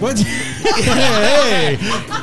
What? hey,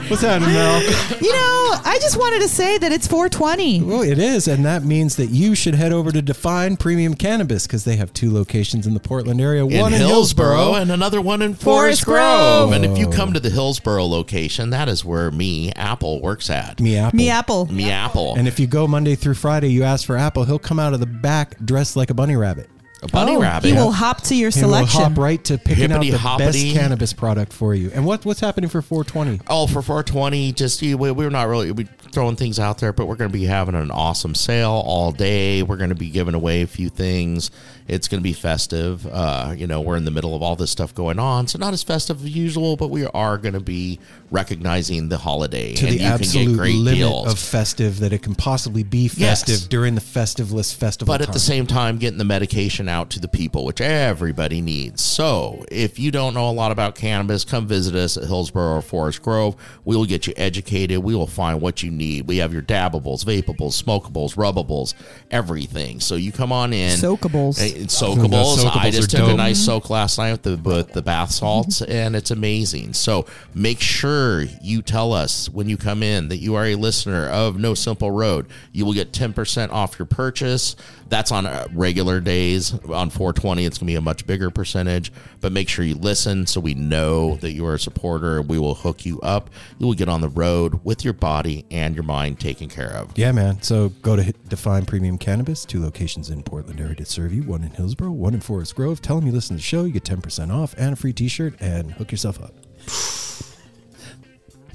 what's happening, Mel? you know, I just wanted to say that it's 420. Well, it is, and that means that you should head over to Define Premium Cannabis because they have two locations in the Portland area. in one in Hillsboro, Hillsboro, and another one in Forest Forest, Grove. Grove. And if you come to the Hillsboro location, that is where me Apple works at. me apple. Me apple. Me Apple. And if you go Monday through Friday, you ask for Apple, he'll come out of the back dressed like a bunny rabbit. A bunny Oh, rabbit. He will hop to your And we'll selection. hop right to picking out the hoppity. best cannabis product for you. And what what's happening for 420? Oh, for 420, just we, we're not really we throwing things out there, but we're going to be having an awesome sale all day. We're going to be giving away a few things. It's going to be festive. Uh, you know, we're in the middle of all this stuff going on, so not as festive as usual, but we are going to be recognizing the holiday, To and the you can absolute get great limit deals. of festive that it can possibly be Yes. festive during the festiveless festival. but at the same time getting the medication out to the people which everybody needs so if you don't know a lot about cannabis come visit us at hillsboro or forest grove we will get you educated we will find what you need we have your dabbables vapables smokables rubbables everything so you come on in Soakables. Soakables. Soakables I just are took a nice soak last night with the with the bath salts, and it's amazing. So make sure you tell us when you come in that you are a listener of No Simple Road. You will get ten percent off your purchase. That's on uh, regular days. On 420, it's going to be a much bigger percentage. But make sure you listen so we know that you are a supporter. We will hook you up. You will get on the road with your body and your mind taken care of. Yeah, man. So go to Define Premium Cannabis, two locations in Portland area to serve you, one in Hillsboro, one in Forest Grove. Tell them you listen to the show, you get 10% off and a free t shirt, and hook yourself up.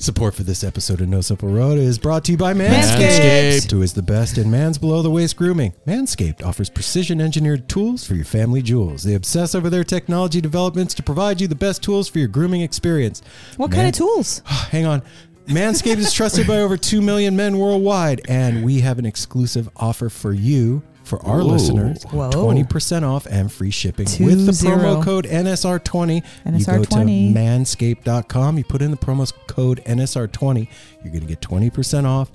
Support for this episode of No Simple Road is brought to you by Manscaped, Manscaped. who is the best in man's below the waist grooming. Manscaped offers precision engineered tools for your family jewels. They obsess over their technology developments to provide you the best tools for your grooming experience. what Man- kind of tools? Hang on. Manscaped is trusted by over 2 million men worldwide, and we have an exclusive offer for you, for our Ooh. listeners 20% off and free shipping Two with the zero. promo code NSR20. You go to NSR20. manscaped.com, you put in the promo code NSR20, you're going to get 20% off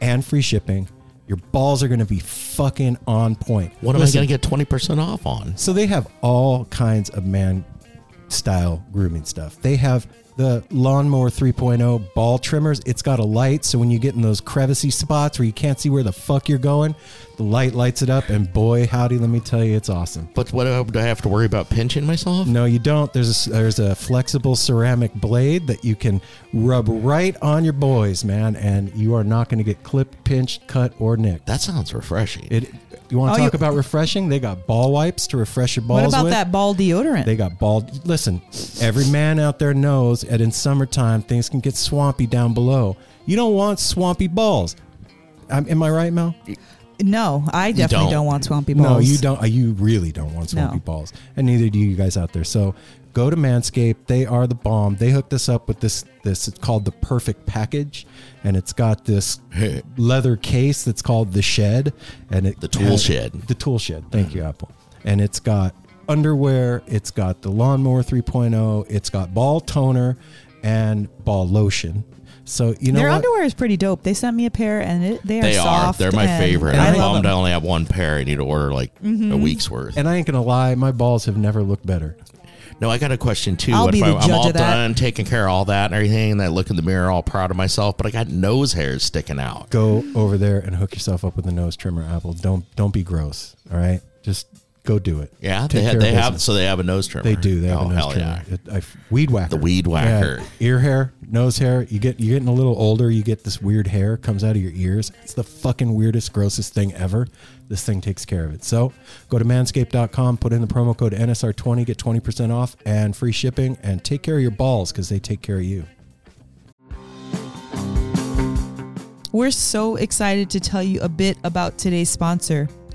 and free shipping. Your balls are going to be fucking on point. What am Listen, I going to get 20% off on? so they have all kinds of man style grooming stuff. They have the lawnmower 3.0 ball trimmers. It's got a light, so when you get in those crevicey spots where you can't see where the fuck you're going, the light lights it up, and boy, howdy, let me tell you, it's awesome. But what uh, do I have to worry about pinching myself? No, you don't. There's a, there's a flexible ceramic blade that you can rub right on your boys, man, and you are not going to get clipped, pinched, cut, or nicked. That sounds refreshing. It. You want Oh, to talk you- about refreshing? They got ball wipes to refresh your balls What about with. that ball deodorant? They got ball. Listen, every man out there knows that in summertime things can get swampy down below. You don't want swampy balls. Um, am I right, Mel? no, I definitely don't. don't. want swampy balls. No, you don't. uh, You really don't want swampy No. balls, and neither do you guys out there. So go to Manscaped. They are the bomb. They hooked us up with this. This it's called the Perfect Package, and it's got this leather case that's called the Shed, and it The tool has- shed. The tool shed. Thank you, Apple. And it's got underwear. It's got the lawnmower 3.0. It's got ball toner and ball lotion. So you know Their what? underwear is pretty dope. They sent me a pair, and it, they are They are. soft. They're my and favorite. And I'm bummed I only have one pair. I need to order like Mm-hmm. a week's worth. and I ain't gonna lie, my balls have never looked better. No, I got a question too. I'll what be if the I, I'm all of that. done taking care of all that and everything, and I look in the mirror all proud of myself, but I got nose hairs sticking out? Go over there and hook yourself up with a nose trimmer, Apple. Don't don't be gross. All right, just go do it. Yeah, Take they, have, they have so they have a nose trimmer. They do. They have oh, a nose hell trimmer. yeah. It, I, weed whacker. The weed whacker. Yeah. Ear hair, nose hair. You get you're getting a little older. You get this weird hair comes out of your ears. It's the fucking weirdest, grossest thing ever. This thing takes care of it. So go to manscaped.com, put in the promo code NSR20, get 20% off and free shipping, and take care of your balls because they take care of you. We're so excited to tell you a bit about today's sponsor,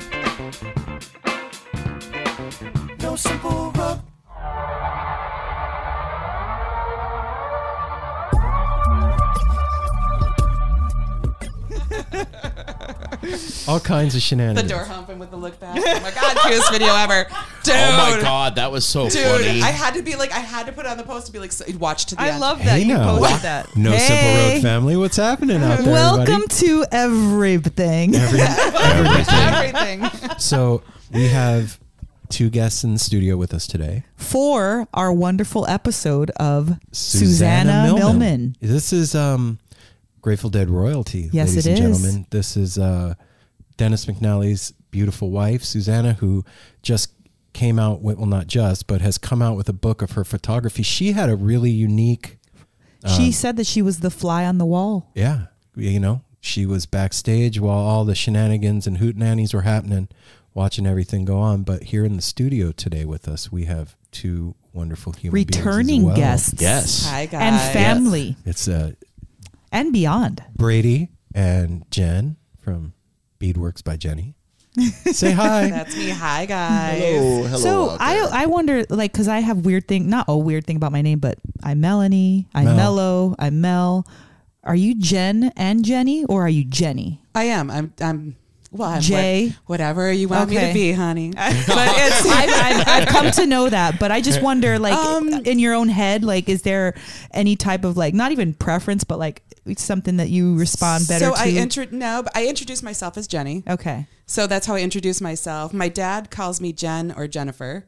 Simple. No simple road. All kinds of shenanigans. The door humping with the look back. Oh my god, cutest video ever. Dude. Oh my god, that was so Dude, funny. I had to be like, I had to put it on the post to be like, so, watch to the I end. love that Hey you now. posted that. No Simple Hey. Road family. What's happening out there, Welcome everybody? to everything. Every- everything. everything. So we have two guests in the studio with us today. for our wonderful episode of Susana, Millman. This is um, Grateful Dead royalty, Yes, ladies it and is. gentlemen. This is uh, Dennis McNally's beautiful wife, Susana, who just came out with, well, not just, but has come out with a book of her photography. She had a really unique, she said that she was the fly on the wall. yeah, you know, she was backstage while all the shenanigans and hootenannies were happening, watching everything go on. But here in the studio today with us, we have two wonderful human beings as Returning well. guests. yes. Hi guys. And family. It's uh, And beyond. Brady and Jen from Beadworks by Jenny. Say hi. That's me. Hi guys. Hello. Hello. so I I wonder like because I have weird thing not a weird thing about my name but I'm Melanie I'm Mel. Mellow I'm Mel. Are you Jen and Jenny or are you Jenny? I am. I'm. I'm. Well, I'm Jay. what- whatever you want me Okay. to be, honey. but it's I've, I've, I've come to know that. But I just wonder, like, Um, in your own head, like, is there any type of like, not even preference, but like something that you respond better so to? I intro no, but I introduced myself as Jenny. okay. So that's how I introduce myself. My dad calls me Jen or Jennifer.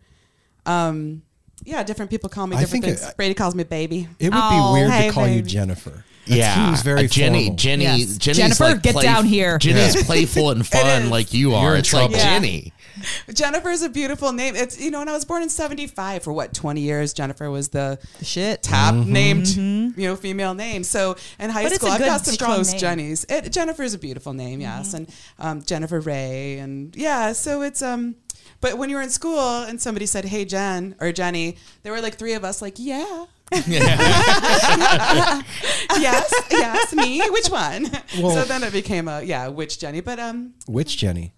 Um, yeah, different people call me I different think things. it- Brady calls me baby. It would Oh, be weird hey, to call you baby. Jennifer. That yeah, seems very Uh, Jenny. formal. Jenny. Yes. Jenny's Jennifer, like get down here. Jenny's Yeah. playful and fun like you are. You're in it's like. Yeah. Jenny. Jennifer is a beautiful name. It's you know, when I was born in '75, for what 20 years, Jennifer was the Shit. top Mm-hmm. named you know female name. So in high But school, I've got some close name. Jennies. It, Jennifer is a beautiful name, yes, and um, Jennifer Ray, and yeah. So it's um. But when you were in school and somebody said, "Hey Jen" or Jenny, there were like three of us, like, "Yeah, yes, yes, me. Which one?" Well- so then it became a yeah, which Jenny? But um, Which Jenny?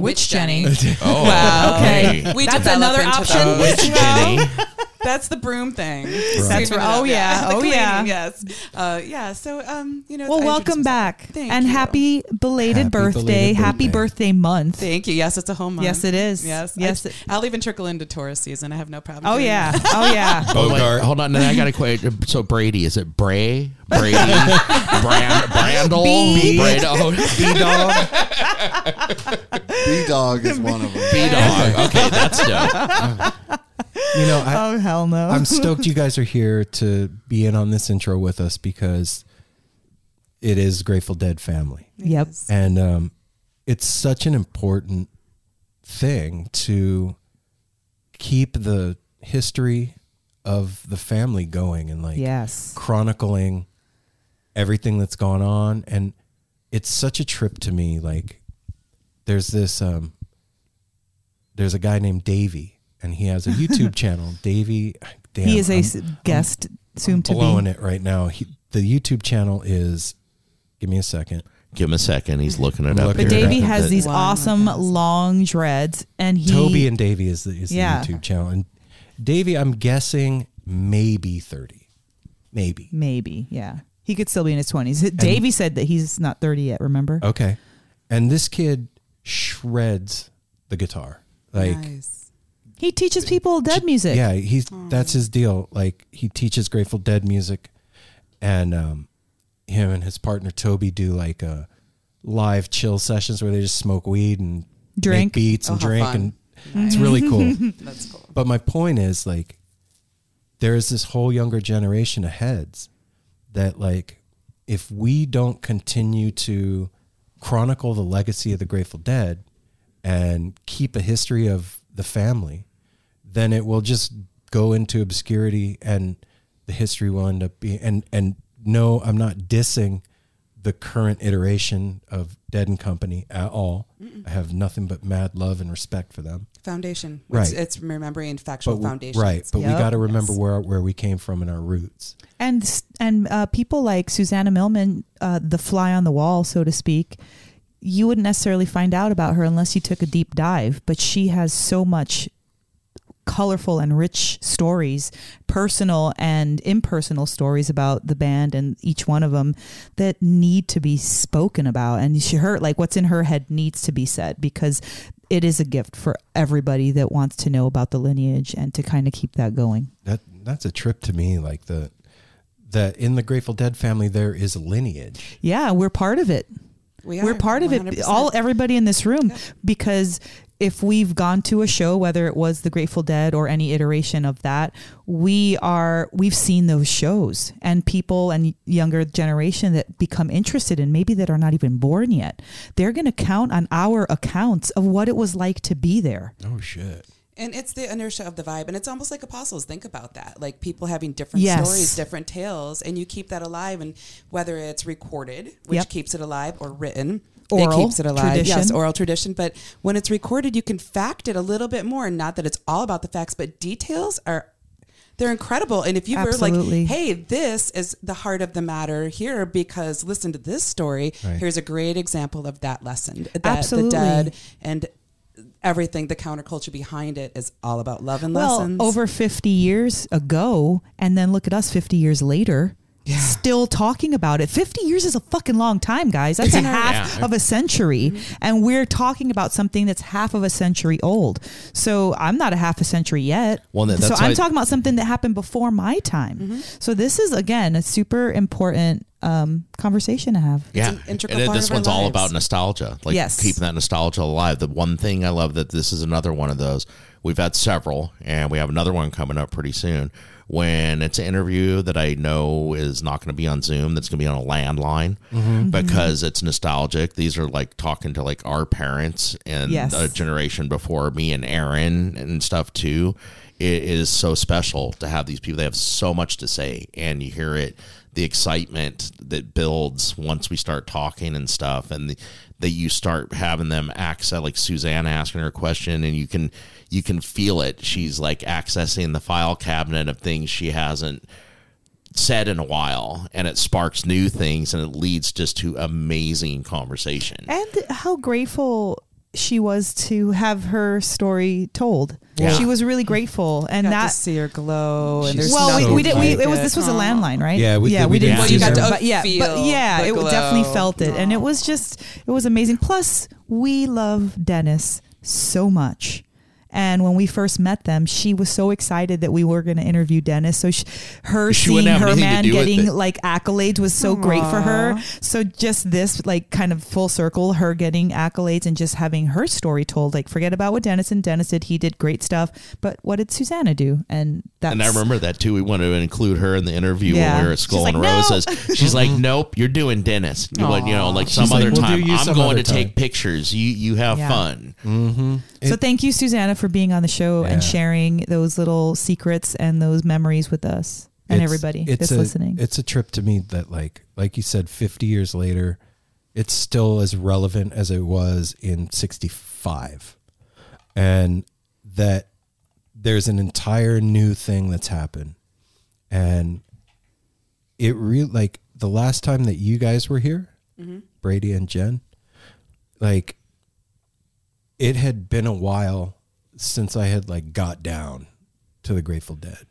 Which Jenny? Oh, Wow. Okay. we That's develop another option. Which Jenny? That's the broom thing. That's right. Oh, up, yeah. Oh, cleaning, yeah. Yes. Uh, yeah. So um, you know. Well, I welcome back. Thank and you. happy belated Happy birthday. belated Happy birthday. birthday month. Thank you. Yes, it's a home month. Yes, it is. Yes. Yes, I, I'll even trickle into Taurus season. I have no problem. Oh yeah. that. Oh yeah. Oh, wait, Bogart. hold on. I got to quit. So Brady, is it Bray? Brady? Brand, Brandel? B. Brado? B dog. B dog is one of them. B dog. Okay, that's dope. You know, I, Oh hell no. I'm stoked you guys are here to be in on this intro with us because it is Grateful Dead family. Yep. And um, it's such an important thing to keep the history of the family going and like Yes. chronicling everything that's gone on and it's such a trip to me like there's this um there's a guy named Davey and he has a YouTube channel Davey damn, he is a I'm s guest soon to blowing be. it right now he, the YouTube channel is give me a second Give him a second. He's looking it I'm up. But it here. up. Davey has That- these Wow, awesome long dreads, and he Toby and Davey is the, is Yeah. the YouTube channel and Davey I'm guessing maybe 30 maybe maybe yeah he could still be in his twenties. Davey said that he's not thirty yet. Remember? Okay. And this kid shreds the guitar. Like nice. He teaches people dead music. yeah, he's that's his deal. Like he teaches Grateful Dead music and um him and his partner Toby do like uh live chill sessions where they just smoke weed and make Drink. beats and Oh, drink fun. and it's really cool. That's cool. But my point is like there is this whole younger generation of heads that like if we don't continue to chronicle the legacy of the Grateful Dead and keep a history of the family, then it will just go into obscurity and the history will end up being and and no, I'm not dissing the current iteration of Dead and Company at all. I have nothing but mad love and respect for them. Foundation. Right. It's, it's remembering factual But we- foundation. right, but we got to remember Yes. where where we came from and our roots. and and uh, people like Susana Millman, uh, the fly on the wall, so to speak. You wouldn't necessarily find out about her unless you took a deep dive, but she has so much colorful and rich stories, personal and impersonal stories about the band and each one of them that need to be spoken about. And she her like what's in her head needs to be said because it is a gift for everybody that wants to know about the lineage and to kind of keep that going. That that's a trip to me. Like the that in the Grateful Dead family there is a lineage. Yeah, we're part of it. We We're part of it. 100%. All everybody in this room, because if we've gone to a show, whether it was the Grateful Dead or any iteration of that, we are we've seen those shows, and people and younger generation that become interested in maybe that are not even born yet, they're going to count on our accounts of what it was like to be there. Oh shit. And it's the inertia of the vibe. And it's almost like apostles. Think about that. Like people having different Yes. stories, different tales, and you keep that alive. And whether it's recorded, which Yep. keeps it alive, or written, Oral it keeps it alive. Tradition. Yes, oral tradition. But when it's recorded, you can fact it a little bit more. Not that it's all about the facts, but details are. They're incredible. And if you Absolutely. were like, hey, this is the heart of the matter here because listen to this story. Right. Here's a great example of that lesson. That Absolutely. the dead and everything, the counterculture behind it is all about love and Well, lessons. over 50 years ago, and then look at us 50 years later. Still talking about it. 50 years is a fucking long time, guys. That's a half Yeah. of a century. And we're talking about something that's half of a century old. So I'm not a half a century yet. Well, then so I'm talking about something that happened before my time. Mm-hmm. So this is, again, a super important um, conversation to have. Yeah, an integral and part this one's all about nostalgia, like Yes. keeping that nostalgia alive. The one thing I love that this is another one of those. we've had several, and we have another one coming up pretty soon. When it's an interview that I know is not going to be on Zoom, that's going to be on a landline mm-hmm. Mm-hmm. because it's nostalgic. These are like talking to like our parents and Yes. a generation before me and Aaron and stuff too. It is so special to have these people. They have so much to say, and you hear it, the excitement that builds once we start talking and stuff, and the, that you start having them access, like Suzanne asking her a question, and you can you can feel it. She's like accessing the file cabinet of things she hasn't said in a while, and it sparks new things, and it leads just to amazing conversation. And how grateful she was to have her story told. Yeah. She was really grateful, and got that. to see her glow. And She's there's well, we, so we did. We, it was it. this was a landline, right? Yeah, we- yeah, we we didn't didn't. see see her. her, Well, but yeah, you but got to yeah, feel it the definitely felt it, and it was just it was amazing. Plus, we love Dennis so much. And when we first met them, she was so excited that we were going to interview Dennis. So she, her She seeing her man getting like accolades was so great for her. So just this like kind of full circle, her getting accolades and just having her story told. Like forget about what Dennis and Dennis did. He did great stuff, but what did Susana do? And that's And I remember that too. We wanted to include her in the interview Yeah. when we were at She's Skull like, and "No." Roses. She's like, "Nope, you're doing Dennis. You, would, you know, like some She's like, other "We'll time. I'm some going other to take pictures. You you have Yeah. fun." So thank you, Susana, for being on the show and sharing those little secrets and those memories with us and It's- everybody it's that's a, listening. It's a trip to me that like like you said 50 years later it's still as relevant as it was in 65. And that there's an entire new thing that's happened. And it really like the last time that you guys were here, mm-hmm. Brady and Jen, like it had been a while since I had like got down to the Grateful Dead.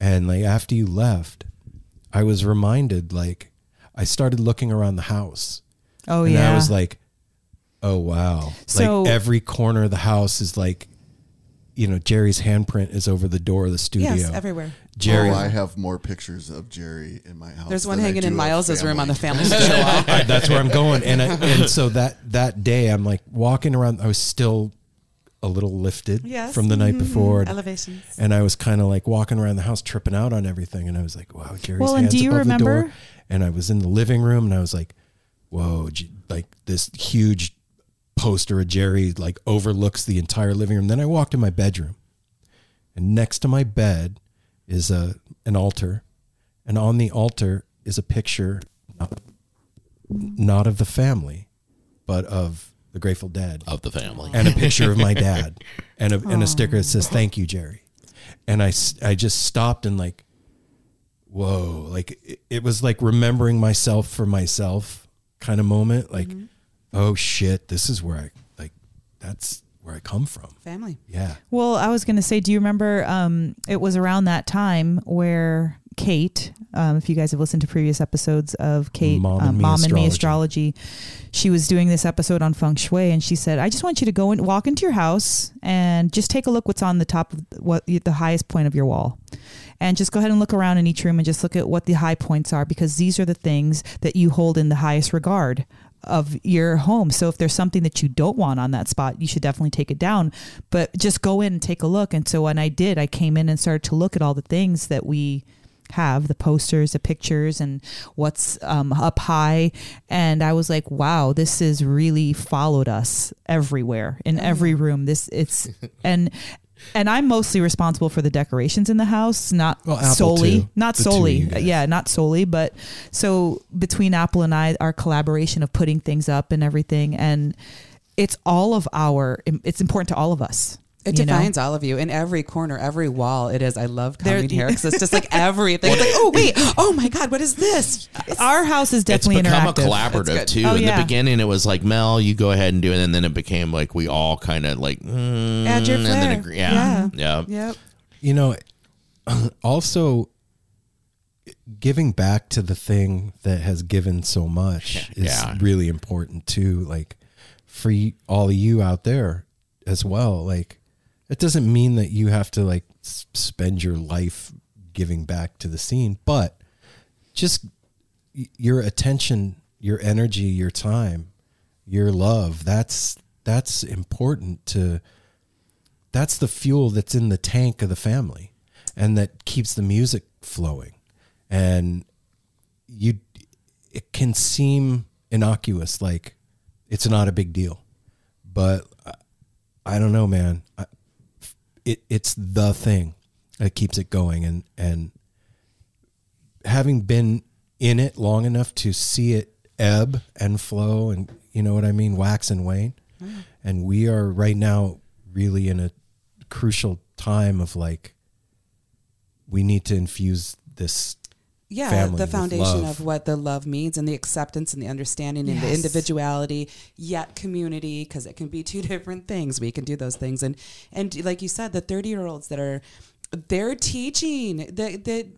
And like after you left, I was reminded like I started looking around the house. oh yeah. and yeah, I was like, oh wow. So- like every corner of the house is like you know, Jerry's handprint is over the door of the studio. Yes, everywhere. Jerry Oh, I have more pictures of Jerry in my house. There's one hanging in Miles's room on the family. family. I- that's where I'm going. And I, and so that that day, I'm like walking around. I was still a little lifted Yes. from the night Mhm. before, and, Elevations. and I was kind of like walking around the house, tripping out on everything. And I was like, "Wow, Jerry's Well, and hands do you above the door." And I was in the living room, and I was like, "Whoa!" Like this huge poster of Jerry like overlooks the entire living room. Then I walked in my bedroom, and next to my bed is a an altar, and on the altar is a picture not, not of the family, but of the Grateful Dead, Of the family. and a picture of my dad, and a and a sticker that says "Thank you, Jerry." And I I just stopped and like, whoa! Like it, it was like remembering myself for myself kind of moment. Like, oh shit, this is where I like that's where I come from. Family. Yeah. Well, I was going to say, do you remember? Um, it was around that time where Kate, um, if you guys have listened to previous episodes of Kate, Mom and um, Me Mom and Me Astrology. Astrology, she was doing this episode on feng shui, and she said, "I just want you to go and walk into your house and just take a look what's on the top of what the highest point of your wall." And just go ahead and look around in each room and just look at what the high points are because these are the things that you hold in the highest regard of your home. So if there's something that you don't want on that spot, you should definitely take it down. But just go in and take a look. And so when I did, I came in and started to look at all the things that we have the posters, the pictures, and what's um, up high. And I was like, wow, this has really followed us everywhere in every room. This it's and. And I'm mostly responsible for the decorations in the house, not Well, solely, too. not The solely, yeah, not solely, but so between Apple and I, our collaboration of putting things up and everything, and it's all of our, it's important to all of us. It you know? defines all of you in every corner, every wall. It is. I love There- coming here because it's just like everything. It's like, oh wait, oh my god, what is this? Our house is definitely it's definitely become a collaborative too. Oh, In yeah. the beginning, it was like Mel, you go ahead and do it, and then it became like we all kind of like mm, Add your and then agree. Yeah, yeah, Yep. you know also giving back to the thing that has given so much is Yeah. really important too like for all of you out there as well like it doesn't mean that you have to like spend your life giving back to the scene but just your attention your energy your time your love that's that's important to that's the fuel that's in the tank of the family and that keeps the music flowing. And you it can seem innocuous like it's not a big deal but I, I don't know man. I, it it's the thing that keeps it going. And and having been in it long enough to see it ebb and flow and you know what I mean wax and wane. Mm. And we are right now really in a crucial time of like we need to infuse this yeah family the foundation of what the love means and the acceptance and the understanding and the individuality yet community because it can be two different things. We can do those things. And and like you said the 30 year olds that are they're teaching the the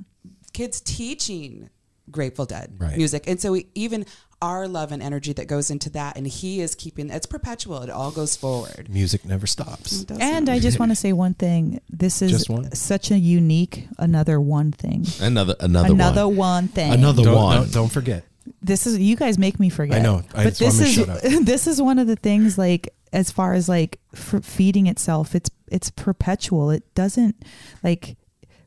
kids teaching grateful dead Right. music and so we, even our love and energy that goes into that and he is keeping it's perpetual it all goes forward music never stops And I just want to say one thing. This is such a unique another one thing. Another another, another one. one thing. Another don't, one. don't, don't forget this is you guys make me forget. I know. I but this is this is one of the things like as far as like feeding itself. It's it's perpetual. It doesn't like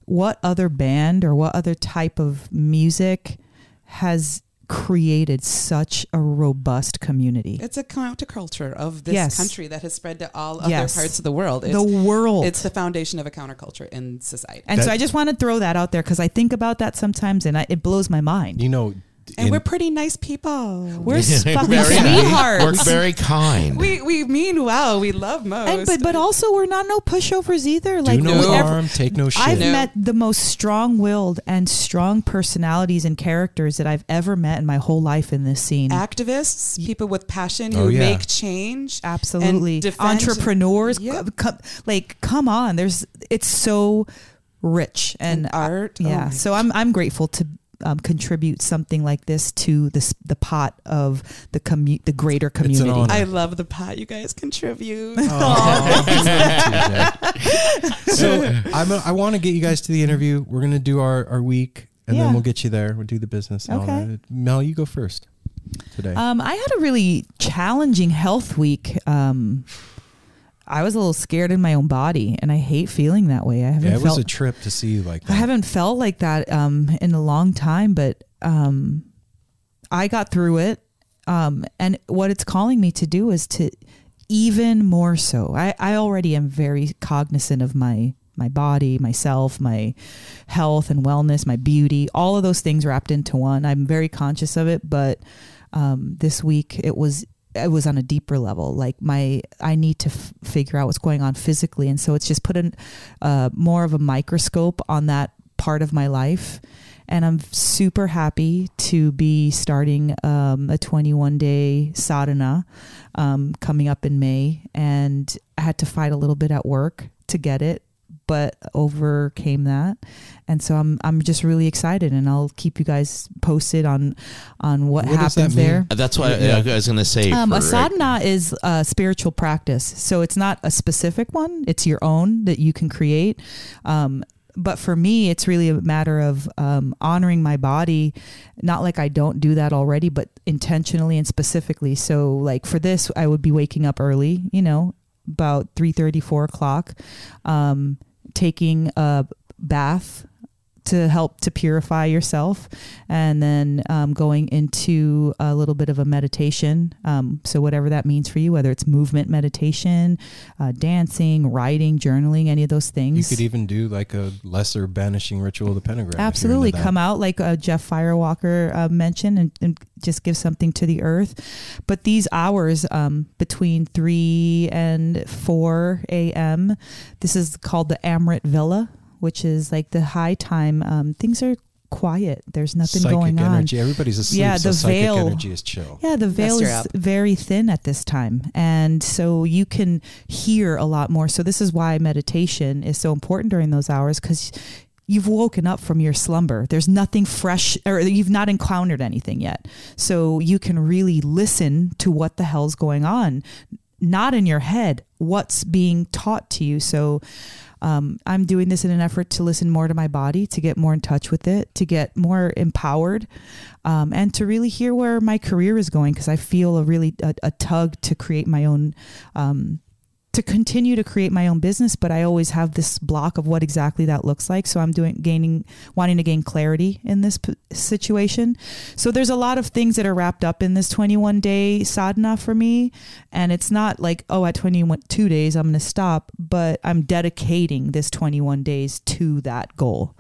what other band or what other type of music has created such a robust community. it's a counterculture of this Yes. country that has spread to all other Yes. parts of the world it's, the world. it's the foundation of a counterculture in society and so I just want to throw that out there because I think about that sometimes and I, it blows my mind. you know and in- we're pretty nice people We're fucking very, sweethearts. We're very kind. We we mean well. We love most. and but but also we're not no pushovers either. Like do no we- harm take no shit I've No. met the most strong-willed and strong personalities and characters that I've ever met in my whole life in this scene. activists, people with passion oh, who Oh, yeah. make change, Absolutely, and entrepreneurs. Yep. c- come- like, come on, there's it's so rich and, And uh, art. I- Oh yeah, my so I'm I'm grateful to. Um, contribute something like this to this the pot of the commu- the greater community. I love the pot you guys contribute. so I'm a, I want to get you guys to the interview. We're gonna do our, our week, and Yeah. then we'll get you there. We'll do the business. Okay. Mel, you go first today. Um, I had a really challenging health week. Um, I was a little scared in my own body, and I hate feeling that way. I haven't yeah, it was felt a trip to see you like that. I haven't felt like that um, in a long time, but um, I got through it. Um, and what it's calling me to do is to even more so. I, I already am very cognizant of my my body, myself, my health and wellness, my beauty, all of those things wrapped into one. I'm very conscious of it, but um, this week it was it was on a deeper level. Like my I need to f- figure out what's going on physically, and so it's just put in uh, more of a microscope on that part of my life. And I'm super happy to be starting um, a 21 day sadhana um, coming up in May. And I had to fight a little bit at work to get it, but overcame that. And so I'm I'm just really excited, and I'll keep you guys posted on on what, What does that happens there. That's what Yeah. I was going to say. Um, a for- sadhana is a spiritual practice, so it's not a specific one. It's your own that you can create. Um, but for me, it's really a matter of um, honoring my body, not like I don't do that already, but intentionally and specifically. So, like for this, I would be waking up early, you know, about 3 4 o'clock, um, taking a bath to help to purify yourself and then um, going into a little bit of a meditation um, so whatever that means for you whether it's movement meditation uh, dancing writing journaling any of those things. you could even do like a lesser banishing ritual of the pentagram. if you're into absolutely come out like uh, jeff firewalker uh, mentioned and, and just give something to the earth but these hours um, between 3 and 4 a.m this is called the amrit vela which is like the high time um, things are quiet there's nothing psychic going on energy. Everybody's asleep. Yeah, so the psychic veil- energy is chill. yeah, the veil is up. very thin at this time. And so you can hear a lot more. So, this is why meditation is so important during those hours because you've woken up from your slumber. There's nothing fresh, or you've not encountered anything yet. So, you can really listen to what the hell's going on, not in your head, what's being taught to you. So, um, I'm doing this in an effort to listen more to my body, to get more in touch with it, to get more empowered, um, and to really hear where my career is going because I feel a really a, a tug to create my own um, to continue to create my own business, but I always have this block of what exactly that looks like. So I'm doing gaining, wanting to gain clarity in this p- situation. So there's a lot of things that are wrapped up in this 21 day sadhana for me, and it's not like oh at 22 days I'm going to stop, but I'm dedicating this 21 days to that goal.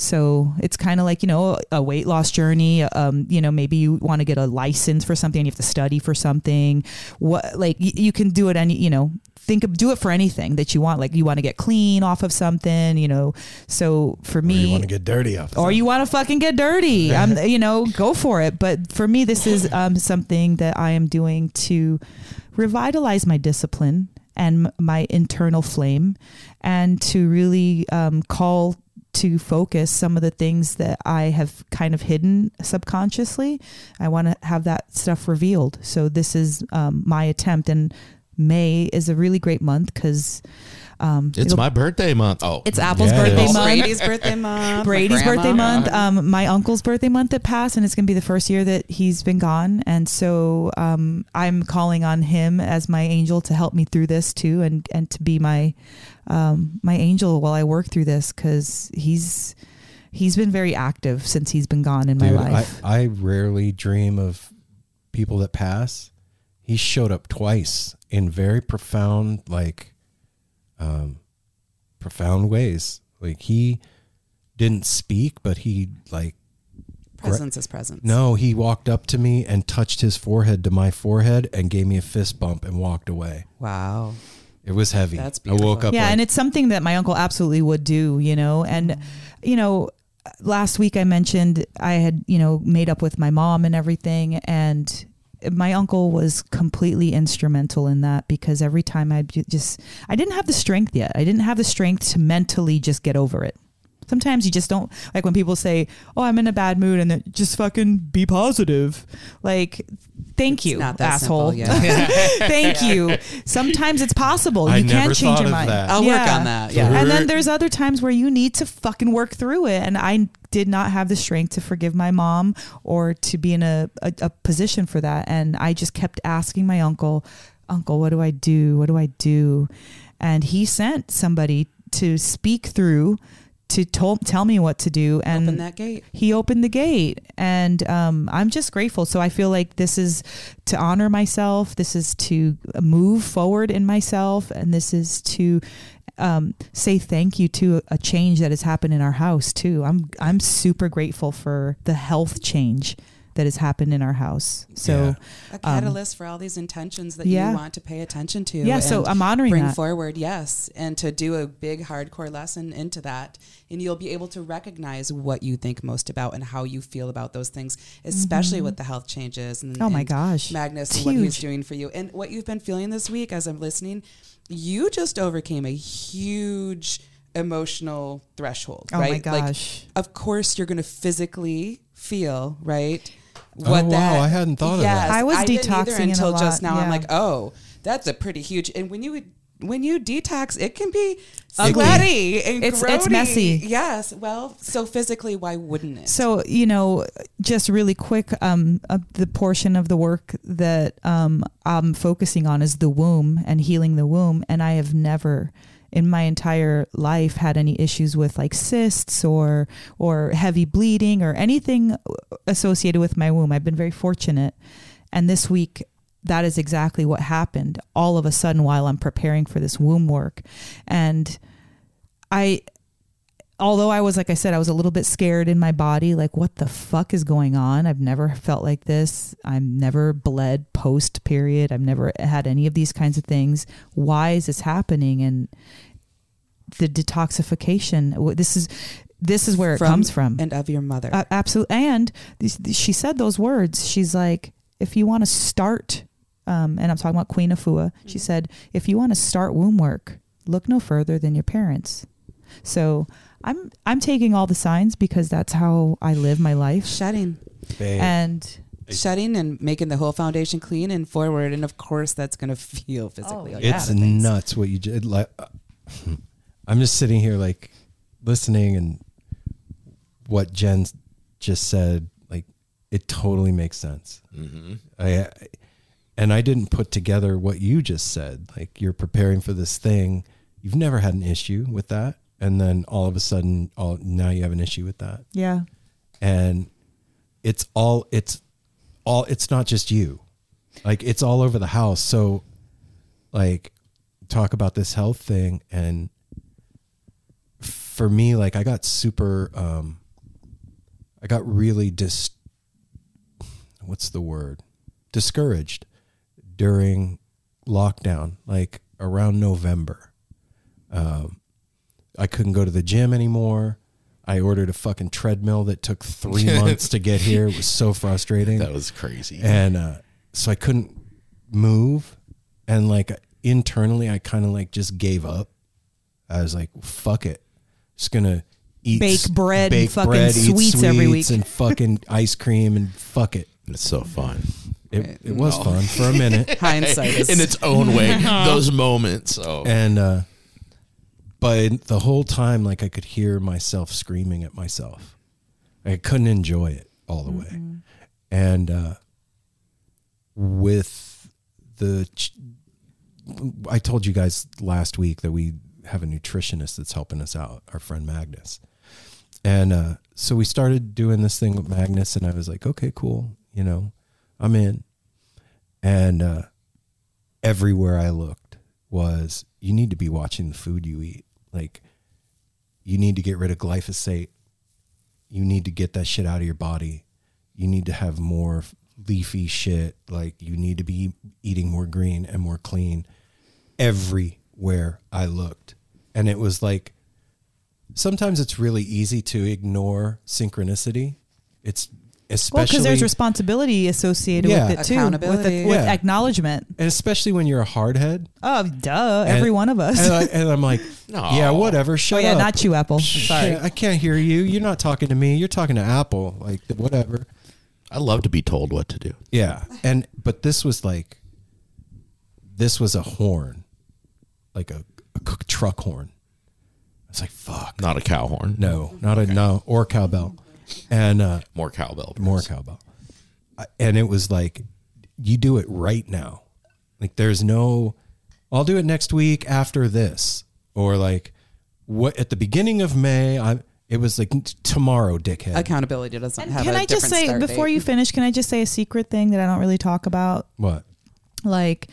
So it's kind of like, you know, a weight loss journey. Um, you know, maybe you want to get a license for something, you have to study for something. What, like, y- you can do it any, you know, think of, do it for anything that you want. Like, you want to get clean off of something, you know. So for Or me, you want to get dirty off. or you want to fucking get dirty. I'm, you know, go for it. But for me, this is um, something that I am doing to revitalize my discipline and my internal flame, and to really um, call to focus some of the things that I have kind of hidden subconsciously. I want to have that stuff revealed. So this is um, my attempt, and May is a really great month because. Um, It's my birthday month. Oh, it's Apple's Yeah, birthday is. month. Brady's birthday month. Brady's birthday month, um, my uncle's birthday month that passed, and it's going to be the first year that he's been gone. And so um, I'm calling on him as my angel to help me through this too, and and to be my um, my angel while I work through this because he's he's been very active since he's been gone in my life. I, I rarely dream of people that pass. He showed up twice in very profound, like, um, profound ways. Like he didn't speak, but he like Presence is presence. no, he walked up to me and touched his forehead to my forehead and gave me a fist bump and walked away. Wow. It was heavy. That's I woke up. yeah like, and it's something that my uncle absolutely would do you know and you know last week i mentioned i had you know made up with my mom and everything and my uncle was completely instrumental in that because every time i just i didn't have the strength yet. I didn't have the strength to mentally just get over it. Sometimes you just don't like when people say oh i'm in a bad mood and just fucking be positive. Like thank you not that asshole simple, yeah. thank you sometimes it's possible I you never can change your mind that. I'll work on that. Yeah. and then there's other times where you need to fucking work through it. And I did not have the strength to forgive my mom or to be in a, a, a position for that. And I just kept asking my uncle, Uncle, what do I do? What do I do? And he sent somebody to speak through to tol- tell me what to do and Open that gate. he opened the gate and um, i'm just grateful. So i feel like this is to honor myself this is to move forward in myself and this is to um, say thank you to a change that has happened in our house too. I'm i'm super grateful for the health change that has happened in our house so A catalyst for all these intentions that Um, yeah. you want to pay attention to. Yeah, so I'm honoring bring that. forward, yes, and to do a big hardcore lesson into that, and you'll be able to recognize what you think most about and how you feel about those things, especially with the health changes. And, Mm-hmm. Oh my and gosh. Magnus It's and what he's doing for you, and what you've been feeling this week as I'm listening. You just overcame a huge emotional threshold, Oh my right? Like, gosh. of course, you're going to physically feel right. Oh, wow, I hadn't thought of that. I was didn't either detoxing a until just lot, now. I'm like, oh, that's a pretty huge. And when you when you detox, it can be sweaty and It's- it's messy. Yes. Well, so physically, why wouldn't it? So you know, just really quick, um, uh, the portion of the work that um, I'm focusing on is the womb and healing the womb, and I have never in my entire life had any issues with like cysts or or heavy bleeding or anything associated with my womb. I've been very fortunate, and this week. That is exactly what happened all of a sudden while I'm preparing for this womb work. And I although I was like I said, I was a little bit scared in my body, like what the fuck is going on? I've never felt like this. I've never bled post period. I've never had any of these kinds of things. Why is this happening? And the detoxification. This is this is where it comes from. and of your mother. Uh, absolutely. And th- th- she said those words. She's like, if you want to start, um, and I'm talking about Queen Afua, she said, if you want to start womb work, look no further than your parents. So I'm I'm taking all the signs because that's how I live my life. Shutting, Babe. And shutting, and making the whole foundation clean and forward. And of course, that's going to feel physically. Oh, like it's nuts what you did. Like, I'm just sitting here, like, listening, and what Jen just said, like, it totally makes sense. Mm-hmm. I, and I didn't put together what you just said. Like you're preparing for this thing, you've never had an issue with that, and then all of a sudden, all now you have an issue with that, Yeah. and it's all it's all it's not just you, like it's all over the house. So, like, talk about this health thing, and for me, like I got super, um, I got really dis. What's the word? Discouraged during lockdown, like around November. Um, I couldn't go to the gym anymore. I ordered a fucking treadmill that took three months to get here. It was so frustrating. That was crazy. and uh, so I couldn't move. And like internally, I kind of like just gave up. I was like, fuck it. Just gonna eat Bake s- bread and fucking eat sweets every week. and fucking ice cream and fuck it. it's so fun. It, it was fun for a minute. Hindsight is in its own way. Those moments. Oh, and uh but the whole time like i could hear myself screaming at myself. I couldn't enjoy it all the way. And uh with the ch- i told you guys last week that we have a nutritionist that's helping us out our friend magnus. And uh so we started doing this thing with magnus and i was like okay cool you know i'm in. And uh everywhere i looked was you need to be watching the food you eat. Like you need to get rid of glyphosate. You need to get that shit out of your body. You need to have more leafy shit. Like you need to be eating more green and more clean everywhere I looked. And it was like sometimes it's really easy to ignore synchronicity. It's especially because there's responsibility associated Yeah. with it too, with, Accountability. the, with Yeah. acknowledgement. and especially when you're a hardhead. Oh, duh! Every And- one of us. And, I, and I'm like, No. yeah, whatever. oh yeah, up. not you, Apple. Sorry. I can't hear you. You're not talking to me. You're talking to Apple. Like whatever. I love to be told what to do. Yeah. And but this was like this was a horn. Like a truck horn. I was like, fuck. Not a cow horn. No, not a no or cowbell. And uh More cowbell. more cowbell. And it was like, you do it right now. Like, there's no, I'll do it next week after this, or like, what at the beginning of May. I it was like tomorrow, dickhead. accountability doesn't And have can a I just say before date. you finish? Can I just say a secret thing that I don't really talk about? What? Like,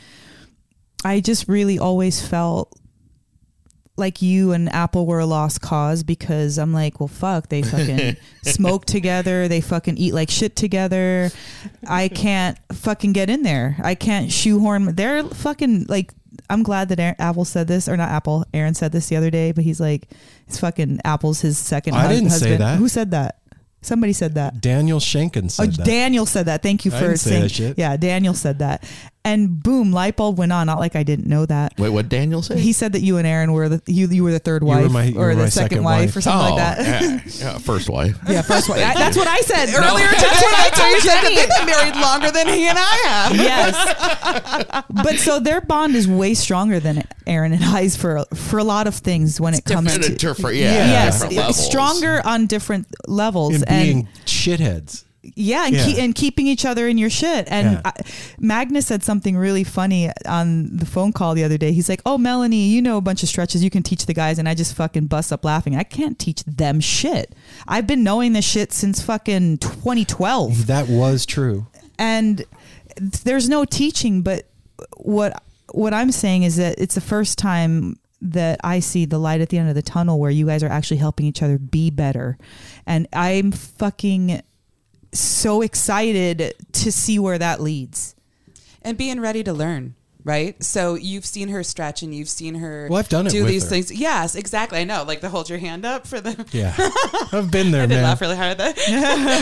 I just really always felt like you and Apple were a lost cause because I'm like, well, fuck, they fucking smoke together, they fucking eat like shit together. I can't fucking get in there. I can't shoehorn. They're fucking like. I'm glad that Aaron, Apple said this, or not Apple. Aaron said this the other day, but he's like, it's fucking Apple's his second. I hus- didn't say husband. that. Who said that? Somebody said that. Daniel Schenken Oh, said that. Daniel said that. Thank you for say saying that shit. Yeah, Daniel said that. And boom, light bulb went on. Not like I didn't know that. Wait, what Daniel said? He said that you and Aaron were the you you were the third were wife my- you or were the my second, second wife, wife. or something oh, like that. Yeah, yeah, first wife. Yeah, first wife. I- that's what I said earlier. That's That's what I told Jenny. They've been married longer than he and I have. yes. But so their bond is way stronger than Aaron and I's for for a lot of things when it comes to a different, yeah, yes, stronger on different levels in and being shitheads. Yeah, and, Yeah. Keep, and keeping each other in your shit. And Yeah. I, Magnus said something really funny on the phone call the other day. He's like, "Oh, Melanie, you know a bunch of stretches. You can teach the guys." And I just fucking bust up laughing. I can't teach them shit. I've been knowing this shit since fucking 2012 That was true. and there's no teaching but what what i'm saying is that it's the first time that i see the light at the end of the tunnel where you guys are actually helping each other be better and i'm fucking so excited to see where that leads and being ready to learn. Right, so you've seen her stretch and you've seen her. Well, I've done it do with these her. things. Yes, exactly. I know, like the hold your hand up for the. Yeah, I've been there, I did man. laugh really hard. At that.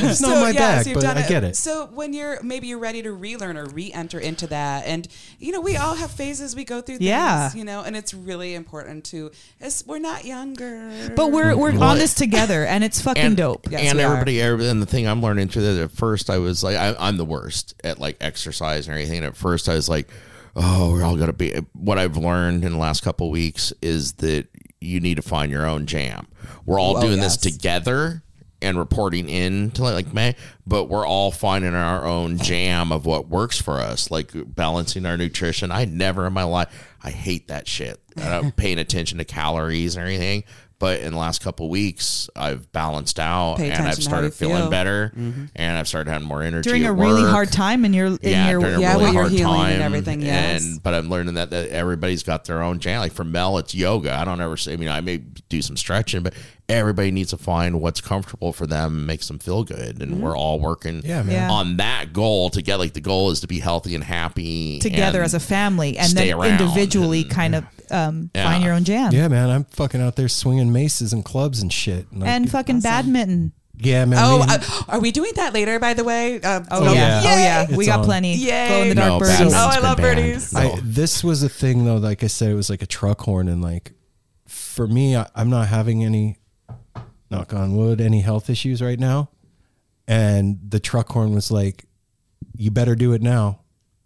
It's not my bag, you've but done I get it. So when you're maybe you're ready to relearn or re-enter into that, and you know we all have phases we go through. Things, Yeah. you know, and it's really important to. It's, we're not younger, but we're oh we're Well, on this together and it's fucking and, dope Yes, and everybody, everybody, and the thing I'm learning through that at first I was like, I, I'm the worst at like exercise and everything. And at first I was like, oh, we're all gonna be. What I've learned in the last couple of weeks is that you need to find your own jam. We're all Oh, doing yes. this together. and reporting in to like May, but we're all finding our own jam of what works for us, like balancing our nutrition. I never in my life, I hate that shit. I'm paying attention to calories or anything. But in the last couple of weeks, I've balanced out Pay and I've to how started feeling feel. better, mm-hmm. and I've started having more energy During at a really work. hard time in your in yeah, your during a Yeah, really with your hard healing and time everything, yes. And but I'm learning that, that everybody's got their own jam. Like for Mel, it's yoga. I don't ever say. I mean, I may do some stretching, but everybody needs to find what's comfortable for them, and makes them feel good, and mm-hmm. we're all working Yeah, man. Yeah. on that goal to get. Like the goal is to be healthy and happy together and as a family and stay then around individually and- kind of um, Yeah. find your own jam. Yeah, man. I'm fucking out there swinging maces and clubs and shit. Like, And fucking badminton. yeah, man. Oh, uh, are we doing that later? By the way. Uh, Oh, Oh, yeah. yeah. Oh yeah. It's we got on. plenty. Yay. Glow in the No, dark birdies. Oh, I love banned. birdies. I, this was a thing though. Like I said, it was like a truck horn, and like for me, I, I'm not having any, knock on wood, any health issues right now. And the truck horn was like, "You better do it now,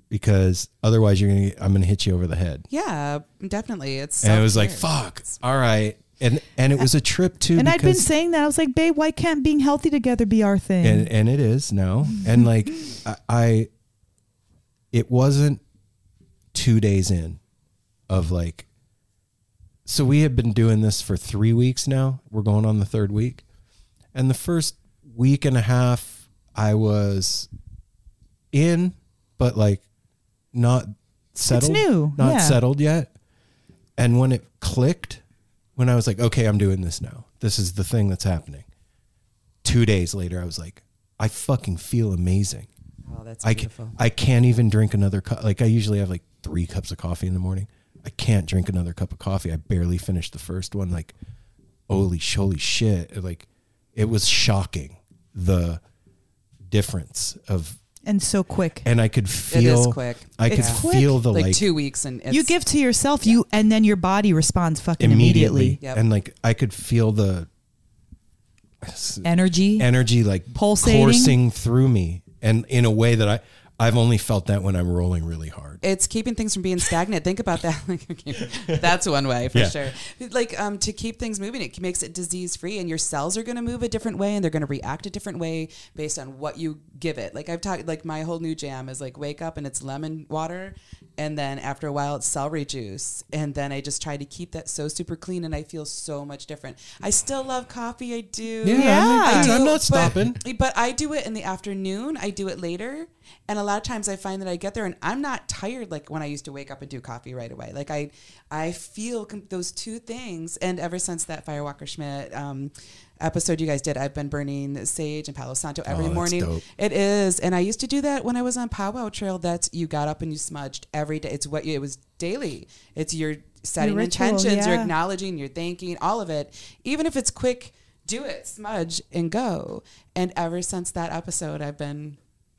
because otherwise, you're gonna. I'm gonna hit you over the head." Yeah, definitely. It's And it was like, "Fuck, all right." And and it was a trip too. And I'd been saying that. I was like, babe, why can't being healthy together be our thing? and and it is no, and like I, I it wasn't two days in of like so we have been doing this for three weeks now we're going on the third week and the first week and a half i was in but like not settled It's new, not yeah. settled yet and when it clicked when i was like okay i'm doing this now this is the thing that's happening two days later, I was like, I fucking feel amazing. Oh, that's I, can, beautiful. I can't even drink another cup. Like I usually have like three cups of coffee in the morning. I can't drink another cup of coffee. I barely finished the first one. Like, holy, holy shit. Like it was shocking the difference of, and so quick. and I could feel, is quick. I It's could quick. feel the like, like, two weeks and it's, you give to yourself, you and then your body responds fucking immediately. immediately. Yep. And like, I could feel the Energy. energy like Pulsating? coursing through me. And in a way that I, I've only felt that when I'm rolling really hard. it's keeping things from being stagnant. Think about that. Like, okay, That's one way for Yeah. sure. Like um, to keep things moving, it makes it disease free, and your cells are going to move a different way, and they're going to react a different way based on what you give it. Like I've talked, like my whole new jam is like wake up and it's lemon water, and then after a while it's celery juice, and then I just try to keep that so super clean, and I feel so much different. I still love coffee. I do. Yeah. I do, I'm not but- stopping. but I do it in the afternoon. I do it later. And a lot of times I find that I get there and I'm not tired like when I used to wake up and do coffee right away. Like I, I feel com- those two things. And ever since that Firewalker Schmidt um, episode you guys did, I've been burning sage and Palo Santo every Oh, morning. dope. It is. And I used to do that when I was on Powwow Trail. That's you got up and you smudged every day. It's what you, it was daily. It's your setting ritual, intentions, you're acknowledging, you're thanking, all of it. Even if it's quick, do it, smudge and go. And ever since that episode, I've been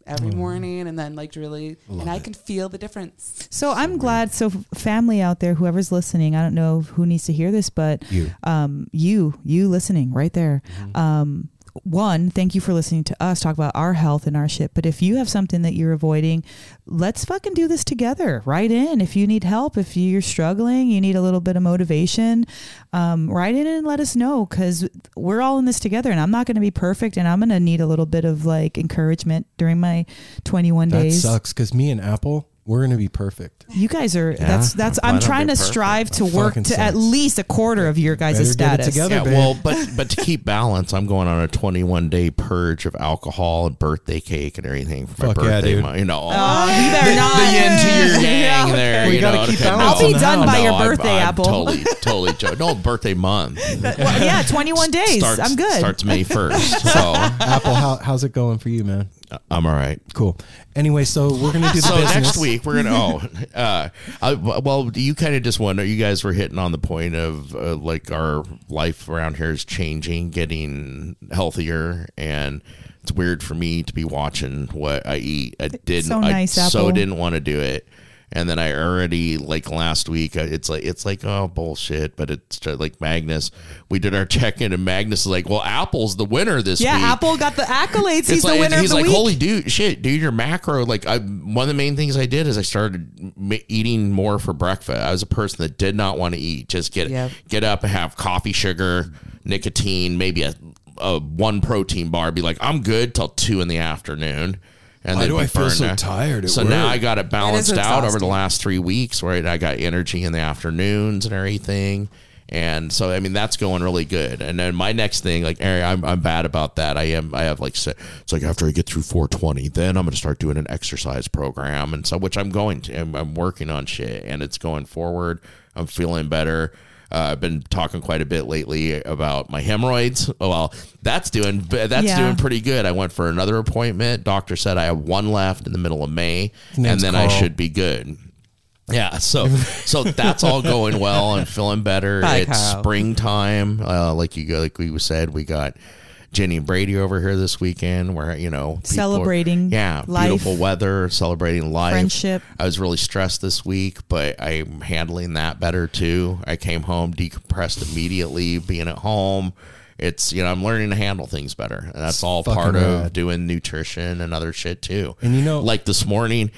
every morning and then like really, and I can feel the difference. So I'm glad. So family out there, whoever's listening, I don't know who needs to hear this, but You. um, you, you listening right there. Um, one, thank you for listening to us talk about our health and our shit. But if you have something that you're avoiding, let's fucking do this together. Write in if you need help, if you're struggling, you need a little bit of motivation. Um, write in and let us know because we're all in this together. And I'm not going to be perfect, and I'm going to need a little bit of like encouragement during my 21 That days. sucks because me and Apple, we're gonna be perfect. You guys are that's that's I'm don't trying to perfect? strive to That work fucking to at least a quarter of your guys' Better get it status. together. Yeah, babe. well, but but to keep balance, I'm going on a 21 day purge of alcohol and birthday cake and everything for my Fuck yeah, birthday. dude. month, you know, Oh, you better the, not. the yin to your yang Yeah, there. We you gotta know, keep balance I'll be done that. by your I'm- birthday, I'm Apple. Totally, totally joke. No birthday month. Well, yeah, 21 days. Starts, I'm good. Starts May 1st, so Apple, how, how's it going for you, man? I'm all right. Cool. Anyway, so we're gonna do the So business next week we're gonna. Oh, uh, I, well, you kind of just wonder. You guys were hitting on the point of uh, like our life around here is changing, getting healthier, and it's weird for me to be watching what I eat. I didn't. so nice, I so didn't want to do it. And then I already like last week. uh, It's like it's like oh bullshit, but it's like Magnus. We did our check in, and Magnus is like, "Well, Apple's the winner this yeah, week." Yeah, Apple got the accolades. He's it's the winner he's like, week. holy dude, shit, dude, your macro. Like, I one of the main things I did is I started eating more for breakfast. I was a person that did not want to eat. Just get Yep. get up and have coffee, sugar, nicotine, maybe a a one protein bar, be like, I'm good till two in the afternoon. And Why then do I feel so burned. tired at So now? I got it balanced out over the last three weeks, right? I got energy in the afternoons and everything. And so, I mean, that's going really good. And then my next thing, like, Aaron, I'm, I'm bad about that. I am, I have like, it's like after I get through 420, then I'm going to start doing an exercise program. And so, which I'm going to, I'm, I'm working on shit and it's going forward. I'm feeling better. Uh, I've been talking quite a bit lately about my hemorrhoids. Oh, well, that's doing that's Yeah. doing pretty good. I went for another appointment. Doctor said I have one left in the middle of May, and then I should be good. Yeah, so so that's all going well. I'm feeling better. Bye, it's Carl. springtime. Uh, like you like we said, we got Jenny and Brady over here this weekend. Where you know people are- Celebrating yeah, life. beautiful weather, celebrating life, Friendship. I was really stressed this week, but I'm handling that better too. I came home decompressed immediately, being at home. It's you know I'm learning to handle things better, and that's all fucking part of doing nutrition and other shit too. And you know- like this morning,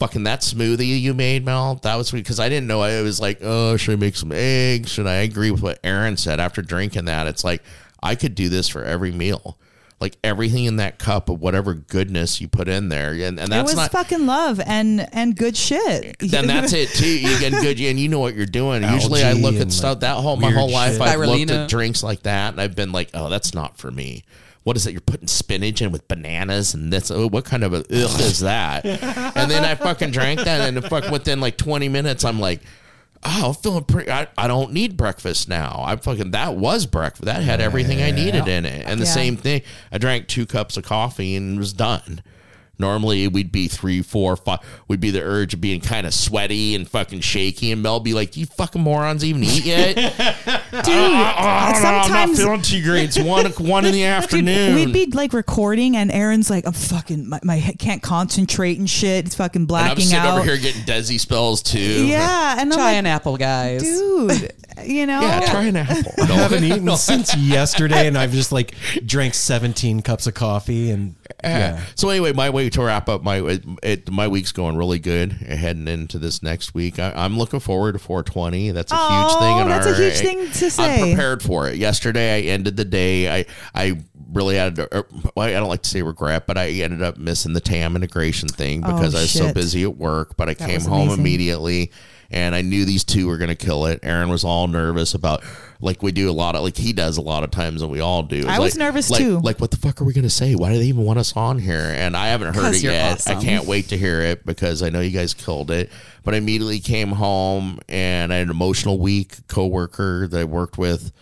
fucking that smoothie you made, Mel. That was because I didn't know. I was like, oh, should I make some eggs? Should I agree with what Aaron said after drinking that? It's like I could do this for every meal. Like everything in that cup of whatever goodness you put in there, and, and it was not fucking love and and good shit. then that's it too. You get good, and you know what you're doing. Usually, I look at stuff that whole my whole life. shit. I've looked at drinks like that, and I've been like, "Oh, that's not for me." What is it? You're putting spinach in with bananas, and this. Oh, what kind of a ugh is that? and then I fucking drank that, and fuck within like 20 minutes, I'm like. Oh, I'm feeling pretty. I, I don't need breakfast now. I fucking that was breakfast. That had everything I needed in it. And the Yeah. same thing. I drank two cups of coffee and was done. Normally we'd be three, four, five. We'd be the urge of being kind of sweaty and fucking shaky, and Mel be like, "Do you fucking morons even eat yet?" Dude, I, don't know, I'm not feeling too great. It's one one in the Dude, afternoon. we'd be like recording, and Aaron's like, "I'm fucking, my, my head can't concentrate and shit. It's fucking and I'm blacking sitting out." over here getting desi spells too. Yeah, and I'm Try like, an apple, guys. dude, you know, yeah. Try an apple. I haven't eaten since yesterday, and I've just like drank 17 cups of coffee, and uh, yeah. So anyway, my way to wrap up my it, it, my week's going really good uh, heading into this next week. I, I'm looking forward to 420. That's a huge Oh, thing. In that's a our, huge thing to say. I'm prepared for it. Yesterday, I ended the day. I I really had. To, well, I don't like to say regret, but I ended up missing the TAM integration thing because Oh, I was so busy at work. But I came home amazing. immediately. And I knew these two were going to kill it. Aaron was all nervous about, like we do a lot of, like he does a lot of times, and we all do. It's I was like- nervous like- too. Like, what the fuck are we going to say? Why do they even want us on here? And I haven't heard it yet. I can't wait to hear it because I know you guys killed it. But I immediately came home and I had an emotional week. Coworker that I worked with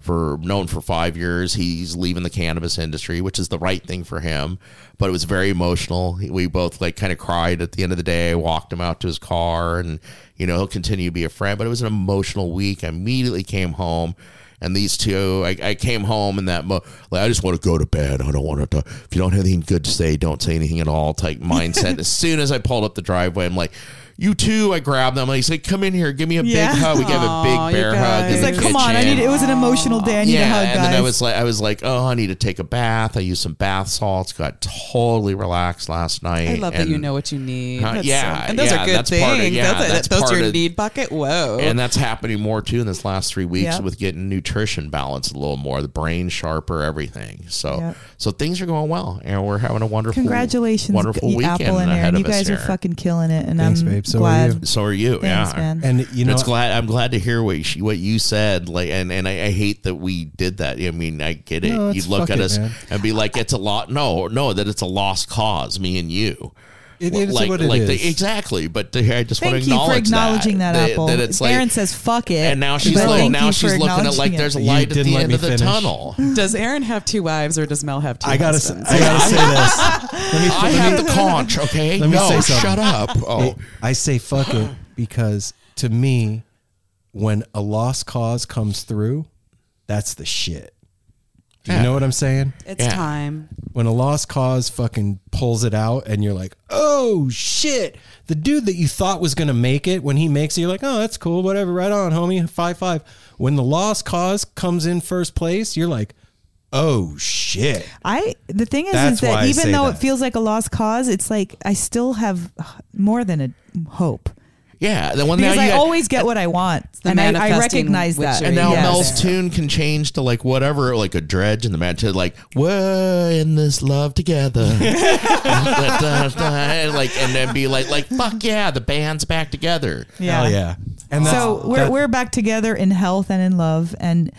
for known for five years. He's leaving the cannabis industry, which is the right thing for him. But it was very emotional. We both like kind of cried at the end of the day. I walked him out to his car, and you know he'll continue to be a friend. But it was an emotional week. I immediately came home. And these two, I, I came home in that, mo- like, I just want to go to bed. I don't want to. If you don't have anything good to say, don't say anything at all type mindset. as soon as I pulled up the driveway, I'm like, you too. I grabbed them. I said, come in here. Give me a Yeah. big hug. We gave a Aw, big you bear hug. guys. in He's the like, "Come on, I kitchen." need." It was an emotional day. I need yeah, a hug, and guys. then I was like, I was like, oh, I need to take a bath. I used some bath salts. Got totally relaxed last night. I love that you and- know what you need. Huh, That's yeah, so, and those yeah, are good that's things. part of- yeah, those that's those part are your of- need bucket. Whoa. And that's happening more too in this last three weeks Yep. with getting nutrition balanced a little more, the brain sharper, everything. So, Yep. so things are going well, and we're having a wonderful, Congratulations, wonderful weekend Apple and ahead Aaron. of You us guys are here. fucking killing it, and Thanks, I'm babe. So are you. So are you? Thanks, yeah, man. And you know, it's glad. I'm glad to hear what you, what you said. Like, and and I, I hate that we did that. I mean, I get it. No, you it's look at it, us man. and be like, it's a lot. No, no, that it's a lost cause. Me and you. It is like, what it like is. The, exactly. But to, I just want Thank to you acknowledge for acknowledging that, that, Apple. that it's like, Aaron says, "Fuck it," and now she's like, now she's looking at like there's a light at the end of the finish. tunnel. Does Aaron have two wives or does Mel have two I gotta, husbands? I gotta say this. Let me, I let have me- the conch. Okay, Let me no, say something. shut up. Oh, I say fuck it because to me, when a lost cause comes through, that's the shit. Do you Yeah. know what I'm saying? it's Yeah. time. When a lost cause fucking pulls it out and you're like, oh shit. The dude that you thought was gonna make it, when he makes it, you're like, oh, that's cool, whatever, right on, homie. Five five. When the lost cause comes in first place, you're like, oh shit. I the thing is, That's is why that even say though that. it feels like a lost cause, it's like I still have more than a hope. Yeah, the one because now I you got, always get what I want, the and I, I recognize that. and now Yes. Mel's tune can change to like whatever, like a dredge in the man to like we're in this love together, and like and then be like like fuck yeah, the band's back together. yeah, Hell yeah. And that's, So we're that- we're back together in health and in love, and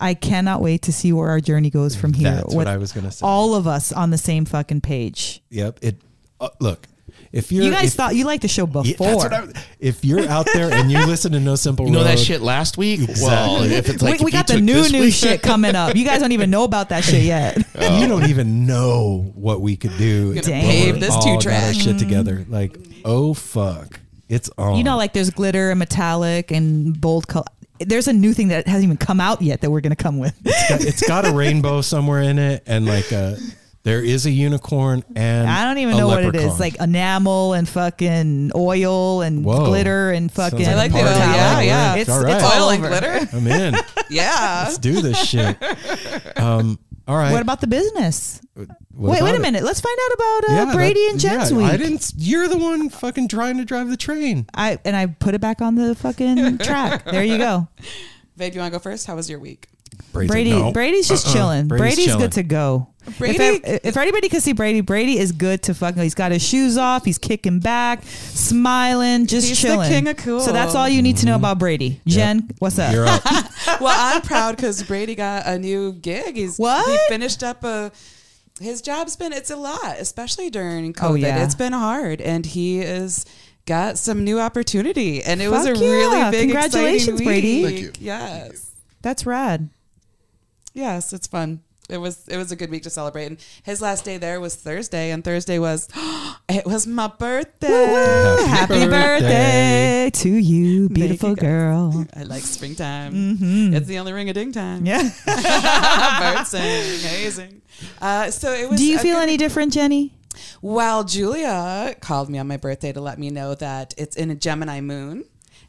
I cannot wait to see where our journey goes from here. That's what I was gonna say. All of us on the same fucking page. Yep. It. Uh, look, if you're You guys if, thought you liked the show Yeah, before. that's what I, if you're out there and you listen to No Simple You know Road, that shit last week? Well, if it's like we if you got the new new week- shit coming up. You guys don't even know about that shit yet. you don't even know what we could do. Gonna pave this all two track. shit mm-hmm. together. Like, oh fuck, it's on. You know, like there's glitter and metallic and bold color. There's a new thing that hasn't even come out yet that we're gonna come with. it's got, it's got a rainbow somewhere in it, and like a, there is a unicorn and I don't even a know what it is. Like enamel and fucking oil and Whoa. glitter and Sounds fucking. I like the oil. Party. Yeah, All yeah. right. It's, All it's Oil and glitter. I'm in. Yeah. Let's do this shit. Um. All right. What about the business? What wait, wait a it? minute. Let's find out about uh, Yeah, Brady that- and Jen's yeah, week. I didn't. You're the one fucking trying to drive the train. I and I put it back on the fucking track. There you go. Babe, you want to go first? How was your week? Brady's Brady, like, no. Brady's just Uh-uh. chilling. Brady's Brady's, chilling. good to go. Brady- if, I- if anybody can see Brady, Brady is good to fucking. He's got his shoes off. He's kicking back, smiling, just He's the chilling. king of cool. So that's all you need to know mm-hmm. about Brady. Jen, what's up? You're up. well, I'm proud because Brady got a new gig. He's What? he finished up a. His job's been it's a lot, especially during oh, COVID. Oh, yeah. It's been hard, and he is got some new opportunity, and it was a yeah. really big, Congratulations, exciting Brady. Thank you. Yes, That's rad. yes, it's fun. It was it was a good week to celebrate. And his last day there was Thursday, and Thursday was it was my birthday. Happy Happy birthday to you, Thank you, beautiful girl. I like springtime. Mm-hmm. It's the only ring a ding time. Yeah. Bird sing, amazing. Uh, so it was. Do you feel good- any different, Jenny? Well, Julia called me on my birthday to let me know that it's in a Gemini moon,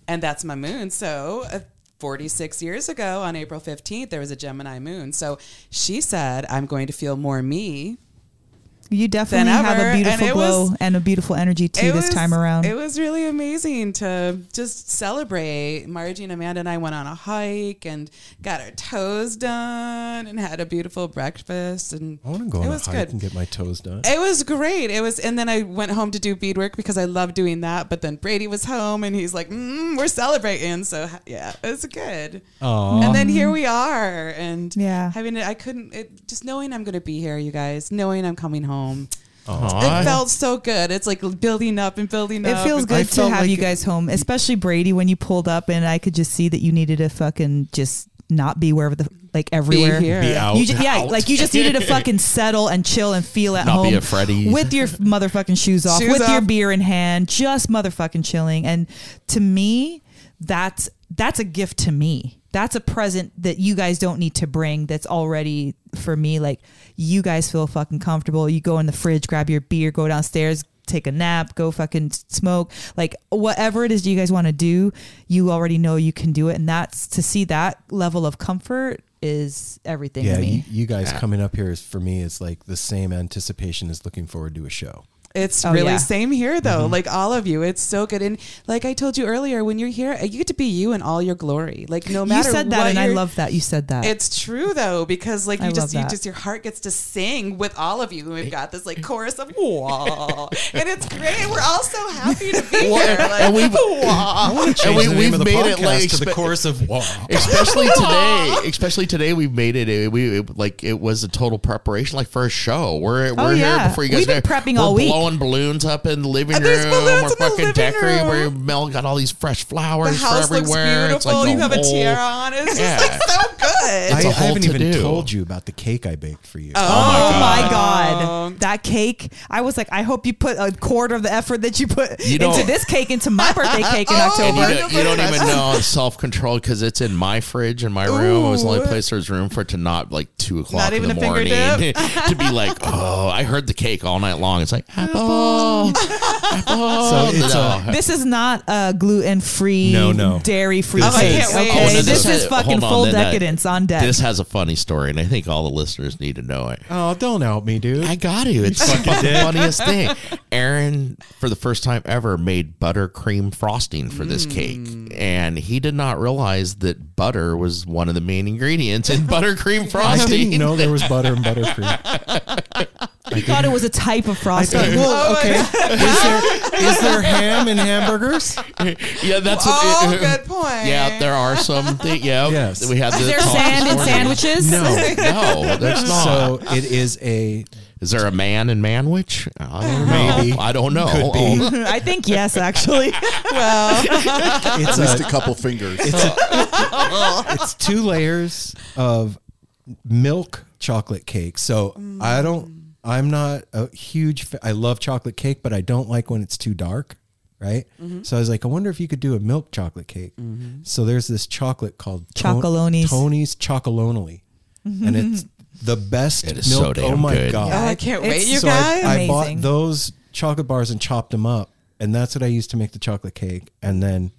and that's my moon. So, uh, 46 years ago on April 15th, there was a Gemini moon. So she said, I'm going to feel more me. You definitely have a beautiful it glow was- and a beautiful energy too this was- time around. It was really amazing to just celebrate. Margie and Amanda and I went on a hike and got our toes done and had a beautiful breakfast. And I want to go it on a was hike good. and get my toes done. It was great. It was, and then I went home to do beadwork because I love doing that. But then Brady was home, and he's like, mm, "We're celebrating." So yeah, it was good. Aw. And then here we are, and Yeah. having it, I couldn't it, just knowing I'm going to be here, you guys, knowing I'm coming home. Aw. It felt so good. It's like building up and building It up. It feels good I to have like you guys home, especially Brady when you pulled up and I could just see that you needed to fucking just not be wherever the like Be everywhere. here. Be out. You ju- yeah, Out. like you just needed to fucking settle and chill and feel at Not home be a Freddy. with your motherfucking shoes off, Shoes with your beer in hand, just motherfucking chilling. And to me, that's that's a gift to me. That's a present that you guys don't need to bring. That's already for me. Like you guys feel fucking comfortable. You go in the fridge, grab your beer, go downstairs, take a nap, go fucking smoke. Like whatever it is you guys want to do, you already know you can do it. And that's to see that level of comfort is everything yeah, to you, me. you guys coming up here is for me is like the same anticipation as looking forward to a show. It's Oh, really yeah. same here though. Mm-hmm. Like all of you, it's so good. And like I told you earlier, when you're here, you get to be you in all your glory. Like no matter you said that, what and I love that you said that. It's true though, because like I you just you just your heart gets to sing with all of you. And we've got this like chorus of wah, and it's great. We're all so happy to be Well, here. and- Like, and we've- wah. and we, we've made it like to the chorus of wow. especially today especially today we've made it it- we it, like it was a total preparation like for a show we're, we're Oh, yeah. here before you guys We've been prepping we're all week. Blowing balloons up in the living room there's balloons we're in the fucking living decorating where. Mel got all these fresh flowers the for house looks everywhere beautiful. it's like the you have a whole- tiara on. It's Yeah. just like so good. I, It's a I whole haven't even to-do. told you about the cake I baked for you. Oh, oh my my God. god, that cake! I was like, I hope you put a quarter of the effort that you put You into don't- this cake into my birthday cake in Oh, and you October. don't, you don't even know self control because it's in my fridge in my room. It was the only place there's room for it to not like two o'clock Not in even the a finger morning to be like, oh, I heard the cake all night long. It's like apple, apple. So it's No. a- This is not a gluten free, No, no. dairy free This cake. is- I can't wait. Okay, Oh, no, this this- is fucking hold on, full then that- decadence. on deck. This has a funny story, and I think all the listeners need to know it. Oh, don't help me, dude. I got to. It's the funniest thing. Aaron, for the first time ever, made buttercream frosting for this mm. cake, and he did not realize that butter was one of the main ingredients in buttercream I frosting. didn't know there was butter and buttercream. He thought it was a type of frosting. thought, well, oh okay. Is there is there ham in hamburgers? yeah, that's Oh, what. good point. Yeah, there are some. Th- yeah, Yes. we had. Is the there talk sand in sandwiches? No. No, there's not. So it is a Is there a man in Manwich? I don't know. Maybe. I don't know. Could be. I think yes, actually. well, it's At least a, a couple fingers. it's two layers of milk chocolate cake. So I don't. I'm not a huge. Fa- I love chocolate cake, but I don't like when it's too dark. Right. Mm-hmm. So I was like, I wonder if you could do a milk chocolate cake. Mm-hmm. So there's this chocolate called Ton- Chocolonis. Tony's Chocolonely, mm-hmm. and it's the best It is so milk. damn oh my good. god! Oh, I can't wait, It's you so guys. I, I bought those chocolate bars and chopped them up, and that's what I used to make the chocolate cake. And then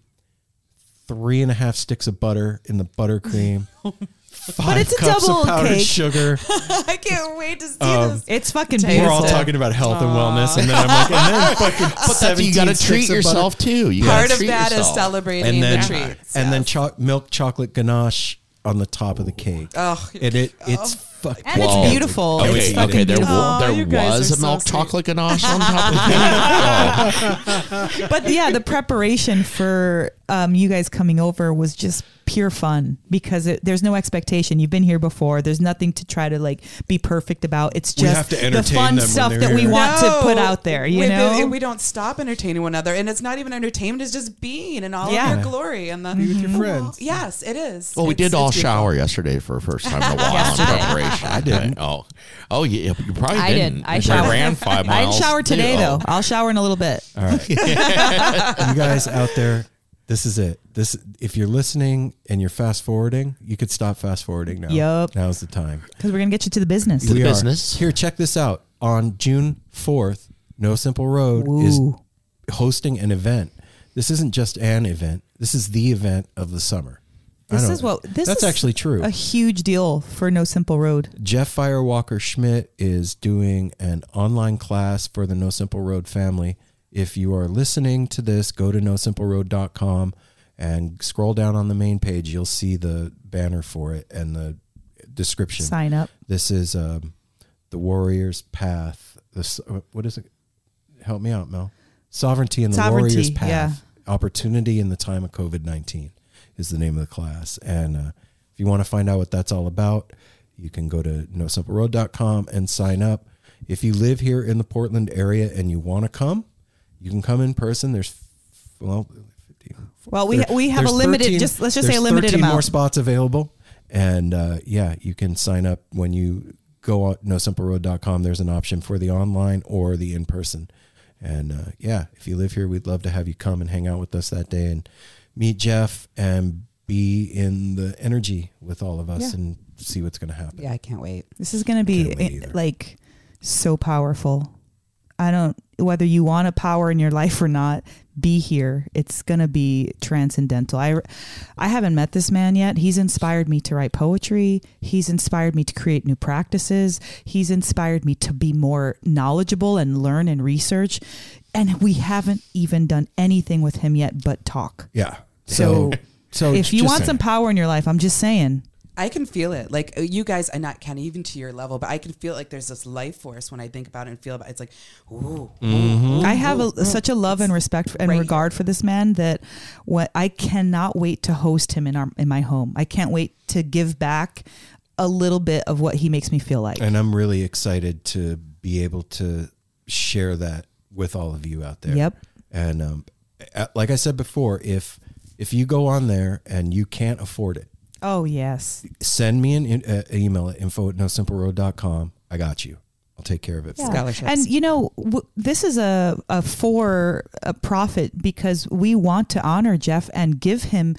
three and a half sticks of butter in the buttercream. Five it's a cups double of powdered cake. sugar. I can't wait to see Um, this. It's fucking We're We're beautiful. all talking about health and wellness, and then I'm like, and then fucking But that's, 17 you got to sticks treat of butter. yourself too. You Part gotta of treat that is yourself. celebrating and then the treats. and then cho- milk chocolate ganache on the top of the cake. Oh, and it it's fucking And Well, it's beautiful. Okay, It's okay. fucking There, beautiful. wa- Aw, there you guys was are a so milk sweet. chocolate ganache on top of the cake. but yeah, the preparation for um, you guys coming over was just pure fun because it, there's no expectation. You've been here before. There's nothing to try to like be perfect about. It's just have to the fun stuff they're that we here. want to put out there. You We- know, and we don't stop entertaining one another, and it's not even entertainment; it's just being in all Yeah. of your glory and the Be with your mm-hmm. friends. Yes, it is. Well, we It's- did all it's beautiful. shower yesterday for the first time in a while in preparation. I didn't. Oh, oh, yeah, you probably I didn't. did. I You showered. ran five I miles. didn't shower today too. though. I'll shower in a little bit. All right. you guys out there, this is it. This if you're listening and you're fast forwarding, you could stop fast forwarding now. Yep. Now's the time. Because we're gonna get you to the business. the We are. business. Here, check this out. On June 4th, No Simple Road is hosting an event. This isn't just an event. This is the event of the summer. This is what this That's is actually true. A huge deal for No Simple Road. Jeff Firewalker Schmidt is doing an online class for the No Simple Road family. If you are listening to this, go to nosimpleroad.com and scroll down on the main page. You'll see the banner for it and the description. Sign up. This is um, the Warrior's Path. This uh, what is it? Help me out, Mel. Sovereignty in the Sovereignty, Warrior's Path. yeah. Opportunity in the time of COVID nineteen is the name of the class. And uh, if you want to find out what that's all about, you can go to nosimpleroad.com and sign up. If you live here in the Portland area and you want to come, you can come in person. There's well, 15, Well, we there- we have a limited. 13 just let's just say a limited 13 amount. more spots available, and uh, yeah, you can sign up when you go on nosimpleroad.com. There's an option for the online or the in person, and uh, yeah, if you live here, we'd love to have you come and hang out with us that day and meet Jeff and be in the energy with all of us Yeah. and see what's going to happen. Yeah, I can't wait. This is going to be either. like so powerful. I don't whether you want a power in your life or not. Be here. It's going to be transcendental. I I haven't met this man yet. He's inspired me to write poetry. He's inspired me to create new practices. He's inspired me to be more knowledgeable and learn and research. And we haven't even done anything with him yet but talk. Yeah. So, So, so if you want saying. some power in your life, I'm just saying. I can feel it. Like uh, you guys, and not kind even to your level, but I can feel like there's this life force when I think about it and feel about it. It's like, ooh, ooh, I have ooh, a, such a love and respect and right regard for this man that what I cannot wait to host him in our in my home. I can't wait to give back a little bit of what he makes me feel like. And I'm really excited to be able to share that with all of you out there. Yep. And um, like I said before, if if you go on there and you can't afford it, Oh yes. send me an in, uh, email at info at nosimpleroad.com. I got you. I'll take care of it. for you. Scholarships. And you know, w- this is a, a for a profit because we want to honor Jeff and give him.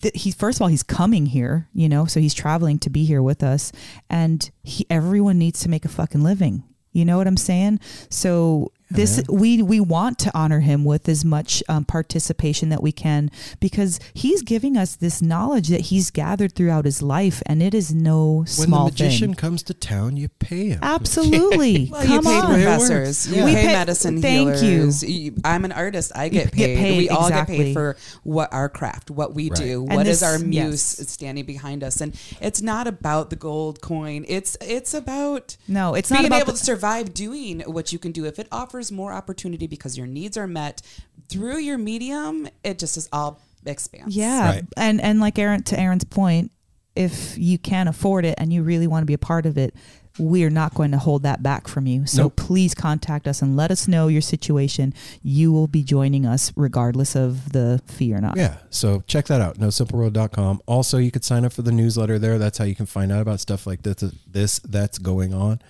Th- he first of all, he's coming here, you know, so he's traveling to be here with us, and he everyone needs to make a fucking living. You know what I'm saying? So this we we want to honor him with as much um, participation that we can because he's giving us this knowledge that he's gathered throughout his life, and it is no small When small the magician thing. comes to town, you pay him. Absolutely, Well, come you pay on. professors, you We pay, pay- medicine thank you. healers. You- I'm an artist. I get You get paid. paid, we all exactly. get paid for what our craft, what we Right. do, And what is this- our muse yes. standing behind us. And it's not about the gold coin. It's it's about No, it's not being about able the- to survive doing what you can do. If it offers more opportunity because your needs are met through your medium, it just is all expands. Yeah, Right. and and like Aaron to Aaron's point, if you can't afford it and you really want to be a part of it, we're not going to hold that back from you. So Nope. please contact us and let us know your situation. You will be joining us regardless of the fee or not. Yeah, so check that out, nosimpleroad.com. Also, you could sign up for the newsletter there. That's how you can find out about stuff like this, this that's going on.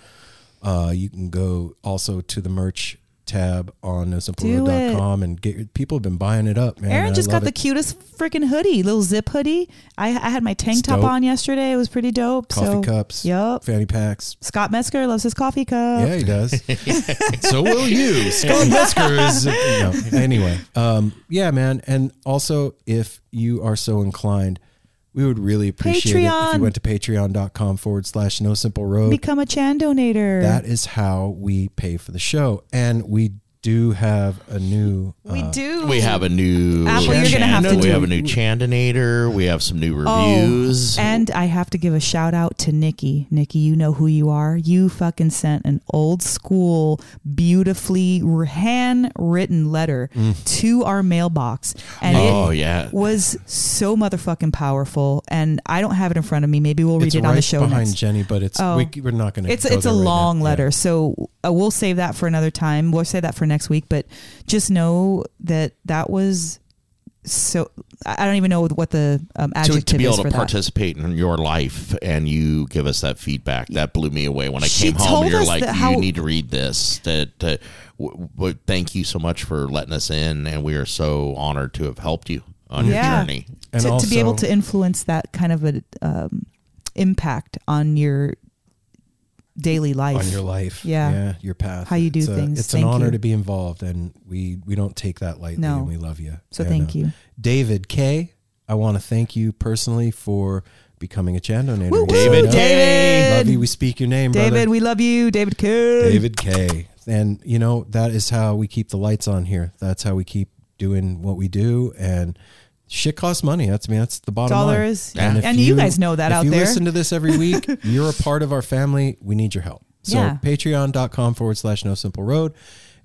Uh, you can go also to the merch tab on nosimpleroad.com and get people have been buying it up, man. Aaron just got love the it. cutest freaking hoodie, little zip hoodie. I, I had my tank top on yesterday. It was pretty dope. coffee so, cups, Yup. fanny packs. Scott Metzger loves his coffee cup. Yeah, he does. so will you. Scott Metzger is. No, anyway, um, yeah, man. And also, if you are so inclined, we would really appreciate it if you went to patreon.com forward slash no simple road. Become a Chan donator. That is how we pay for the show. And we do have a new. we uh, do. We have a new Apple, you're gonna have to Chan- do- We have a new Chandinator. We have some new Oh, reviews. and I have to give a shout out to Nikki. Nikki, you know who you are. You fucking sent an old school, beautifully handwritten letter to our mailbox. And oh it yeah. was so motherfucking powerful. And I don't have it in front of me. Maybe we'll read it's it right on the show behind next. Jenny, but it's Oh. we, we're not going to. It's it's a long letter, so uh, we'll save that for another time. We'll save that for next week. But just know that that was so. I I don't even know what the um, To, adjective to be is able for to that. participate in your life and you give us that feedback that blew me away when I She came home and you're like that you need to read this that uh, w- w- thank you so much for letting us in and we are so honored to have helped you on Yeah. your journey And to, to be able to influence that kind of a um, impact on your daily life. on your life. Yeah. yeah, your path. How you do It's a- things. It's Thank an honor you. to be involved, and we we don't take that lightly, No. and we love you. So And, thank uh, you. David K. I want to thank you personally for becoming a Chan donator. Woo, woo, David? David. love you. We speak your name, David, brother. we love you. David K. David K. And you know that is how we keep the lights on here. That's how we keep doing what we do, and. Shit costs money. That's I mean that's the bottom all line. there is. Yeah. if And you guys know that if out you there. listen to this every week, you're a part of our family. We need your help. So Yeah. patreon.com forward slash no simple road.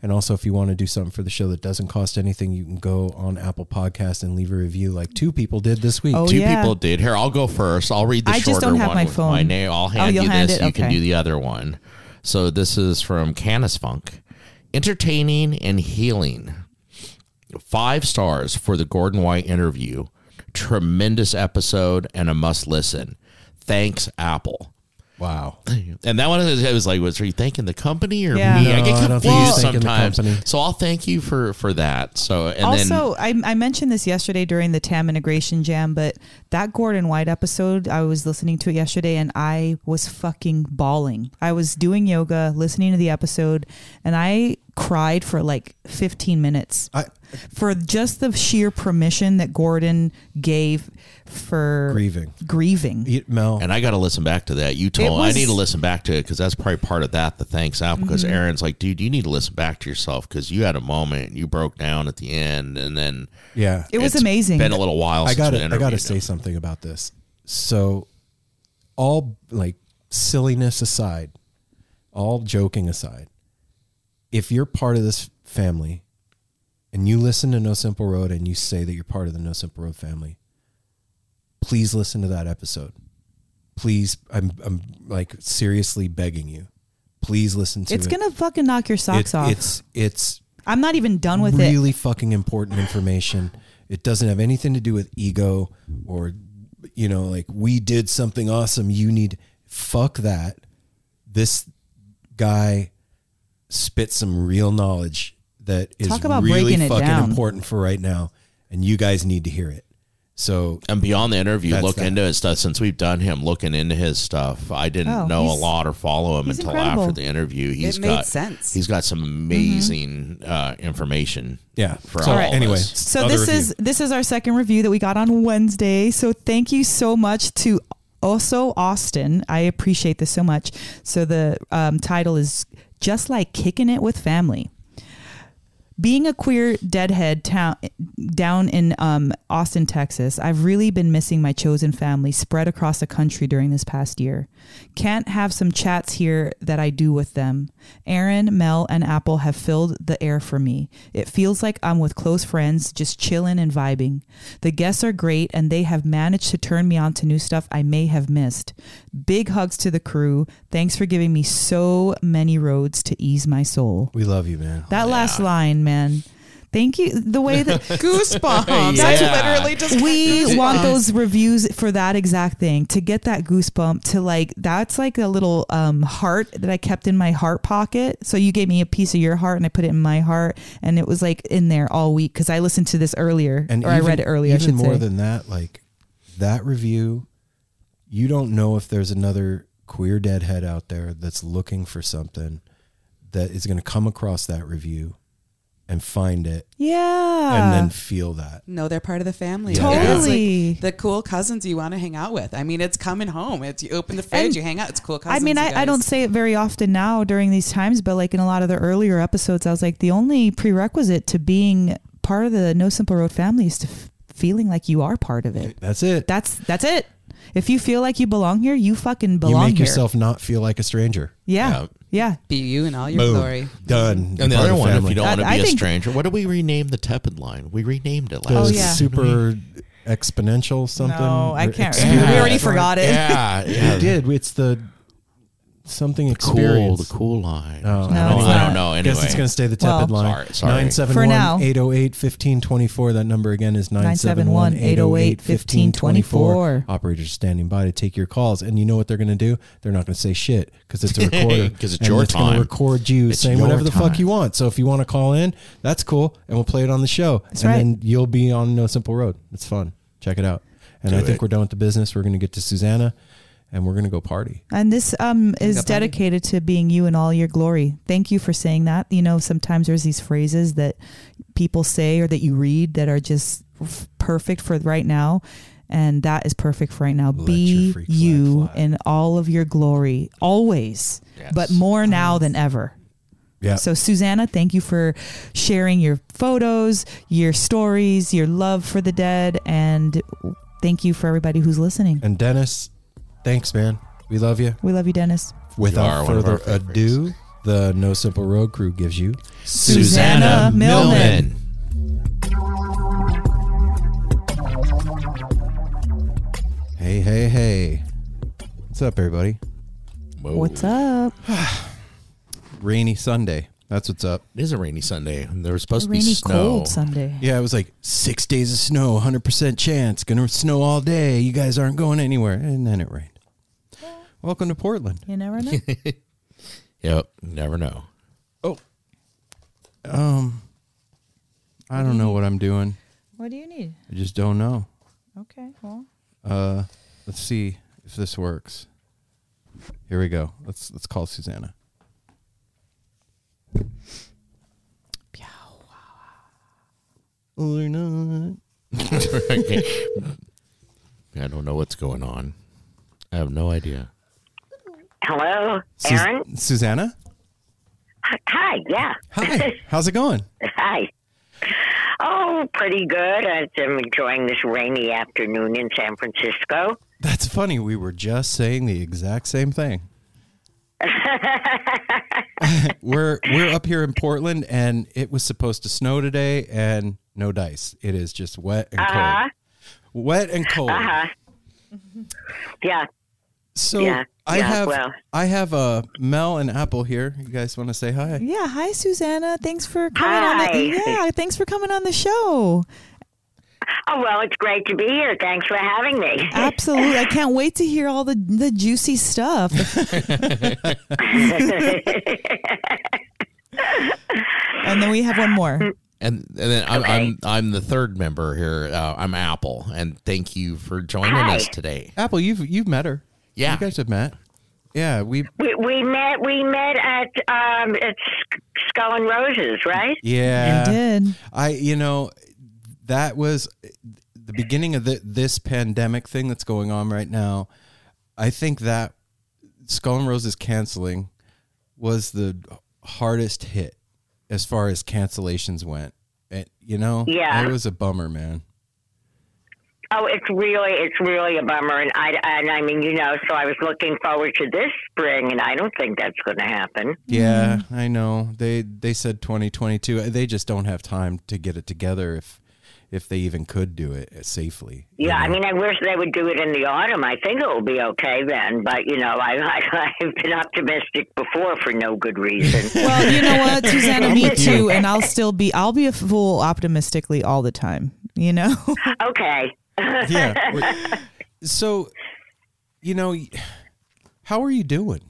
And also if you want to do something for the show that doesn't cost anything, you can go on Apple Podcast and leave a review like two people did this week. Oh, Two yeah. people did. Here, I'll go first. I'll read the I just shorter don't have one my with phone. my name. I'll Oh, hand you'll you hand this. it? You can do the other one. So this is from Canis Funk. Entertaining and healing. Five stars for the Gordon White interview. Tremendous episode and a must listen. Thanks, Apple. Wow. And that one is- it was like, was are you thanking the company or Yeah. me? I No, get I don't confused he's thanking the sometimes. So I'll thank you for for that. So and also, then I, I mentioned this yesterday during the TAM integration jam, but that Gordon White episode, I was listening to it yesterday and I was fucking bawling. I was doing yoga, listening to the episode, and I cried for like 15 minutes I for just the sheer permission that Gordon gave for grieving. grieving. Eat Mel. And I got to listen back to that. You told I need to listen back to it because that's probably part of that. The thanks out because Mm-hmm. Aaron's like, dude, you need to listen back to yourself because you had a moment, you broke down at the end, and then yeah. It was it's amazing. Been a little while. I got we to I got to say something about this. So all like silliness aside, all joking aside, if you're part of this family and you listen to No Simple Road and you say that you're part of the No Simple Road family, please listen to that episode. Please, I'm I'm like seriously begging you. Please listen to it's it. gonna fucking knock your socks It- off. It's it's I'm not even done with it. really fucking important information. It doesn't have anything to do with ego or you know like we did something awesome. You need fuck that. This guy spit some real knowledge that is Talk about really breaking it fucking down. important for right now, and you guys need to hear it. So And beyond the interview, look that. into his stuff. Since we've done him looking into his stuff, I didn't Oh, know a lot or follow him until incredible. after the interview. He's it made got sense. he's got some amazing uh, information. yeah. For so all anyway. So this review. is this is our second review that we got on Wednesday. So thank you so much to also Austin. I appreciate this so much. So the um, title is just like kicking it with family. Being a queer deadhead town down in um, Austin, Texas, I've really been missing my chosen family spread across the country during this past year. Can't have some chats here that I do with them. Aaron, Mel, and Apple have filled the air for me. It feels like I'm with close friends, just chilling and vibing. The guests are great, and they have managed to turn me on to new stuff I may have missed. Big hugs to the crew. Thanks for giving me so many roads to ease my soul. we love you, man. That last line, man. Thank you. The way that Goosebumps. Yeah. That's literally just we want those reviews for that exact thing to get that goosebump to like that's like a little um heart that I kept in my heart pocket. So you gave me a piece of your heart and I put it in my heart and it was like in there all week because I listened to this earlier and or I read it earlier. I Even should more say. than that, like that review, you don't know if there's another queer deadhead out there that's looking for something that is going to come across that review and find it yeah, and then feel that. No, they're part of the family. Yeah. Totally. like the cool cousins you want to hang out with. I mean, it's coming home. It's you open the fridge, And- you hang out. It's cool cousins. I mean, I, I don't say it very often now during these times, but like in a lot of the earlier episodes, I was like, the only prerequisite to being part of the No Simple Road family is to f- feeling like you are part of it. That's it. That's that's it. If you feel like you belong here, you fucking belong here. you make here. yourself not feel like a stranger. yeah. Yeah. yeah, be you in all your Boom. glory. Done. And the other one, if you don't I- want to I be a think- stranger, what did we rename the tepid line? We renamed it The last. Oh, yeah. super exponential something. No, I Or can't experience. remember. We already forgot it. Yeah, yeah. We did. It's the something Cool, experience. the cool line. Oh, I, No, don't, I don't know. Anyway, Guess it's going to stay the Well- tepid line. Sorry, sorry. 971 For now. 808 1524. That number again is 971 971 808 Operators standing by to take your calls. And you know what they're going to do? They're not going to say shit because it's a recorder. Because it's and your it's going time. to record you It's saying whatever the fuck you want. So if you want to call in, that's cool. And we'll play it on the show. That's and right. then you'll be on No Simple Road. It's fun. Check it out. And Do I think we're done with the business. We're going to get to Susana and we're going to go party. And this um is dedicated to being you in all your glory. Thank you for saying that. You know, sometimes there's these phrases that people say or that you read that are just f- perfect for right now. And that is perfect for right now. Let Be your freak flag you fly. in all of your glory, always, Yes. but more now than ever. Yeah. So, Susana, thank you for sharing your photos, your stories, your love for the dead, and thank you for everybody who's listening. And Dennis, thanks, man. We love you. We love you, Dennis. Without one of further our favorites. ado, the No Simple Road crew gives you Susana Millman. Hey, hey, hey. What's up, everybody? Whoa. What's up? Rainy Sunday. That's what's up. It is a rainy Sunday. There was supposed to be rainy, snow. cold Sunday. Yeah, it was like six days of snow, 100% chance. Gonna snow all day. You guys aren't going anywhere. And then it rained. Welcome to Portland. You never know. Yep. Never know. Oh. Um, I don't know what I'm doing. what do you need? I just don't know. Okay, well, Uh, let's see if this works. Here we go. Let's let's call Susana. Or not. Okay. I don't know what's going on. I have no idea. Hello, Sus- Aaron. Susana? Hi, yeah. Hi. How's it going? Hi. Oh, pretty good. I'm enjoying this rainy afternoon in San Francisco. That's funny. We were just saying the exact same thing. we're we're up here in Portland and it was supposed to snow today and no dice. It is just wet and Uh-huh. cold. Wet and cold. Uh-huh. Yeah. So Yeah, I yeah, have well. I have uh, Mel and Apple here. You guys want to say hi? yeah. Hi, Susana. Thanks for coming on. The, Hi. yeah, thanks for coming on the show. Oh, well, it's great to be here. Thanks for having me. Absolutely. I can't wait to hear all the the juicy stuff. and then we have one more. And and then I'm Okay. I'm, I'm the third member here. Uh, I'm Apple, and thank you for joining Hi. us today. Apple, you've you've met her. Yeah. you guys have met. Yeah, we We, we met. We met at um, at Skull and Roses, right? yeah. You did. I you know that was the beginning of the, this pandemic thing that's going on right now. I think that Skull and Roses canceling was the hardest hit as far as cancellations went. And, you know, Yeah. it was a bummer, man. Oh, it's really, it's really a bummer, and I, and I mean, you know, so I was looking forward to this spring, and I don't think that's going to happen. Yeah, I know. They they said 2022. They just don't have time to get it together if if they even could do it uh, safely. you Yeah, I mean, I wish they would do it in the autumn. I think it will be okay then, but you know, I, I I've been optimistic before for no good reason. Well, you know what, Susana, me too, and I'll still be. I'll be a fool optimistically all the time. You know. okay. Yeah. So, you know, how are you doing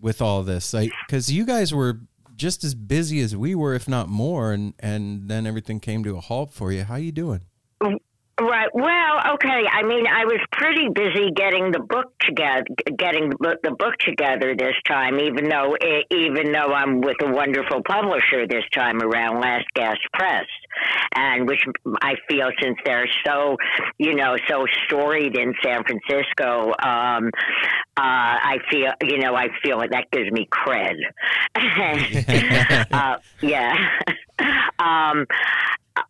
with all this? Like, because you guys were just as busy as we were, if not more, and and then everything came to a halt for you. How are you doing? Mm, Right. Well, okay. I mean, I was pretty busy getting the book together, getting the book, together this time. Even though, even though I'm with a wonderful publisher this time around, Last Gasp Press, and which I feel since they're so, you know, so storied in San Francisco, um, uh, I feel, you know, I feel like that gives me cred. uh, yeah. um,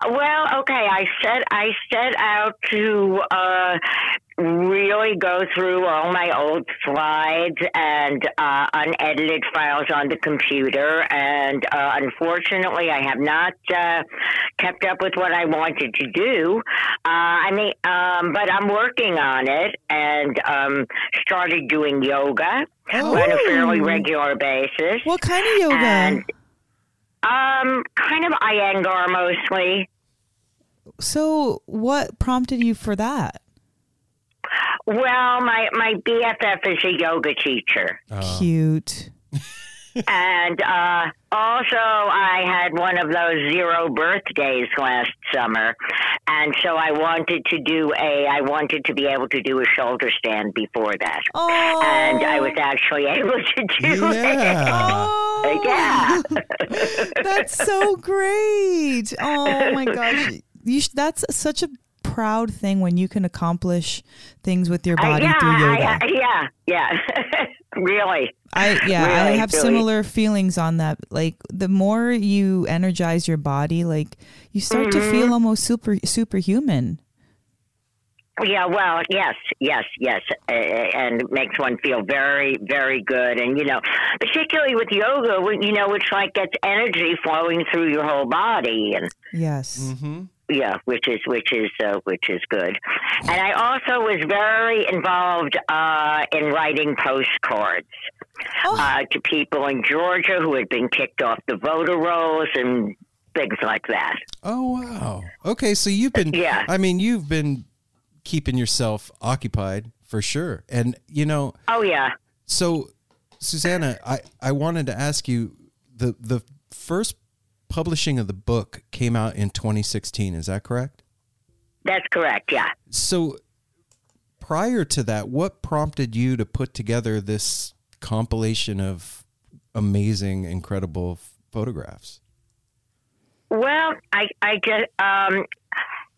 well, okay. I set I set out to uh, really go through all my old slides and uh, unedited files on the computer, and uh, unfortunately, I have not uh, kept up with what I wanted to do. Uh, I mean, um, but I'm working on it, and um, started doing yoga on a fairly Oh. regular basis. what kind of yoga? And um, kind of Iyengar mostly. so, what prompted you for that? Well, my my BFF is a yoga teacher, Cute. And uh, also I had one of those zero birthdays last summer, and so I wanted to do a I wanted to be able to do a shoulder stand before that, Oh. and I was actually able to do it. Yeah. Oh, Yeah. that's so great. Oh my gosh, you that's such a proud thing when you can accomplish things with your I- body yeah, through yoga. I, I, yeah, yeah, really. I yeah, I have really. similar feelings on that. Like the more you energize your body, like you start to Mm-hmm. feel almost super superhuman. Yeah, well, yes, yes, yes, uh, and it makes one feel very, very good. And you know, particularly with yoga, you know, it's like gets energy flowing through your whole body, and Yes. Mm-hmm. Yeah, which is which is uh, which is good. And I also was very involved uh, in writing postcards Oh. uh, to people in Georgia who had been kicked off the voter rolls and things like that. Oh wow. Okay, so you've been. Yeah. I mean, you've been keeping yourself occupied for sure, and you know. Oh yeah. So, Susana, I, I wanted to ask you the the first publishing of the book came out in 2016. Is that correct? That's correct. Yeah. So, prior to that, what prompted you to put together this compilation of amazing, incredible photographs? Well, I I just um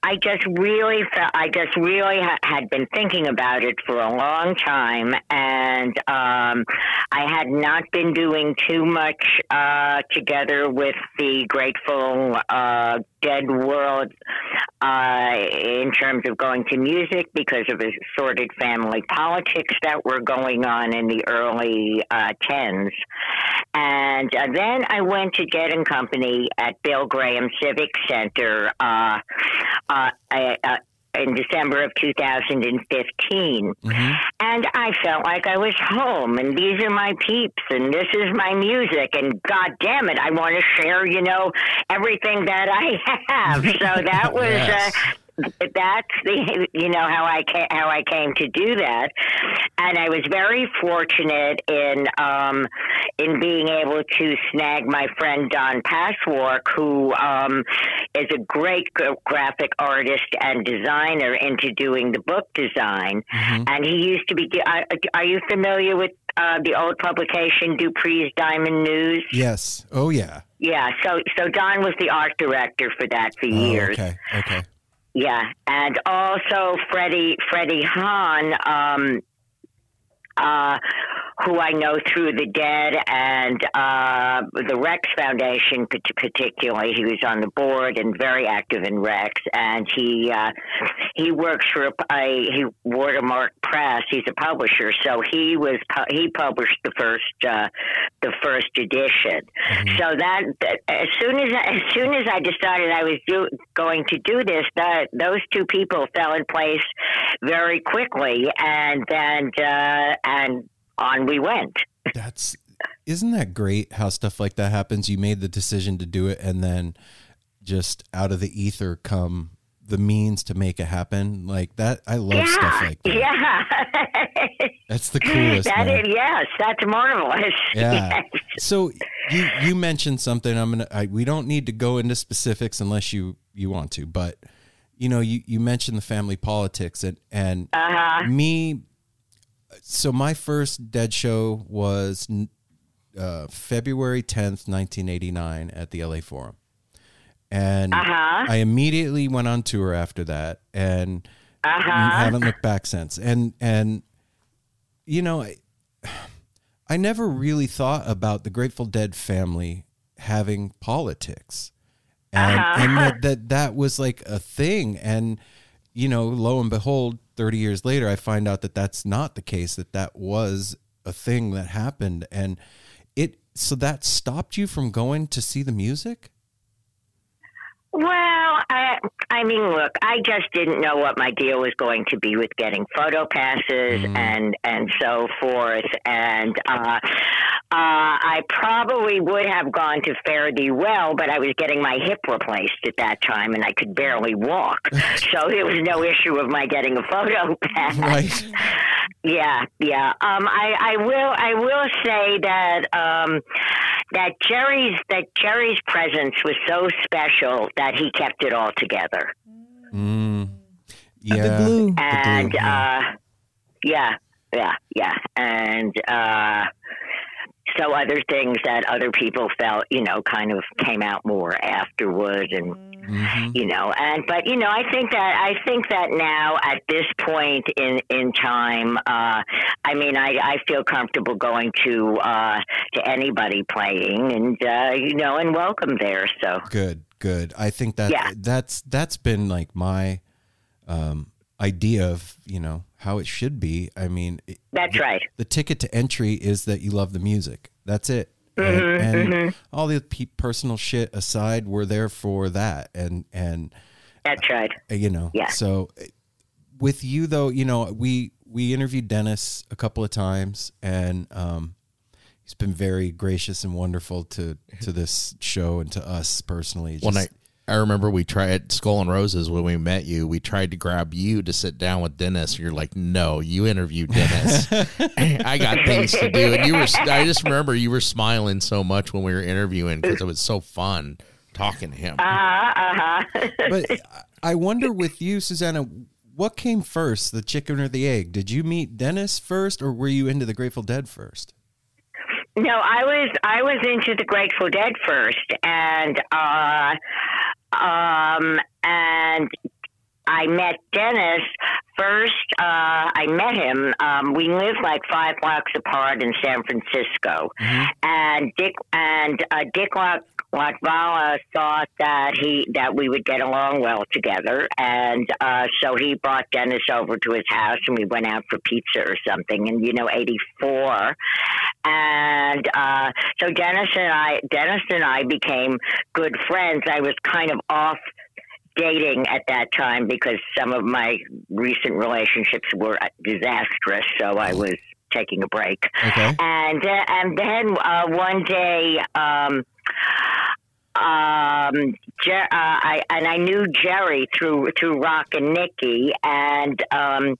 I just really felt I just really ha- had been thinking about it for a long time, and um, I had not been doing too much uh, together with the Grateful uh, Dead world uh, in terms of going to music because of sordid family politics that were going on in the early uh, tens. And uh, then I went to Dead and Company at Bill Graham Civic Center uh, uh, uh, uh, in December of 2015. And I felt like I was home, and these are my peeps, and this is my music, and God damn it, I want to share, you know, everything that I have. So that was, Yes. uh, that's the you know how I came, how I came to do that, and I was very fortunate in um, in being able to snag my friend Don Pasewark, who um, is a great graphic artist and designer, into doing the book design, Mhm. and he used to be. Are, are you familiar with uh, the old publication Dupree's Diamond News? Yes. Oh yeah. Yeah, so so Don was the art director for that for Oh, years. okay. Okay. Yeah, and also Freddie Freddie Hahn, um, uh, who I know through the Dead and uh, the Rex Foundation, particularly. He was on the board and very active in Rex, and he uh, he works for a, he Watermark Press. He's a publisher, so he was he published the first uh, the first edition. So that as soon as as soon as I decided I was do, going to do this, that those two people fell in place very quickly, and then uh, and on we went. That's isn't that great how stuff like that happens? You made the decision to do it and then just out of the ether come the means to make it happen. Like that I love stuff like that. Yeah. That's the coolest. That man. is, yes, that's marvelous. Yeah. Yes. So you you mentioned something. I'm gonna. I, we don't need to go into specifics unless you you want to. But you know, you you mentioned the family politics and and Uh-huh. me. So my first dead show was uh, February 10th, 1989, at the LA Forum, and Uh-huh. I immediately went on tour after that, and Uh-huh. haven't looked back since. And and you know, I, I never really thought about the Grateful Dead family having politics, and Uh-huh. and that, that that was like a thing. And you know, lo and behold, thirty years later, I find out that that's not the case. That that was a thing that happened, and it so that stopped you from going to see the music. Well, I, I mean, look, I just didn't know what my deal was going to be with getting photo passes Mhm. and and so forth, and uh, uh, I probably would have gone to Fare Thee Well, but I was getting my hip replaced at that time, and I could barely walk, so it was no issue of my getting a photo pass. Right. Yeah, yeah. Um, I, I will. I will say that um, that Jerry's that Jerry's presence was so special that he kept it all together. Mm. The Yeah. glue. And yeah. uh, yeah, yeah, yeah. And uh, so other things that other people felt, you know, kind of came out more afterward, and Mhm. you know and but you know i think that i think that now at this point in in time uh i mean i i feel comfortable going to uh to anybody playing and uh you know and welcome there so Good, good. I think that Yeah. that's that's been like my um, idea of you know how it should be. I mean, that's right the ticket to entry is that you love the music. That's it. Mhm, and and all the pe- personal shit aside, we're there for that. And and that's right uh, you know, Yeah. so with you though, you know, we we interviewed Dennis a couple of times, and um, he's been very gracious and wonderful to to this show and to us personally. One Just- night, I remember we tried Skull and Roses when we met you. We tried to grab you to sit down with Dennis. You're like, no, you interview Dennis. I got things to do, and you were. I just remember you were smiling so much when we were interviewing because it was so fun talking to him. uh-huh uh-huh but I wonder with you, Susana, what came first, the chicken or the egg? Did you meet Dennis first, or were you into the Grateful Dead first? No, I was I was into the Grateful Dead first, and uh, um, and I met Dennis first. Uh, I met him. Um, we lived like five blocks apart in San Francisco, and Dick and uh, Dick Lock. Latvala thought that he that we would get along well together, and uh, so he brought Dennis over to his house, and we went out for pizza or something. And you know, eighty four, and uh, so Dennis and I, Dennis and I became good friends. I was kind of off dating at that time because some of my recent relationships were disastrous, so I was taking a break. Okay. And uh, and then uh, one day, um, um, Jer- uh, I and I knew Jerry through through Rock and Nikki, and um,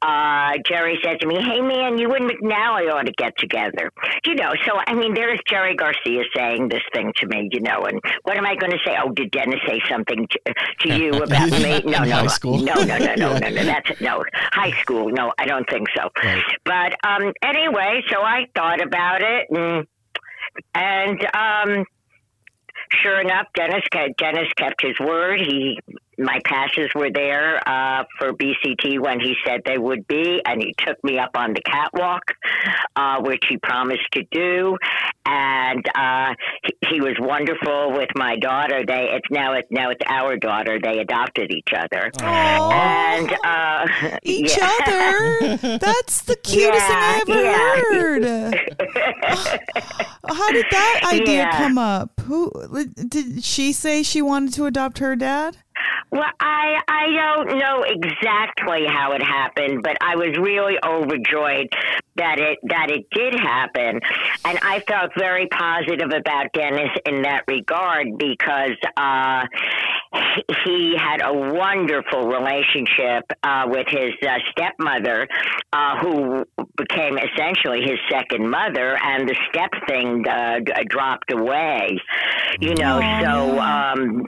uh, Jerry said to me, "Hey man, you and McNally ought to get together." You know, so I mean, there's Jerry Garcia saying this thing to me, you know, and what am I going to say? Oh, did Dennis say something to, to you about me? No, no, school? no, no, no, no, no, no. That's no high school. No, I don't think so. Right. But um, anyway, so I thought about it, and and um, sure enough, Dennis ke- Dennis kept his word. He my passes were there uh, for BCT when he said they would be, and he took me up on the catwalk, uh, which he promised to do. And uh, he, he was wonderful with my daughter. They it's now it's now it's our daughter. They adopted each other. And uh, Each yeah. other? That's the cutest thing I ever Yeah, heard. How did that idea Yeah. come up? Who did she say she wanted to adopt her dad? Well, I I don't know exactly how it happened, but I was really overjoyed that it that it did happen, and I felt very positive about Dennis in that regard because uh, he- had a wonderful relationship uh, with his uh, stepmother, uh, who became essentially his second mother, and the step thing uh, dropped away. You know, Aw, so um,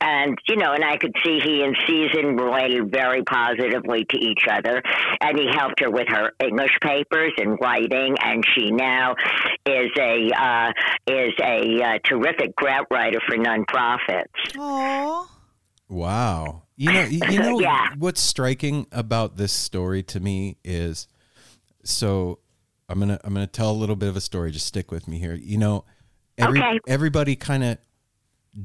and you know, and I could see he and Season related very positively to each other, and he helped her with her English papers and writing, and she now is a uh, is a uh, terrific grant writer for nonprofits. Aw. Wow. You know, you, you know Yeah. what's striking about this story to me is so I'm going to I'm going to tell a little bit of a story. Just stick with me here. You know, every Okay. everybody kind of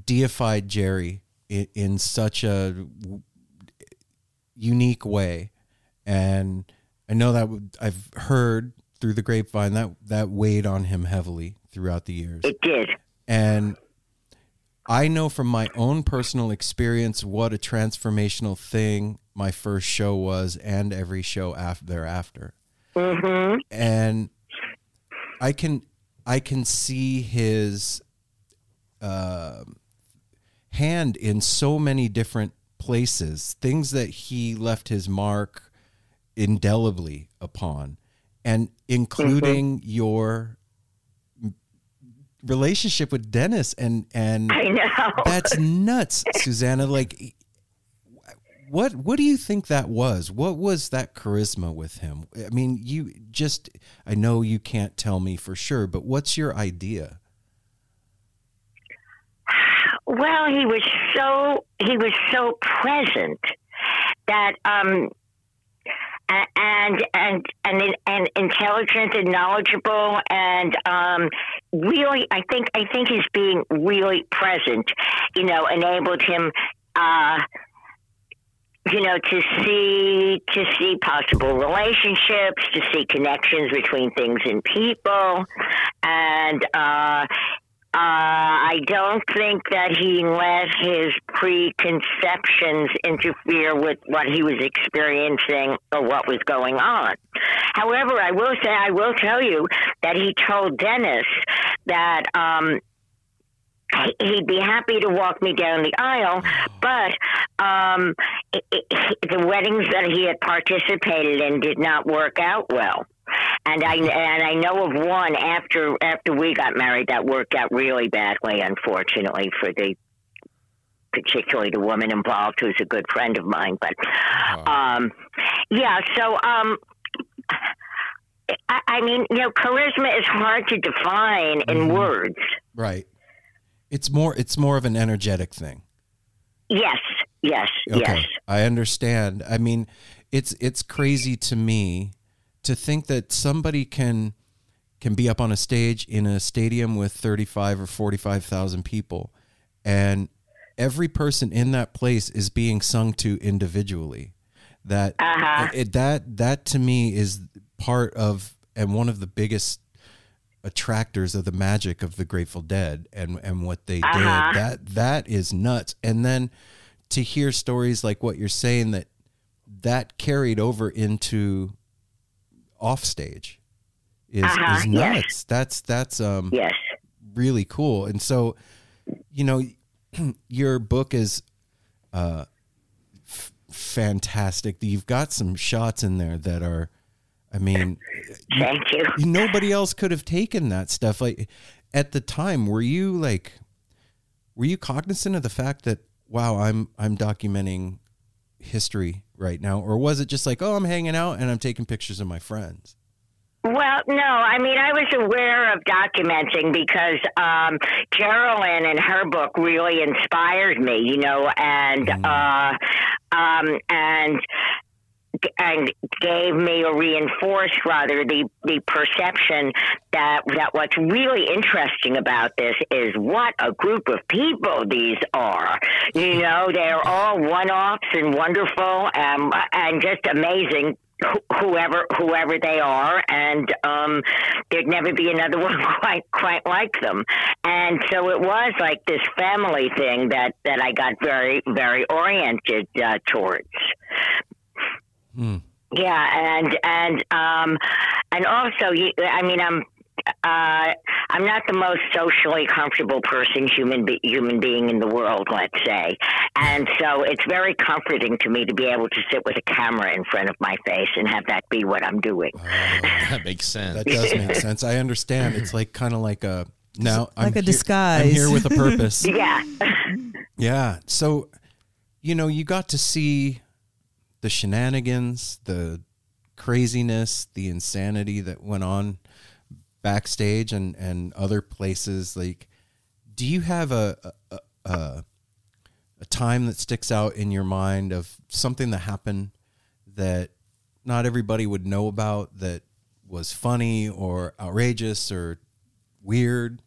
deified Jerry in, in such a unique way. And I know that w- I've heard through the grapevine that that weighed on him heavily throughout the years. It did. And I know from my own personal experience what a transformational thing my first show was and every show after thereafter. hmm And I can I can see his uh, hand in so many different places, things that he left his mark indelibly upon, and including your relationship with Dennis and and I know. that's nuts, Susana. Like, what what do you think that was? What was that charisma with him? I mean, you just I know you can't tell me for sure, but what's your idea? Well, he was so he was so present that um and and and and intelligent and knowledgeable and um really I think I think his being really present, you know, enabled him uh you know to see to see possible relationships to see connections between things and people. And uh uh, I don't think that he let his preconceptions interfere with what he was experiencing or what was going on. However, I will say, I will tell you that he told Dennis that um, he- he'd be happy to walk me down the aisle, but um, i i the weddings that he had participated in did not work out well. And I and I know of one after after we got married that worked out really badly, unfortunately for the particularly the woman involved who's a good friend of mine. But um, yeah, so um, I, I mean, you know, charisma is hard to define in words. Right. It's more it's more of an energetic thing. Yes, yes, yes. I understand. I mean, it's it's crazy to me to think that somebody can can be up on a stage in a stadium with 35 or 45,000 people and every person in that place is being sung to individually. That Uh-huh. it, that that to me is part of and one of the biggest attractors of the magic of the Grateful Dead and and what they Uh-huh. did. That that is nuts. And then to hear stories like what you're saying that that carried over into offstage is Uh-huh, is yes. nuts. That's that's um Yes. really cool. And so you know, your book is uh, f- fantastic. You've got some shots in there that are, I mean, Thank you. nobody else could have taken that stuff. Like at the time, were you like, were you cognizant of the fact that wow, I'm I'm documenting history right now, or was it just like, oh, I'm hanging out and I'm taking pictures of my friends? Well, no, I mean, I was aware of documenting because um, Carolyn and her book really inspired me, you know, and uh, um, and and gave me or reinforced rather the the perception that that what's really interesting about this is what a group of people these are. You know, they're all one offs and wonderful and and just amazing whoever whoever they are and um there'd never be another one quite quite like them and so it was like this family thing that that I got very very oriented uh, towards Hmm. yeah and and um and also you I mean I'm uh, I'm not the most socially comfortable person, human be- human being in the world, let's say, and so it's very comforting to me to be able to sit with a camera in front of my face and have that be what I'm doing. Oh, that makes sense. That does make sense. I understand. It's like kind of like a now I'm Like a here- disguise. I'm here with a purpose. Yeah. Yeah. So, you know, you got to see the shenanigans, the craziness, the insanity that went on backstage and and other places. Like, do you have a a, a a time that sticks out in your mind of something that happened that not everybody would know about that was funny or outrageous or weird?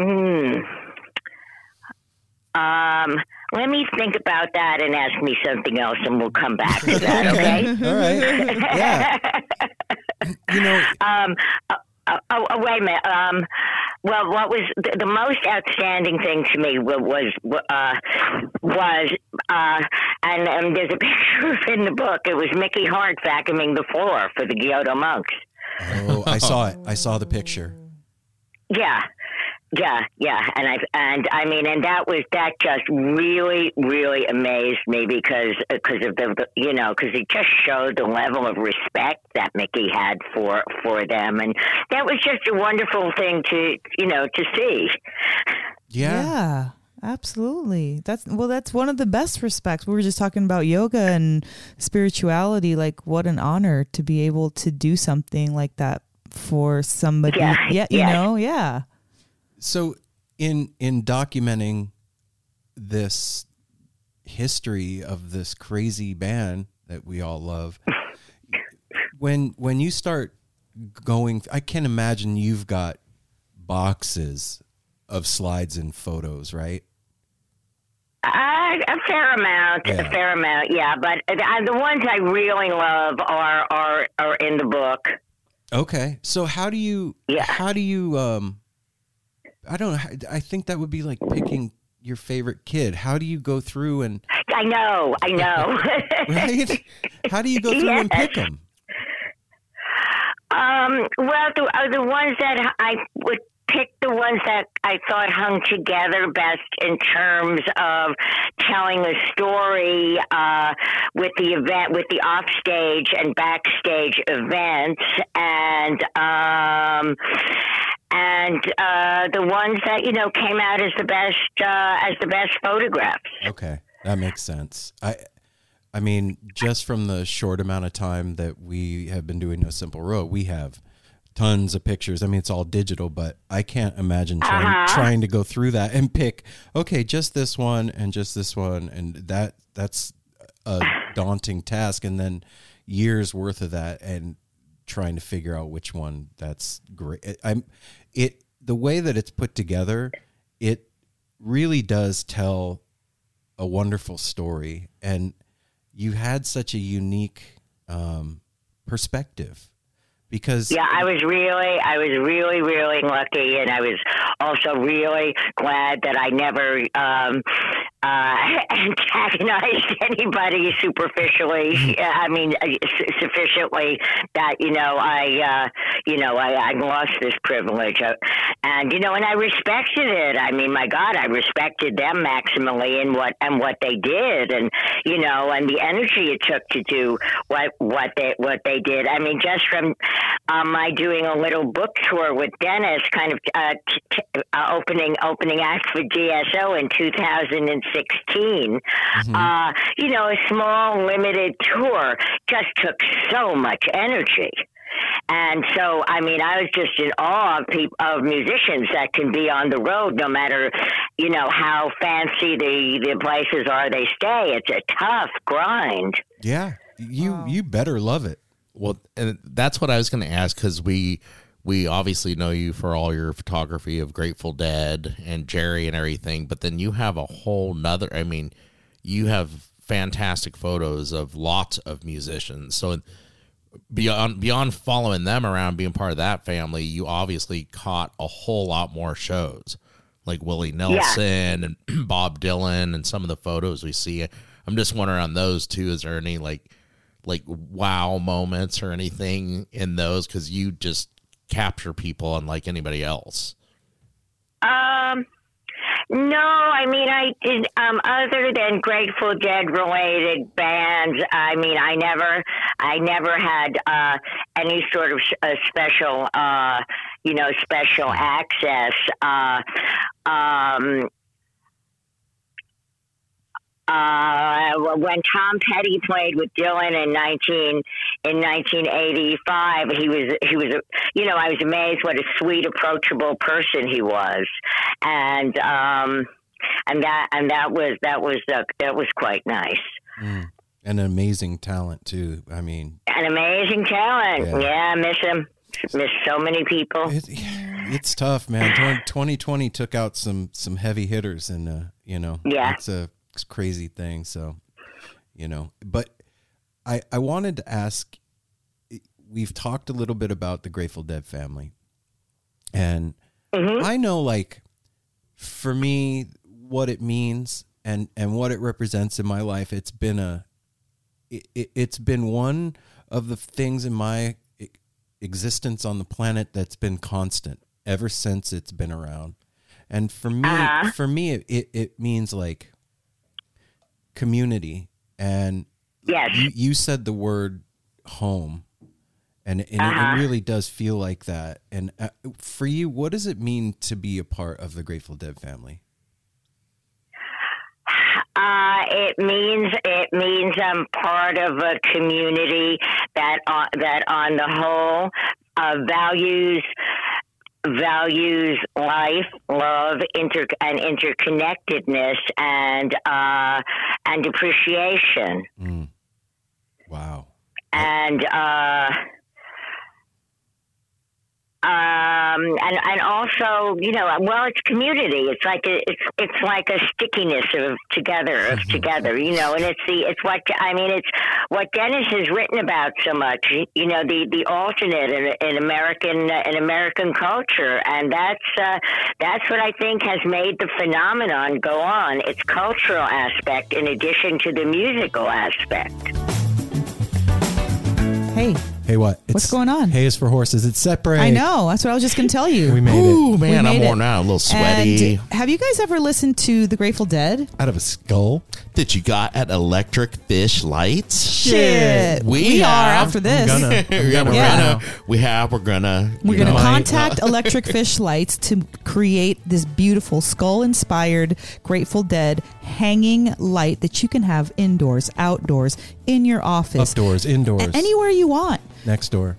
Hmm. Um, let me think about that and ask me something else, and we'll come back to that. Okay. All right. Yeah. You know, Um, uh, uh, oh, oh, wait a minute. Um, well, what was the, the most outstanding thing to me wa- was uh, was uh, and um, there's a picture in the book. It was Mickey Hart vacuuming the floor for the Gyuto monks. Oh, I saw it. I saw the picture. Yeah. Yeah, yeah, and I and I mean, and that was that just really, really amazed me because uh, because of the, the you know because it just showed the level of respect that Mickey had for for them, and that was just a wonderful thing to you know to see. Yeah. Yeah, absolutely. That's well, that's one of the best respects. We were just talking about yoga and spirituality. Like, what an honor to be able to do something like that for somebody. Yeah, yeah you yes. know, yeah. So in in documenting this history of this crazy band that we all love, when when you start going, I can't imagine you've got boxes of slides and photos, right? Uh, a fair amount, Yeah. a fair amount, yeah. But uh, the ones I really love are are are in the book. Okay. So how do you Yeah. how do you um I don't know I think that would be like picking your favorite kid. How do you go through and I know, I know. right? How do you go through and pick them? Um, well, the, uh, the ones that I would pick the ones that I thought hung together best in terms of telling a story uh, with the event, with the offstage and backstage events, and um, and uh, the ones that you know came out as the best uh, as the best photographs. Okay, that makes sense. I, I mean, just from the short amount of time that we have been doing No Simple Road, we have tons of pictures. I mean, it's all digital, but I can't imagine trying, Uh-huh. trying to go through that and pick. Okay, just this one and just this one, and that that's a daunting task. And then years worth of that, and trying to figure out which one that's great. I'm it the way that it's put together. It really does tell a wonderful story and you had such a unique um, perspective because Yeah, I was really, I was really, really lucky, and I was also really glad that I never, um, uh, antagonized anybody superficially. I mean, uh, sufficiently that you know I, uh, you know, I, I lost this privilege, uh, and you know, and I respected it. I mean, my God, I respected them maximally in what and what they did, and you know, and the energy it took to do what what they what they did. I mean, just from um, my doing a little book tour with Dennis, kind of uh, t- t- uh, opening opening act for GSO in 2016. Uh, you know, a small limited tour just took so much energy. And so, I mean, I was just in awe of people, of musicians that can be on the road, no matter, you know, how fancy the, the places are they stay. It's a tough grind. Yeah, you you better love it. Well, and that's what I was going to ask because we we obviously know you for all your photography of Grateful Dead and Jerry and everything, but then you have a whole nother. I mean, you have fantastic photos of lots of musicians. So beyond beyond following them around, being part of that family, you obviously caught a whole lot more shows like Willie Nelson and Bob Dylan and some of the photos we see. I'm just wondering on those too. Is there any like like wow moments or anything in those because you just capture people unlike anybody else. Um, no, I mean, I did, um, other than Grateful Dead related bands, I mean, I never, I never had, uh, any sort of uh, special, uh, you know, special access. Uh, um, uh, when Tom Petty played with Dylan in nineteen in nineteen eighty five, he was he was a you know I was amazed what a sweet, approachable person he was, and um, and that and that was that was uh, that was quite nice. And an amazing talent too. I mean, An amazing talent. Yeah. Yeah, I miss him. Miss so many people. it, it's tough, man. 2020 took out some some heavy hitters, and uh, you know, Yeah. it's a crazy thing. So, you know, but I I wanted to ask. We've talked a little bit about the Grateful Dead family, and I know, like, for me, what it means and and what it represents in my life. It's been a it, it's been one of the things in my existence on the planet that's been constant ever since it's been around. And for me, Uh-huh. for me, it, it means like community. And Yes. you, you said the word home, and, and it, Uh-huh. it really does feel like that. And uh, for you, what does it mean to be a part of the Grateful Dead family? Uh, it means it means I'm part of a community that on, that on the whole uh, values values life, love, inter and interconnectedness, and uh, and appreciation, Wow. and. Uh, um, and and also, you know, well, it's community. It's like a, it's it's like a stickiness of together, of together, you know. And it's the it's what I mean. It's what Dennis has written about so much. You know, the the alternate in, in American in American culture, and that's uh, that's what I think has made the phenomenon go on. Its cultural aspect, in addition to the musical aspect. Hey, Hey, what? What's going on? Hay is for horses. It's separate. I know. That's what I was just going to tell you. We made Ooh it man, We I'm made worn out, a little sweaty. And have you guys ever listened to the Grateful Dead? out of a skull. that you got at Electric Fish Lights. Shit. We are have- after this. I'm gonna. I'm yeah, gonna we're Yeah. gonna we have we're gonna We're going to know, contact Electric Fish Lights to create this beautiful skull inspired Grateful Dead hanging light that you can have indoors, outdoors, in your office, Updoors, indoors, anywhere you want. Next door.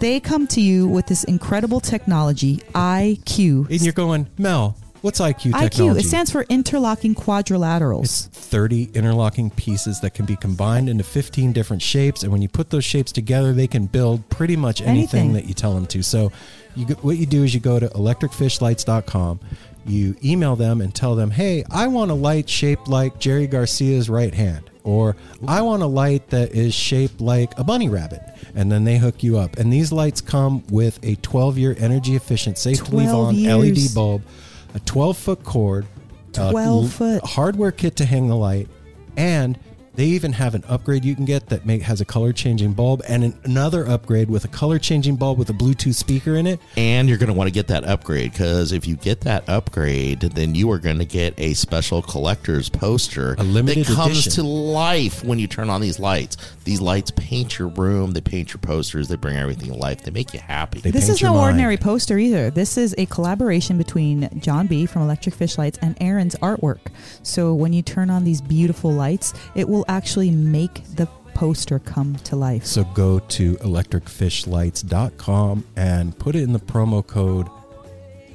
They come to you with this incredible technology, IQ. And you're going, Mel, what's IQ technology? IQ, it stands for interlocking quadrilaterals. It's 30 interlocking pieces that can be combined into 15 different shapes. And when you put those shapes together, they can build pretty much anything, Anything. that you tell them to. So, you what you do is you go to electricfishlights.com, you email them and tell them, hey, I want a light shaped like Jerry Garcia's right hand. Or I want a light that is shaped like a bunny rabbit. And then they hook you up. And these lights come with a 12 year energy efficient, safe to leave on years. LED bulb, a 12 foot cord, a 12 l- foot. hardware kit to hang the light, and they even have an upgrade you can get that make, has a color changing bulb and an, another upgrade with a color changing bulb with a Bluetooth speaker in it. And you're going to want to get that upgrade because if you get that upgrade, then you are going to get a special collector's poster A limited that comes edition. to life when you turn on these lights. These lights paint your room, they paint your posters, they bring everything to life, they make you happy. They This is no mind. ordinary poster either. This is a collaboration between John B from Electric Fish Lights and Aaron's artwork. So when you turn on these beautiful lights, it will actually make the poster come to life. So go to electricfishlights.com and put it in the promo code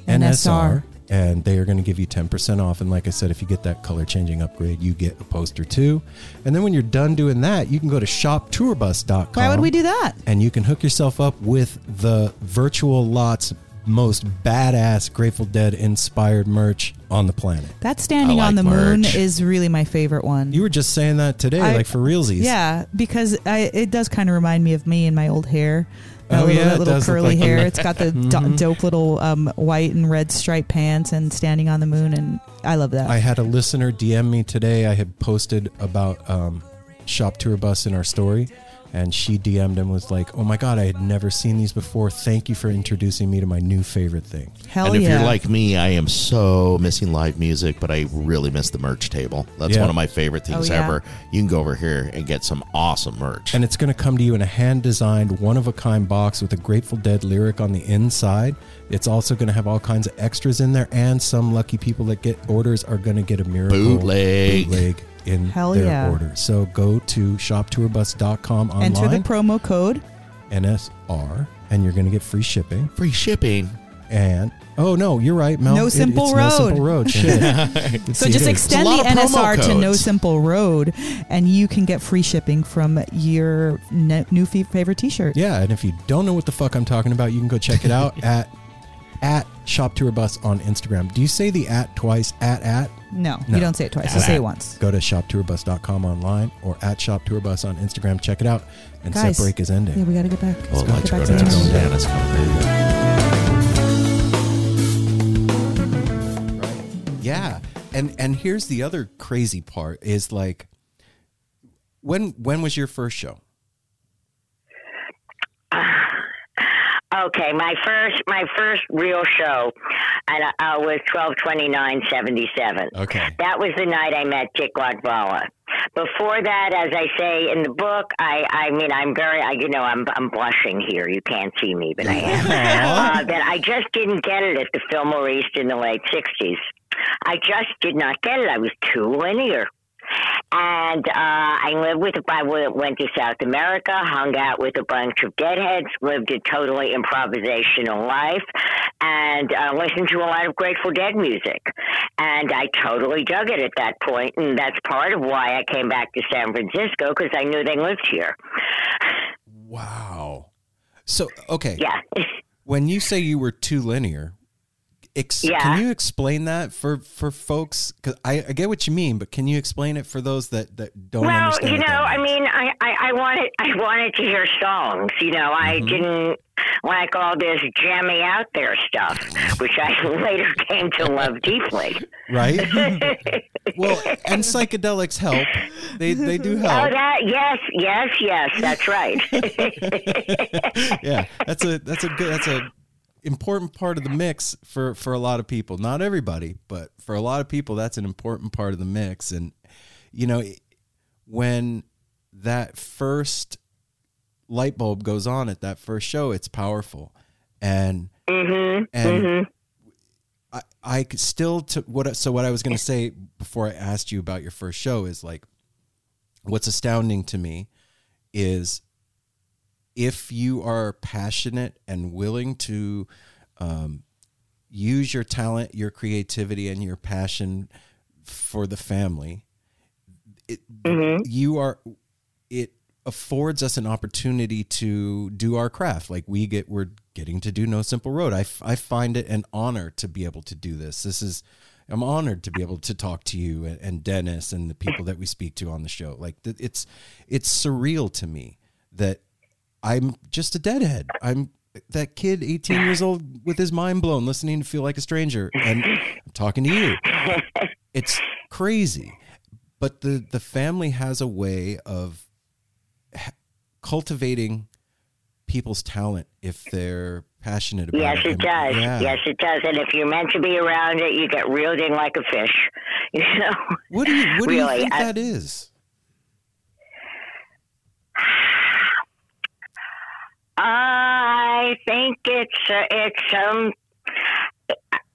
NSR, NSR. and they are going to give you 10% off. And like I said, if you get that color changing upgrade, you get a poster too. And then when you're done doing that, you can go to shoptourbus.com. Why would we do that? And you can hook yourself up with the virtual lots most badass Grateful Dead inspired merch on the planet. That standing I on the like moon is really my favorite one. You were just saying that today, I- like for realsies. Yeah, because I, it does kind of remind me of me and my old hair. That Oh, little, yeah, that little curly like- Mm-hmm. hair. It's got the do- dope little um, white and red striped pants and standing on the moon, and I love that. I had a listener DM me today. I had posted about um, Shop Tour Bus in our story, and she DM'd him was like, "Oh my god, I had never seen these before. Thank you for introducing me to my new favorite thing." Hell and if yeah! you're like me, I am so missing live music, but I really miss the merch table. That's Yeah. one of my favorite things Oh, yeah. ever. You can go over here and get some awesome merch. And it's going to come to you in a hand designed, one of a kind box with a Grateful Dead lyric on the inside. It's also going to have all kinds of extras in there, and some lucky people that get orders are going to get a miracle Bootleg. bootleg in Hell their yeah. order. So go to shoptourbus.com online, Enter the promo code. NSR, and you're going to get free shipping. Free shipping. And oh no, you're right, Mel. No It- Simple it's Road. No simple road. Shit. So just extend the lot of promo NSR to No. Simple Road, and you can get free shipping from your ne- new f- favorite T-shirt. Yeah, and if you don't know what the fuck I'm talking about, you can go check it out at at Shop Tour Bus on Instagram. Do you say the at twice? At at? No, No. you don't say it twice. You say it once. Go to shoptourbus.com online or at Shop Tour Bus on Instagram. Check it out. And Guys. set break is ending. Yeah, we got to get back. Oh, Let's go. Get back to going down. Dan is coming. Right. Yeah. And and here's the other crazy part is like when when was your first show? Ah, Okay, my first my first real show, and I, I was twelve twenty nine seventy seven. Okay. That was the night I met Dick Latvala. Before that, as I say in the book, I, I mean, I'm very, I, you know, I'm, I'm blushing here. You can't see me, but I am. uh, that I just didn't get it at the Fillmore East in the late 60s. I just did not get it. I was too linear. And uh, I lived with, I went to South America, hung out with a bunch of deadheads, lived a totally improvisational life, and uh, listened to a lot of Grateful Dead music. And I totally dug it at that point, and that's part of why I came back to San Francisco because I knew they lived here. Wow. So okay. Yeah. When you say you were too linear, ex- Yeah. can you explain that for for folks? Because I, I get what you mean, but can you explain it for those that that don't well, understand? you know, I mean, I, I, I wanted I wanted to hear songs. You know, I Mm-hmm. didn't like all this jammy out there stuff, which I later came to love deeply. right? well, and psychedelics help. They they do help. Oh, that yes, yes, yes, that's right. yeah, that's a that's a good that's a important part of the mix for for a lot of people. Not everybody, but for a lot of people, that's an important part of the mix. And you know, when that first light bulb goes on at that first show, it's powerful. And hmm and I, I could still to what so what I was going to say before I asked you about your first show is like what's astounding to me is if you are passionate and willing to um, use your talent, your creativity, and your passion for the family, it, you are it affords us an opportunity to do our craft. Like we get we're getting to do no simple road. I, f- I find it an honor to be able to do this. This is i'm honored to be able to talk to you and, and dennis and the people that we speak to on the show. Like th- it's it's surreal to me that i'm just a deadhead i'm that kid 18 years old with his mind blown listening to feel like a stranger and i'm talking to you it's crazy. But the the family has a way of cultivating people's talent if they're passionate about Yes, it. it And- does. yeah. Yes, it does. And if you're meant to be around it, you get reeled in like a fish. You know. What do you what do you think I- that is? I think it's uh, it's some.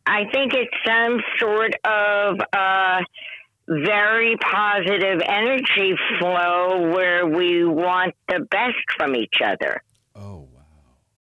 I think it's some sort of uh, very positive energy flow where we want the best from each other. Oh wow.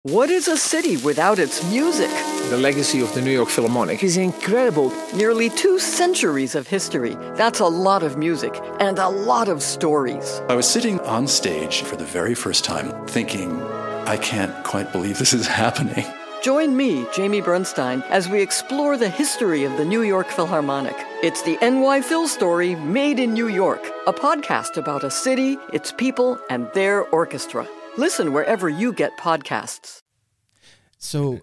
What is a city without its music? The legacy of the New York Philharmonic is incredible. Nearly two centuries of history. That's a lot of music and a lot of stories. I was sitting on stage for the very first time thinking, I can't quite believe this is happening. Join me, Jamie Bernstein, as we explore the history of the New York Philharmonic. It's the NY Phil story made in New York, a podcast about a city, its people, and their orchestra. Listen wherever you get podcasts. So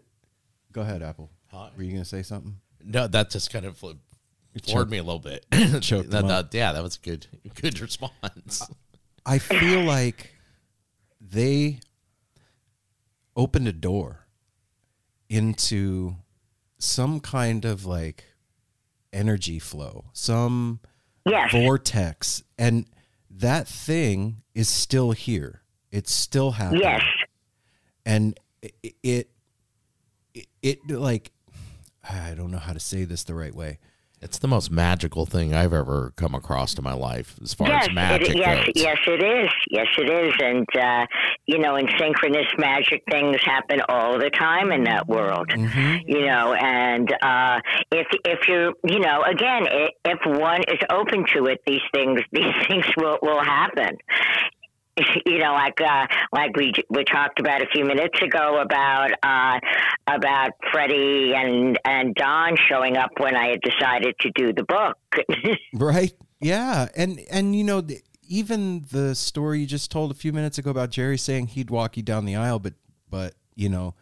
go ahead, Apple. Were you gonna say something? No, that just kind of floored choked- me a little bit. choked That- that- yeah, that was good. Good response. I feel like they opened a door into some kind of like energy flow, some Yes. vortex, and that thing is still here. It's still happening. Yes. and it, it, it, it like I don't know how to say this the right way. It's the most magical thing I've ever come across in my life, as far yes, as magic it, yes, goes. yes, it is. Yes, it is. And uh, you know, and synchronous magic things happen all the time in that world. Mm-hmm. You know, and uh, if if you're, you know, again, if one is open to it, these things these things will will happen. You know, like uh, like we we talked about a few minutes ago about uh, about Freddie and and Don showing up when I had decided to do the book. Right. Yeah. And and you know even the story you just told a few minutes ago about Jerry saying he'd walk you down the aisle, but but you know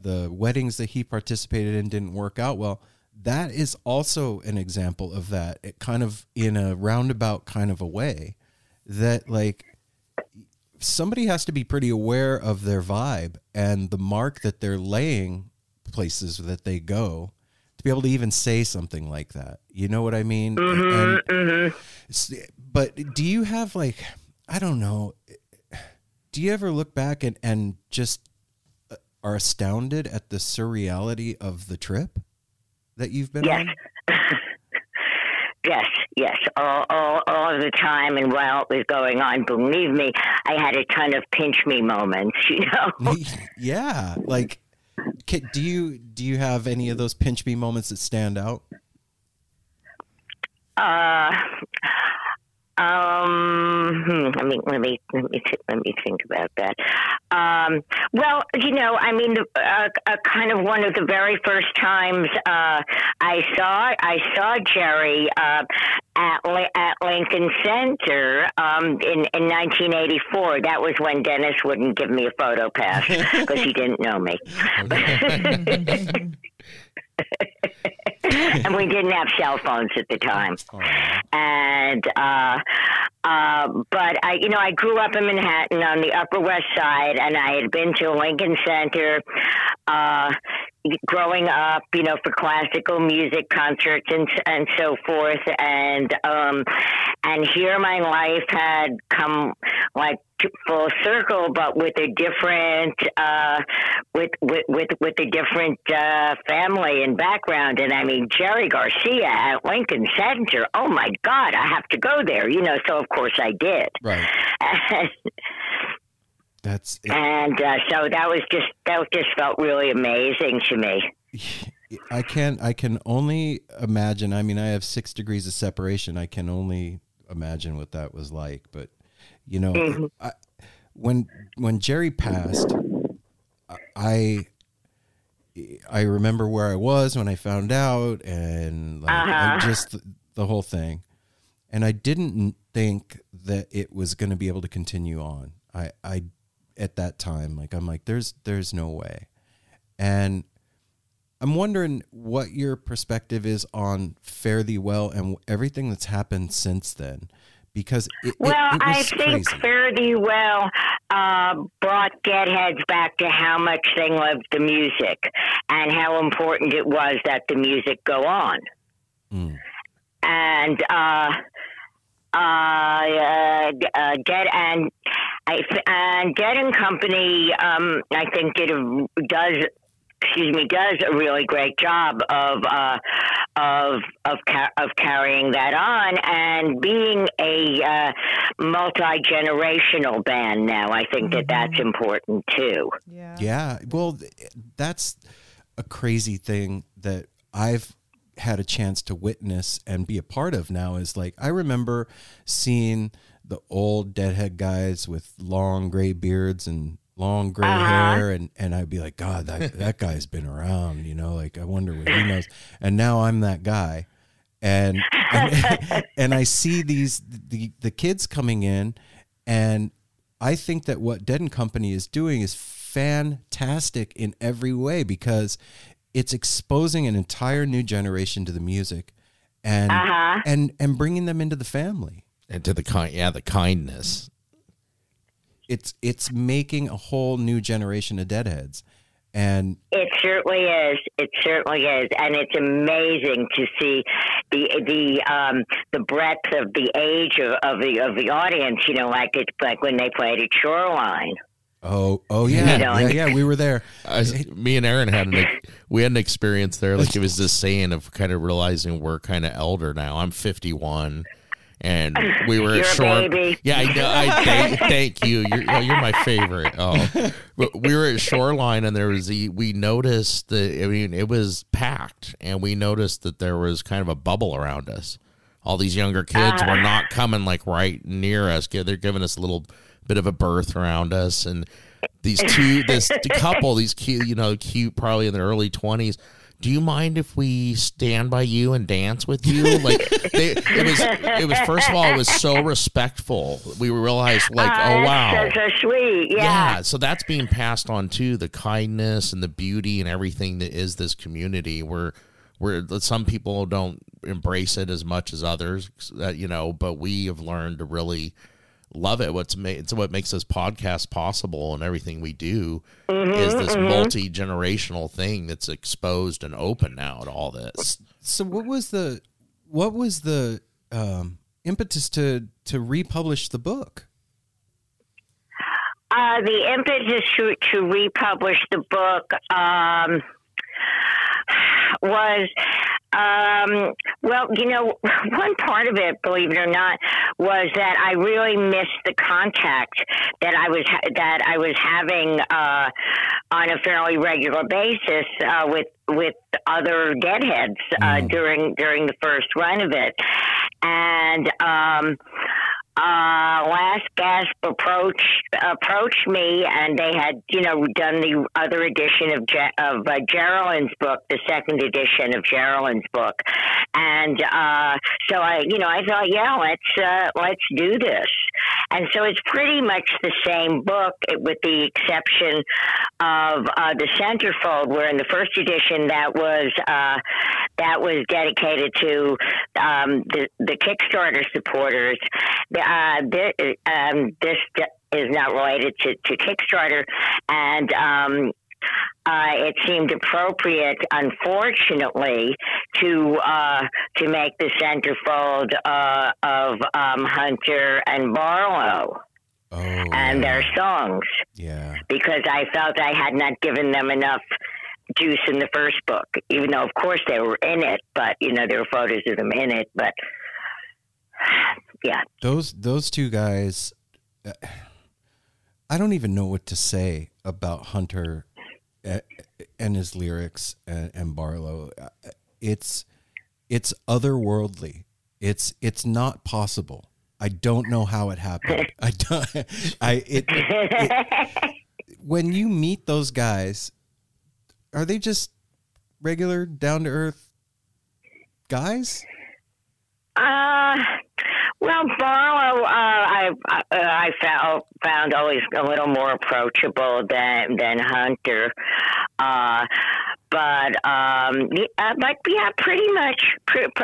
the weddings that he participated in didn't work out well. That is also an example of that. It kind of in a roundabout kind of a way that like somebody has to be pretty aware of their vibe and the mark that they're laying places that they go to be able to even say something like that. You know what I mean? And- it's- but do you have like I don't know? Do you ever look back and and just uh, are astounded at the surreality of the trip that you've been Yes. on? Yes, yes, all, all, all the time. And while it was going on, believe me, I had a ton of pinch me moments. You know, yeah, like do you do you have any of those pinch me moments that stand out? uh, um, hmm, let me let me let me let me think about that. Um, well, you know, I mean, the, uh, uh, kind of one of the very first times uh, I saw I saw Jerry uh, at at Lincoln Center um, in in 1984. That was when Dennis wouldn't give me a photo pass because he didn't know me. and we didn't have cell phones at the time. And uh, uh, but I, you know, I grew up in Manhattan on the Upper West Side, and I had been to Lincoln Center. Uh, growing up, you know, for classical music concerts and and so forth, and um, and here my life had come like full circle, but with a different uh, with with with with a different uh, family and background. And I mean, Jerry Garcia at Lincoln Center. Oh my God, I have to go there. You know, so of course I did. Right. And, That's and uh, so that was just that just felt really amazing to me. I can I can only imagine. I mean, I have six degrees of separation. I can only imagine what that was like. But you know, Mhm. I, when when Jerry passed, I I remember where I was when I found out, and like, Uh-huh. just the, the whole thing. And I didn't think that it was going to be able to continue on. I I at that time, like I'm like, there's there's no way, and I'm wondering what your perspective is on Fare Thee Well and everything that's happened since then, because it, it- Well, it, I was think crazy. Thee Well uh, brought Deadheads back to how much they loved the music and how important it was that the music go on. Mm. And uh, uh, uh, uh, Dead and I and Dead and Company, um, I think did a, does excuse me does a really great job of uh, of of ca- of carrying that on and being a uh, multi generational band now. I think that that's important too. Yeah. Yeah. Well, that's a crazy thing that I've had a chance to witness and be a part of now is like I remember seeing the old deadhead guys with long gray beards and long gray Uh-huh. hair and and I'd be like god that that guy's been around you know like I wonder what he knows and now I'm that guy and and, and I see these the the kids coming in and I think that what Dead and Company is doing is fantastic in every way because it's exposing an entire new generation to the music and Uh-huh. and and bringing them into the family. and to the kind, yeah, the kindness. It's it's making a whole new generation of deadheads. And It certainly is. It certainly is, and it's amazing to see the the um, the breadth of the age of, of the of the audience. You know, like it's like when they played at Shoreline. oh oh yeah You know, yeah yeah we were there. I, me and Aaron had an we had an experience there. Like it was this saying of kind of realizing we're kind of elder now. I'm 51, and we were You're at shore. baby. Yeah, I know. I thank, thank you. You're oh, you're my favorite. Oh, but we were at Shoreline, and there was the we noticed that. I mean, it was packed, and we noticed that there was kind of a bubble around us. All these younger kids were ah. not coming like right near us. They're giving us a little bit of a berth around us, and these two, this couple, these cute, you know, cute, probably in their early twenties. Do you mind if we stand by you and dance with you? Like they, it was, it was. First of all, it was so respectful. We realized, like, Ah, oh wow, so, sweet. Yeah. so that's being passed on too. The kindness and the beauty and everything that is this community. Where, where some people don't embrace it as much as others, uh, you know. But we have learned to really love it. What's ma- it's what makes this podcast possible and everything we do is this multi generational thing that's exposed and open now to all this. So what was the what was the um, impetus to to republish the book? Uh, the impetus to, to republish the book um, was, um, well, you know, one part of it, believe it or not, was that I really missed the contact that I was ha- that I was having uh, on a fairly regular basis uh, with with other deadheads uh, during during the first run of it, and. Um, uh, Last Gasp approached approached me, and they had, you know, done the other edition of Je- of uh, Geraldine's book, the second edition of Geraldine's book, and uh, so I, you know, I thought, yeah, let's uh, let's do this, and so it's pretty much the same book, with the exception of uh, the centerfold, where in the first edition that was uh, that was dedicated to um, the the Kickstarter supporters. Uh, this, um, this is not related to, to Kickstarter, and um, uh, it seemed appropriate, unfortunately, to uh, to make the centerfold uh, of um, Hunter and Barlow Oh, and their songs yeah. because I felt I had not given them enough juice in the first book, even though, of course, they were in it, but, you know, there were photos of them in it. But, yeah. those those two guys uh, i don't even know what to say about hunter uh, and his lyrics and, and barlow Uh, it's it's otherworldly it's it's not possible i don't know how it happened i don't i it, it when you meet those guys are they just regular down to earth guys Uh, well, Barlow, uh, I uh, I found found always a little more approachable than than Hunter. Uh, but um, y- uh, but yeah, pretty much,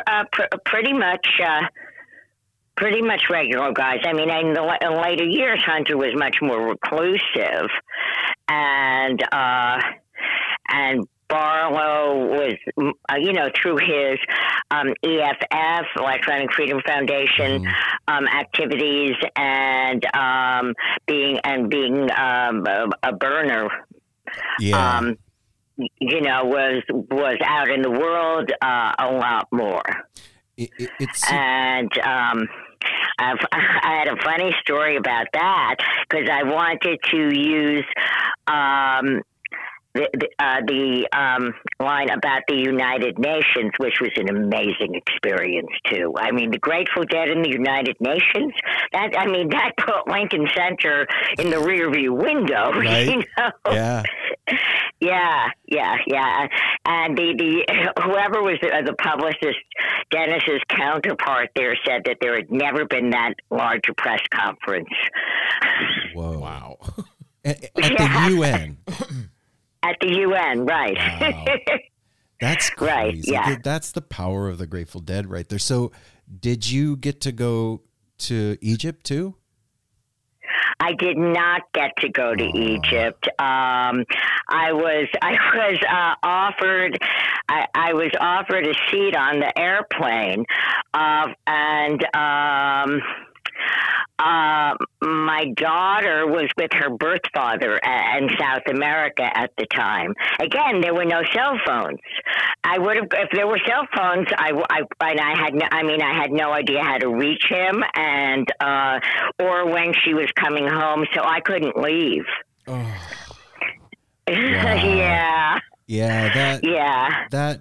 uh, pr- pretty much. Uh, Pretty much regular guys. I mean, in the in later years, Hunter was much more reclusive, and uh, and Barlow was, mm, uh, you know, through his um, EFF, Electronic Freedom Foundation, um, activities, and um, being and being um, a, a burner Yeah. um, you know, was was out in the world uh, a lot more. It, it, it's And um, I've, I had a funny story about that because I wanted to use um, the the, uh, the um, line about the United Nations, which was an amazing experience too. I mean, the Grateful Dead in the United Nations. That I mean, that put Lincoln Center in the rearview window. Right. You know? yeah. Yeah, yeah, yeah. And the, the whoever was the, the publicist, Dennis's counterpart there, said that there had never been that large a press conference Whoa. Wow. At, at the UN. At the UN. Right. Wow. That's crazy. Right, yeah. That's the power of the Grateful Dead right there. So, did you get to go to Egypt too? I did not get to go to Egypt. Um, I was I was uh, offered I, I was offered a seat on the airplane, uh, and um, uh, my daughter was with her birth father a- in South America at the time. Again, there were no cell phones. I would have if there were cell phones. I, I and I had no, I mean I had no idea how to reach him and uh, or when she was coming home, so I couldn't leave. yeah, Yeah, that yeah. that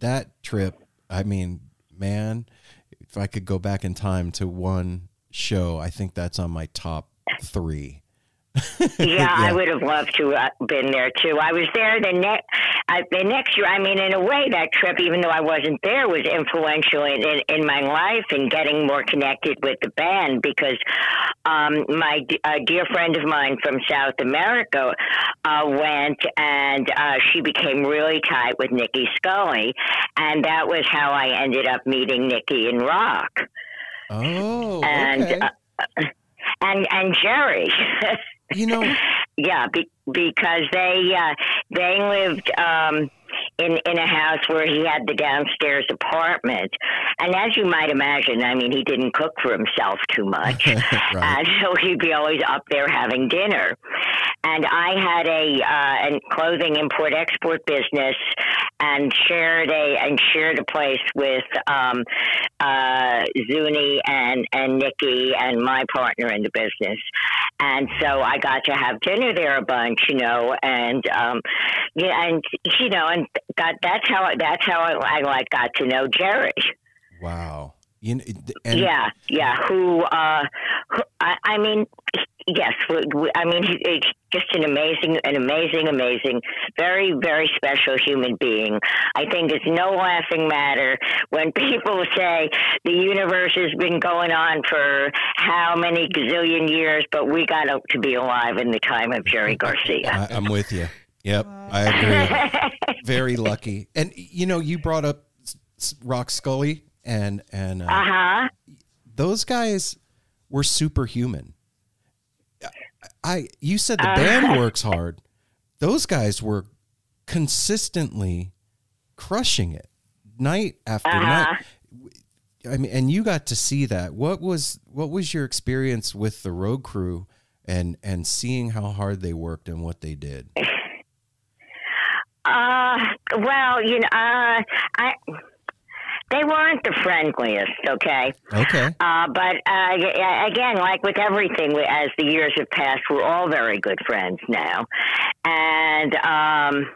that trip. I mean, man, if I could go back in time to one show, I think that's on my top three. yeah, I would have loved to have been there too. I was there the next uh, the next year. I mean, in a way, that trip, even though I wasn't there, was influential in, in, in my life and getting more connected with the band because um, my dear friend of mine from South America uh, went and uh, she became really tight with Nicki Scully, and that was how I ended up meeting Nicki in rock Oh, and. okay. Uh, and and Jerry, you know, yeah, be, because they uh, they lived um, in in a house where he had the downstairs apartment, and as you might imagine, I mean, he didn't cook for himself too much, and so he'd be always up there having dinner. And I had a uh, a clothing import export business, and shared a and shared a place with um, uh, Zuni and and Nicki and my partner in the business, and so I got to have dinner there a bunch, you know, and um, yeah, and you know, and got that's how I, that's how I, I like got to know Jerry. wow. You and yeah, yeah. Who? Uh, who I, I mean, yes. We, we, I mean, he's just an amazing, an amazing, amazing, very, very special human being. I think it's no laughing matter when people say the universe has been going on for how many gazillion years, but we got up to be alive in the time of Jerry Garcia. I, I'm with you. Yep, I agree. Very lucky. And you know, you brought up Rock Scully and and uh, Uh huh. those guys were superhuman. I you said the Uh-huh. band works hard. Those guys were consistently crushing it night after Uh-huh. night. I mean, and you got to see that. What was what was your experience with the road crew and and seeing how hard they worked and what they did? Uh, well, you know, uh, I they weren't the friendliest, okay. Okay. Uh, but uh, again, like with everything, as the years have passed, we're all very good friends now. And um,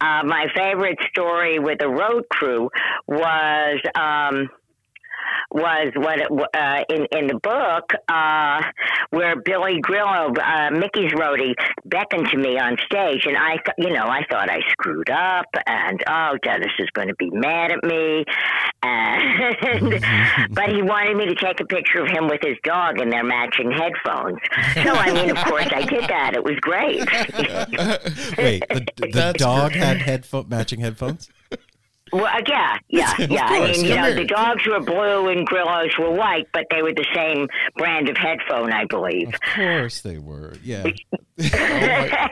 uh, my favorite story with the road crew was um, was what it, uh, in in the book uh, where Billy Grillo, uh, Mickey's roadie, beckoned to me on stage, and I, th- you know, I thought I screwed up, and oh, Dennis is going to be mad at me, and but he wanted me to take a picture of him with his dog and their matching headphones. So I mean, of course, I did that. It was great. Wait, the, the dog had headphone matching headphones. Well, uh, yeah, yeah, Of yeah. I mean, you come know, here. the dogs were blue and Grillos were white, but they were the same brand of headphone, I believe. Of course they were. Yeah.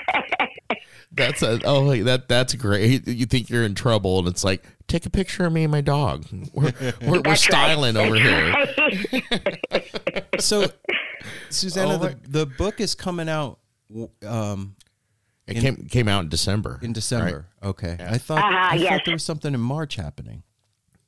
That's a, oh wait, that that's great. You think you're in trouble, and it's like take a picture of me and my dog. We're we're, we're That's right. styling over here. Right. So, Susana, Oh, the, the book is coming out um, It came came out in December. in December. Okay. I thought Uh-huh, I yes. thought there was something in March happening.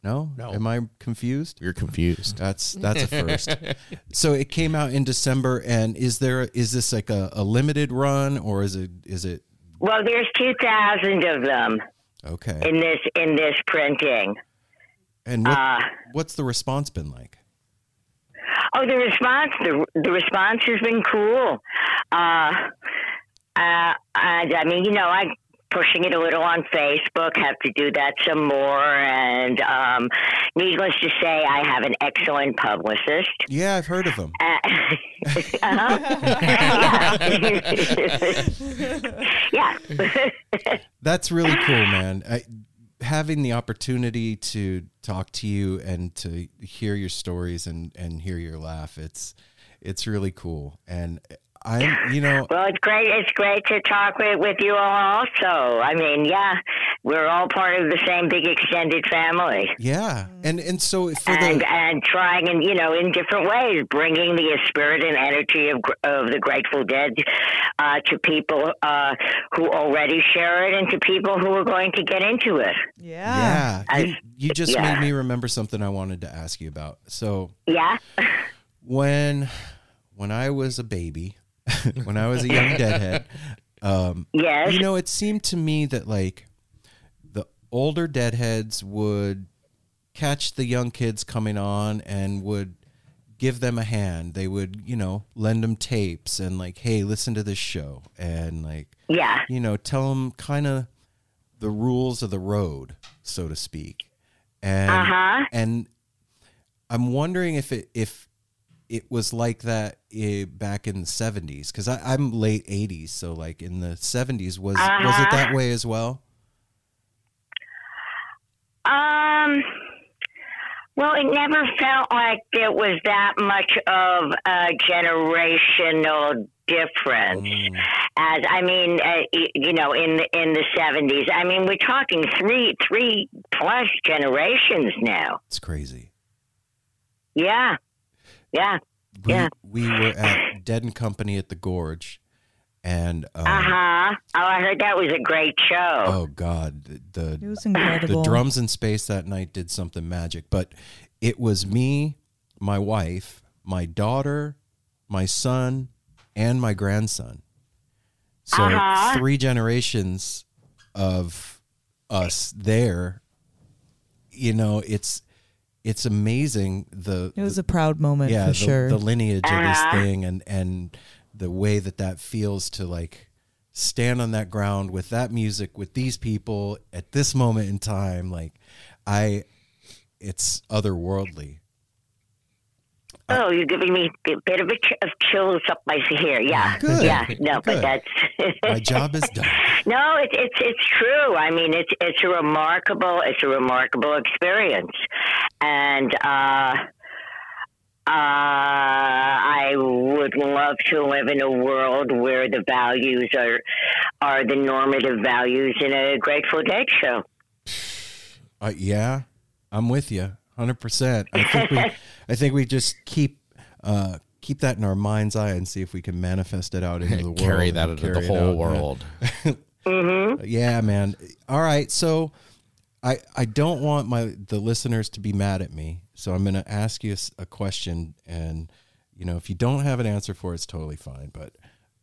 No? No. Am I confused? You're confused. That's that's a first. so it came out in December, and is there is this like a, a limited run or is it is it well, there's two thousand of them okay? in this in this printing. And what, Uh, what's the response been like? Oh, the response the the response has been cool. Uh, uh, and I mean, you know, I'm pushing it a little on Facebook. Have to do that some more. And um, needless to say, I have an excellent publicist. Yeah, I've heard of them. Uh, uh-huh. yeah. yeah. That's really cool, man. I, having the opportunity to talk to you and to hear your stories and and hear your laugh, it's it's really cool. And I'm, you know, Well, it's great. It's great to talk with, with you all. Also, I mean, yeah, we're all part of the same big extended family, yeah. And and so for and the and trying and you know in different ways, bringing the spirit and energy of of the Grateful Dead uh, to people uh, who already share it, and to people who are going to get into it. Yeah. yeah, you, you just yeah. made me remember something I wanted to ask you about. So Yeah. when when I was a baby, when I was a young deadhead, um, Yes. you know, it seemed to me that like the older deadheads would catch the young kids coming on and would give them a hand. They would, you know, lend them tapes and like, hey, listen to this show and like, yeah. you know, tell them kind of the rules of the road, so to speak. And Uh-huh. and I'm wondering if it if it was like that eh, back in the 70s because I'm late 80s, so like in the 70s was was it Uh-huh. that way as well? Um. Well, it never felt like it was that much of a generational difference. Mm. As I mean, uh, you know, in the in the seventies. I mean, we're talking three three plus generations now. It's crazy. Yeah, yeah. We, Yeah. we were at Dead and Company at the Gorge, and um, Uh huh. Oh, I heard that was a great show. oh god, the, the It was incredible. the drums in space that night did something magic but it was me my wife my daughter my son and my grandson so Uh-huh. three generations of us there you know it's it's amazing the It was a proud moment yeah for the, sure. the lineage of this Uh-huh. thing and and the way that that feels to like stand on that ground with that music with these people at this moment in time like i it's otherworldly Oh, you're giving me a bit of a ch- of chills up my here. Yeah, Good. yeah. No, but that's my job is done No, it's it's it's true. I mean, it's it's a remarkable it's a remarkable experience, and uh, uh, I would love to live in a world where the values are are the normative values in a Grateful Dead show. uh, yeah i'm with you 100% i think we i think we just keep uh keep that in our mind's eye and see if we can manifest it out into the world Carry that into the carry it whole out, world. Mm-hmm. Yeah, man. All right, so I I don't want my the listeners to be mad at me, so I'm going to ask you a question, and you know if you don't have an answer for it, it's totally fine. But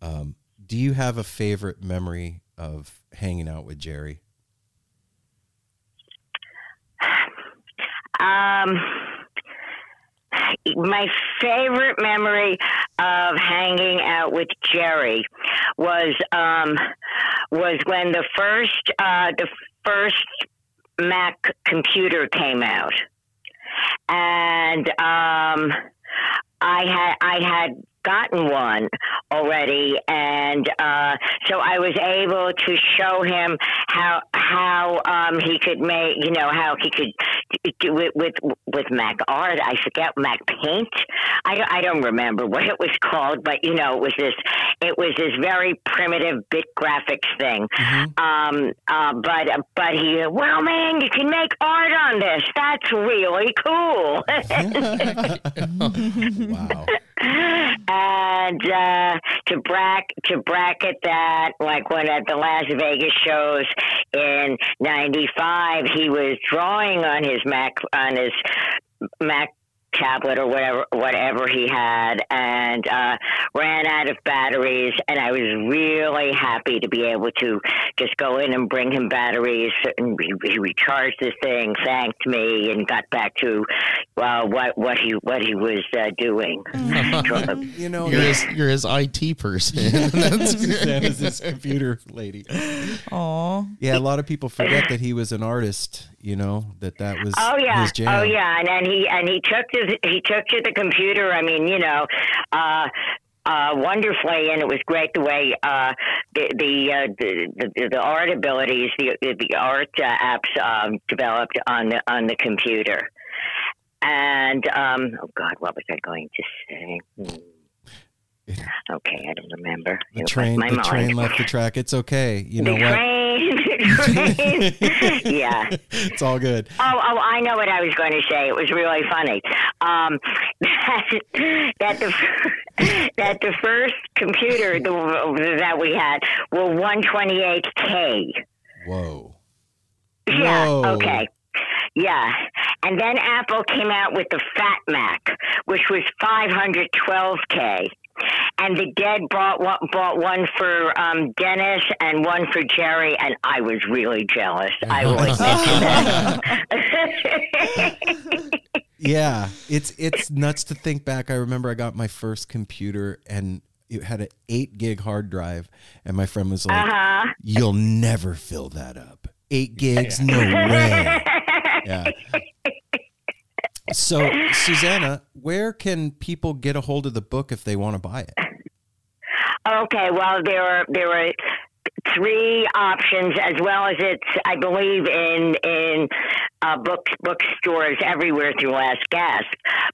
um, do you have a favorite memory of hanging out with Jerry? Um, the my favorite memory of hanging out with Jerry was um, was when the first uh, the first Mac computer came out, and um, I had I had gotten one already, and uh, so I was able to show him how how um, he could make you know how he could do it with with Mac Art. I forget Mac Paint. I don't, I don't remember what it was called, but you know it was this it was this very primitive bit graphics thing. Um, uh, but but he well man, you can make art on this. That's really cool. wow. And uh, to brack to bracket that, like when at the Las Vegas shows in '95, he was drawing on his Mac on his Mac tablet or whatever whatever he had and uh, ran out of batteries and I was really happy to be able to just go in and bring him batteries and he, he recharged the thing thanked me and got back to uh, what what he what he was uh, doing you know, You're his, you're his IT person. That's Susana's his computer lady. Aw. Yeah, a lot of people forget that he was an artist. You know that that was Oh yeah, his jam. oh yeah, and, and he and he took he took to the computer. I mean, you know, uh, uh, wonderfully, and it was great the way uh, the the, uh, the the the art abilities, the the art uh, apps um, developed on the on the computer. And um, oh God, what was I going to say? Hmm. Okay, I don't remember. The It train, left the my train left the track. It's okay. You the know what? train, the train. yeah. It's all good. Oh, oh, I know what I was going to say. It was really funny. Um, that, that the that the first computer the, that we had were 128k. Whoa. Yeah. Whoa. Okay. Yeah. And then Apple came out with the Fat Mac, which was 512k. And the dead bought one, bought one for um, Dennis and one for Jerry, and I was really jealous. I was. Yeah, it's it's nuts to think back. I remember I got my first computer and it had an eight gig hard drive, and my friend was like, Uh-huh. "You'll never fill that up. Eight gigs, no way." Yeah. So, Susana, where can people get a hold of the book if they want to buy it? Okay, well, there are there are three options, as well as it's I believe in in uh, book bookstores everywhere through Last Gasp.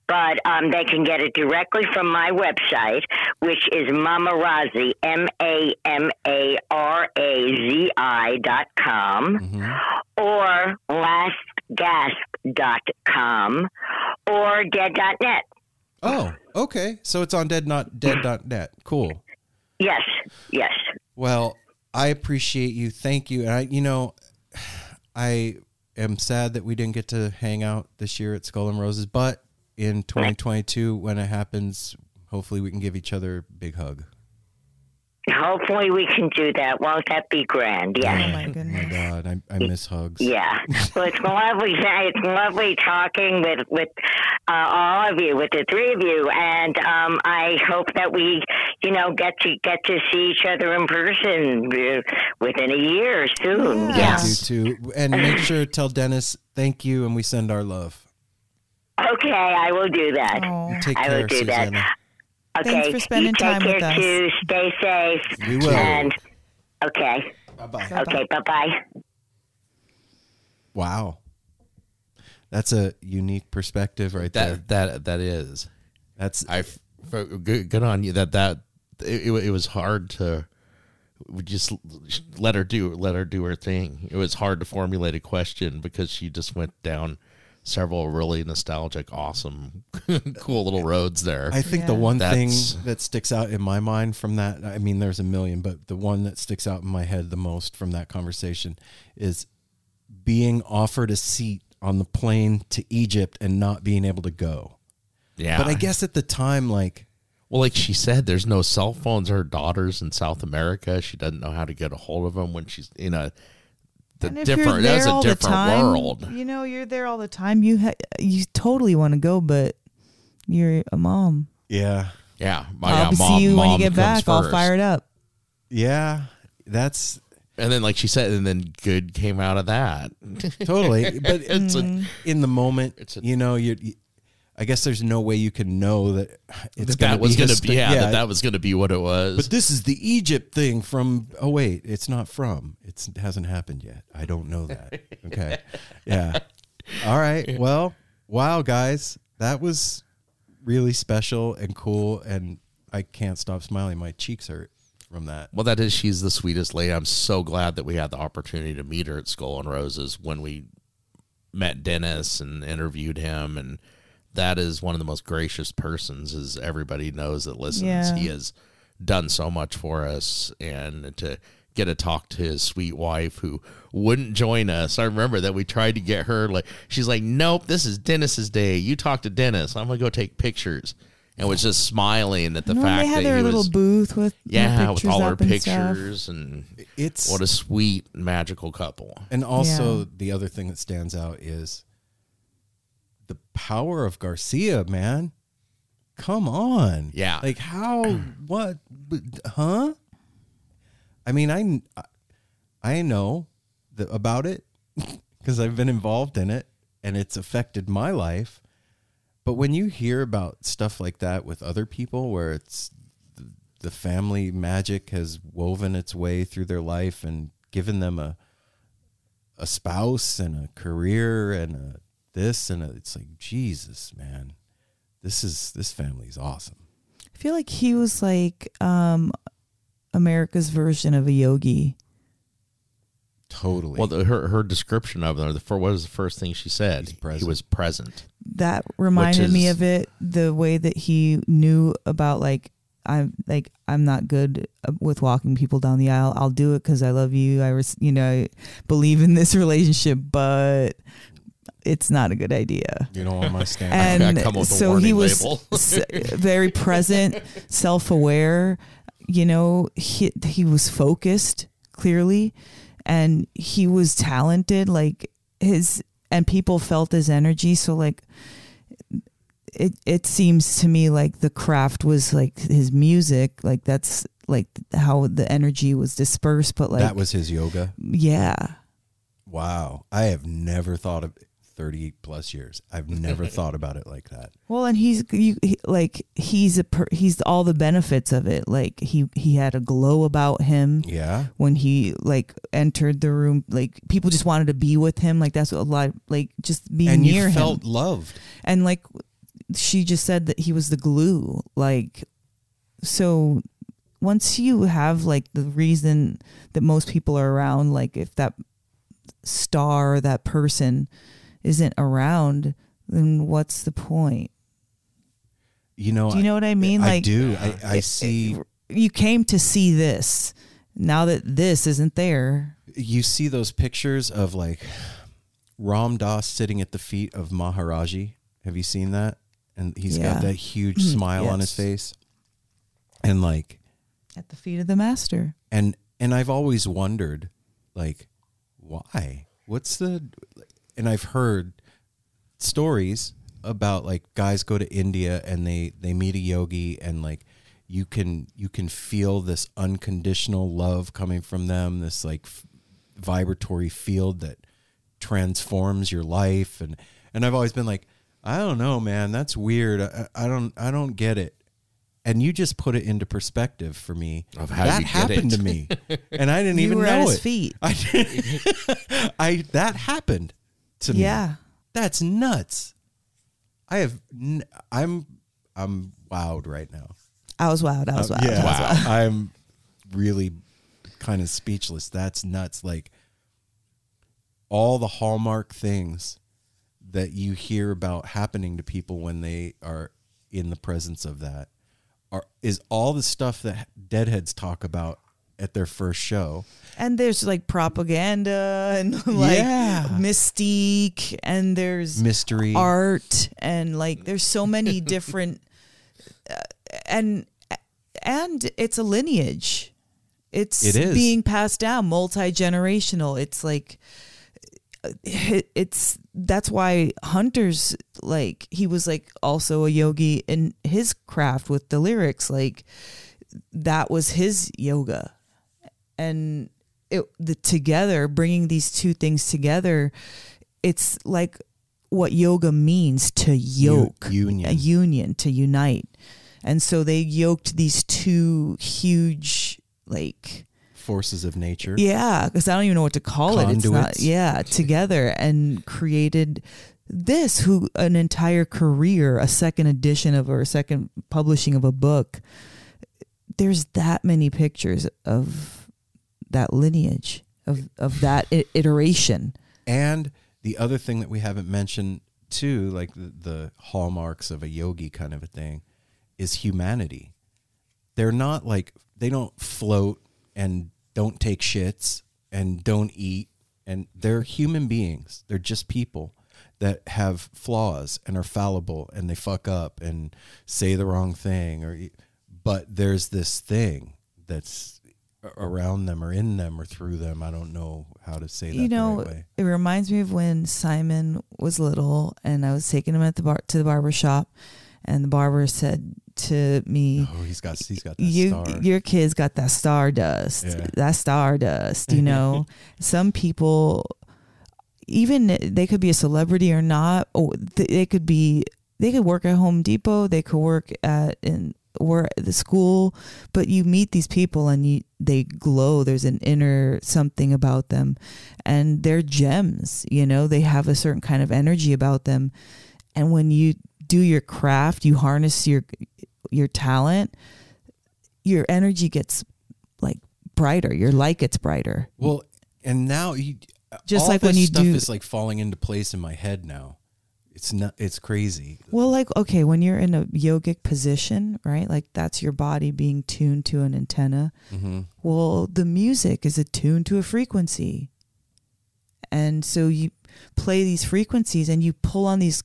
But um, they can get it directly from my website, which is Mamarazi M A M A R A Z I dot com, or lastgasp dot com, or dead dot net. Oh, okay. So it's on dead not dead.net. Cool. Yes, yes. Well, I appreciate you. Thank you. And I, you know, I am sad that we didn't get to hang out this year at Skull and Roses, but in 2022, when it happens, hopefully we can give each other a big hug. Hopefully, we can do that. Won't that be grand? Oh Yes. my Oh my goodness. God, I, I miss hugs. Yeah. Well, it's lovely. It's lovely talking with with uh, all of you, with the three of you, and um, I hope that we, you know, get to get to see each other in person uh, within a year soon. Yeah. Yes. You too. And make sure to tell Dennis thank you and we send our love. Okay, I will do that. Aw. Take I care, will do Susana. that. Okay. Thanks for spending you time with care us. Too. Stay safe. We will. And okay. Bye bye. Okay. Bye bye. Wow. That's a unique perspective right there. that that that is. That's That's I. good, good on you. That that it, it, it was hard to we just let her do let her do her thing. It was hard to formulate a question because she just went down several really nostalgic, awesome, cool little roads there. I think the one That's- thing that sticks out in my mind from that, I mean, there's a million, but the one that sticks out in my head the most from that conversation is being offered a seat on the plane to Egypt and not being able to go. yeah, But I guess at the time, like, well, like she said, there's no cell phones. Her daughter's in South America. She doesn't know how to get a hold of them when she's in a the And if you're different. there That's a all the different time, world. You know, you're there all the time. You ha- you totally want to go, but You're a mom. Yeah. Yeah, my, I'll yeah, mom, see you when you get comes back. All fired up. Yeah. That's And then, like she said, and then good came out of that. totally. But it's a, mm-hmm. in the moment, It's a- you know, you. I guess there's no way you can know that it's that, that was going to be yeah, that that was going to be what it was. But this is the Egypt thing from. Oh wait, it's not from. It's, it hasn't happened yet. I don't know that. Okay. yeah. All right. Well, wow, guys, that was really special and cool, and I can't stop smiling. My cheeks hurt from that. Well, that is, she's the sweetest lady. I'm so glad that we had the opportunity to meet her at Skull and Roses when we met Dennis and interviewed him. And that is one of the most gracious persons, as everybody knows that listens. Yeah. He has done so much for us. And to get to talk to his sweet wife who wouldn't join us. I remember that we tried to get her, like, she's like, nope, this is Dennis's day. You talk to Dennis. I'm going to go take pictures. And was just smiling at the No, fact they had that their he little was booth with their yeah, with all her up and stuff. pictures and It's what a sweet magical couple. And also, Yeah. the other thing that stands out is the power of Garcia, man. Come on. Yeah. Like, how, what, huh? I mean, I, I know the, about it because I've been involved in it and it's affected my life. But when you hear about stuff like that with other people where it's the, the family magic has woven its way through their life and given them a a spouse and a career and a this and a, it's like Jesus, man. This is this family's awesome. I feel like he was like um, America's version of a yogi. Totally. Well, the, her her description of her, the for what was the first thing she said? He was present. That reminded me of it. The way that he knew about like I'm like I'm not good uh, with walking people down the aisle. I'll do it because I love you. I res- you know I believe in this relationship, but it's not a good idea. You don't want my stand. and I come with a so he was s- very present, self-aware. You know, he he was focused clearly, and he was talented. Like his and people felt his energy. So like. It it seems to me like the craft was like his music, like that's like how the energy was dispersed. But like that was his yoga. yeah, Wow. I have never thought of 30 plus years. I've never thought about it like that. Well, and he's you he, like he's a per, he's all the benefits of it. Like he he had a glow about him. Yeah. When he like entered the room, like people just wanted to be with him. Like that's a lot. Like just being and near you felt him. loved. And like she just said that he was the glue. Like so, once you have like the reason that most people are around, like if that star, that person isn't around, then what's the point? You know, Do you know what I mean? I Like do. I, I it- see. it- you came to see this. Now that this isn't there, you see those pictures of like Ram Dass sitting at the feet of Maharaji. Have you seen that? And he's Yeah. got that huge hmm. smile on his face. And like at the feet of the master. and and I've always wondered like why? What's the and I've heard stories about like guys go to India and they they meet a yogi and like you can you can feel this unconditional love coming from them this like f- vibratory field that transforms your life. And and I've always been like I don't know man that's weird. I, I don't I don't get it. And you just put it into perspective for me. Of how that you get happened it. to me. And I didn't You even were know at his it. feet. I I that happened to me Yeah. that's nuts I have n- I'm I'm wowed right now I was wowed. I was uh, wowed. yeah, I was wowed. I'm really kind of speechless. That's nuts. Like all the hallmark things that you hear about happening to people when they are in the presence of that are is all the stuff that deadheads talk about at their first show. And there's like propaganda and like Yeah. mystique and there's Mystery. art and like there's so many different uh, and and it's a lineage. It's It is. being passed down multi-generational. It's like it- it's that's why Hunter's like he was like also a yogi in his craft with the lyrics like that was his yoga and it the together bringing these two things together it's like what yoga means to yoke union. a union to unite and so they yoked these two huge like Forces of nature. yeah, because I don't even know what to call it. It's not yeah together and created this who an entire career, a second edition of or a second publishing of a book. There's that many pictures of that lineage of of that iteration. And the other thing that we haven't mentioned too, like the, the hallmarks of a yogi kind of a thing, is humanity. They're not like they don't float and don't take shits and don't eat and they're human beings. They're just people that have flaws and are fallible and they fuck up and say the wrong thing or but there's this thing that's around them or in them or through them. I don't know how to say that you know, right it reminds me of when Simon was little and I was taking him at the bar to the barber shop and the barber said to me Oh, he's got he's got that you star. your kid's got that stardust Yeah. that stardust you know some people even they could be a celebrity or not or they could be they could work at home depot they could work at in or at the school but you meet these people and you they glow. There's an inner something about them. And they're gems you know? They have a certain kind of energy about them. And when you do your craft you harness your your talent your energy gets like brighter. Your light gets brighter. Well, and now you Just like when you stuff do- is like falling into place in my head now. It's not. It's crazy. well like okay when you're in a yogic position right like that's your body being tuned to an antenna Mm-hmm. well the music is attuned to a frequency and so you play these frequencies and you pull on these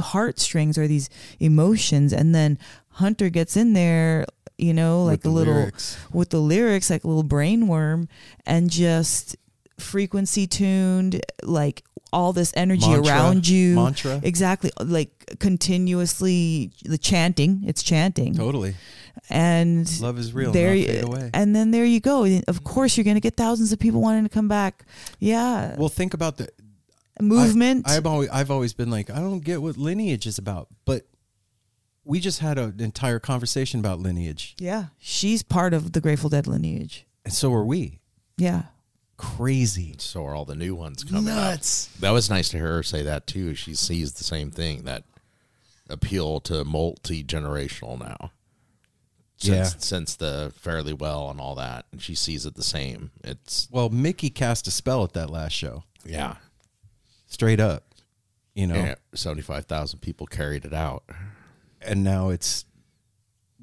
heartstrings or these emotions and then hunter gets in there you know like With the a little lyrics. with the lyrics like a little brainworm and just frequency tuned like all this energy Mantra, around you. Mantra. exactly. Like continuously the chanting. It's chanting. Totally. and Love is real. there you- fade away. and then there you go. Of course you're going to get thousands of people wanting to come back. Yeah. Well, think about the movement. I, I've always I've always been like I don't get what lineage is about, but we just had an entire conversation about lineage, yeah. She's part of the grateful dead lineage. And so are we. yeah Crazy. So are all the new ones coming Nuts. up. That was nice to hear her say that too. She sees the same thing that appeal to multi generational now. Since, Yeah. since the Fare Thee Well and all that, and she sees it the same. It's Well, Mickey cast a spell at that last show, yeah, straight up. You know, yeah. Seventy five thousand people carried it out. and now it's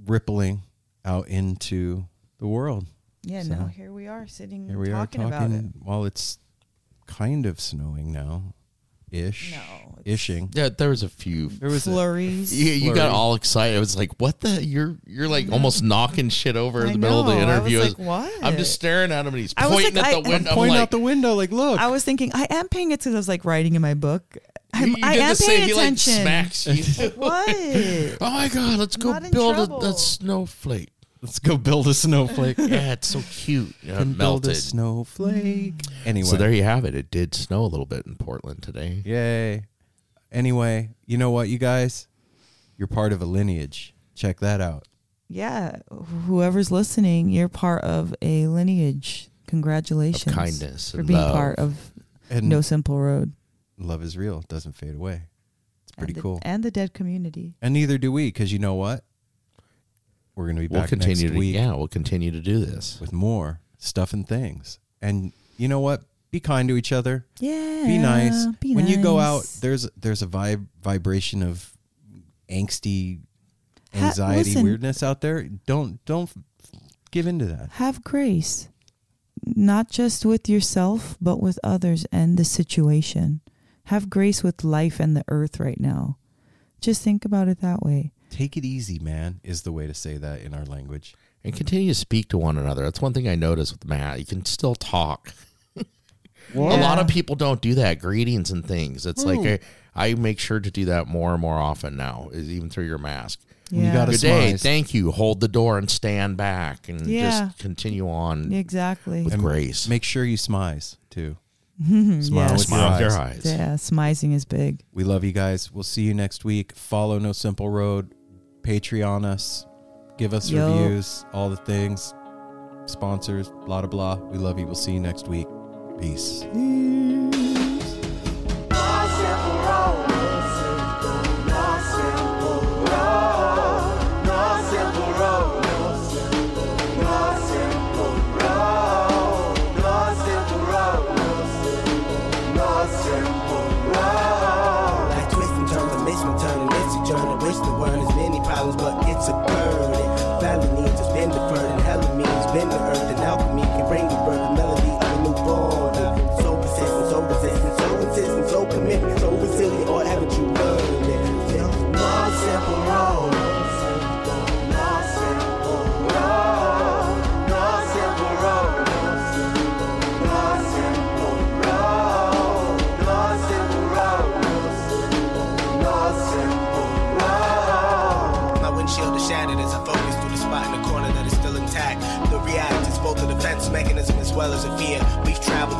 rippling out into the world. Yeah So, now here we are sitting Here we are talking, about it talking while it's kind of snowing now, ish, No, ishing. Yeah, there was a few. There was a, flurries You, you got all excited. It was like, what the? You're you're like almost knocking shit over in the middle of the know. I interview. was like, what? I'm just staring at him and he's I was pointing like, at I- the window. I'm pointing like, out the window, like, look. I was thinking I am paying attention. I was like writing in my book. I'm, you, you I am the same. paying He like attention. smacks you. what? oh my god, let's go build a, a snowflake. Let's go build a snowflake. Yeah, it's so cute. Yeah, it Can build a snowflake. Anyway, So there you have it. It did snow a little bit in Portland today. yay. Anyway, you know what, you guys? You're part of a lineage. Check that out. Yeah, whoever's listening, you're part of a lineage. Congratulations, Of kindness for and being love. part of And No Simple Road. love is real. It doesn't fade away. It's pretty and the, cool. and the dead community. And neither do we, because you know what? We're going to be We'll back continue next to week yeah, we'll continue to do this. with more stuff and things. And you know what? Be kind to each other. Yeah, Be nice. be when you go out, there's there's a vibe vibration of angsty Ha- anxiety listen. weirdness out there. Don't don't give into that. have grace, not just with yourself, but with others and the situation. Have grace with life and the earth right now. Just think about it that way. Take it easy, man, is the way to say that in our language. And continue to speak to one another. That's one thing I noticed with Matt. You can still talk. A lot of people don't do that. Greetings and things. It's like I, I make sure to do that more and more often now, is even through your mask. You Yeah. gotta Good day. smize. Thank you. Hold the door and stand back and Yeah. just continue on Exactly. with grace. Make sure you smize too. yeah. Smile with Smile your with your eyes. eyes. Yeah, smizing is big. We love you guys. We'll see you next week. Follow No Simple Road. Patreon us. Give us Yo. reviews. All the things. Sponsors. Blah blah blah. We love you. We'll see you next week. Peace. Like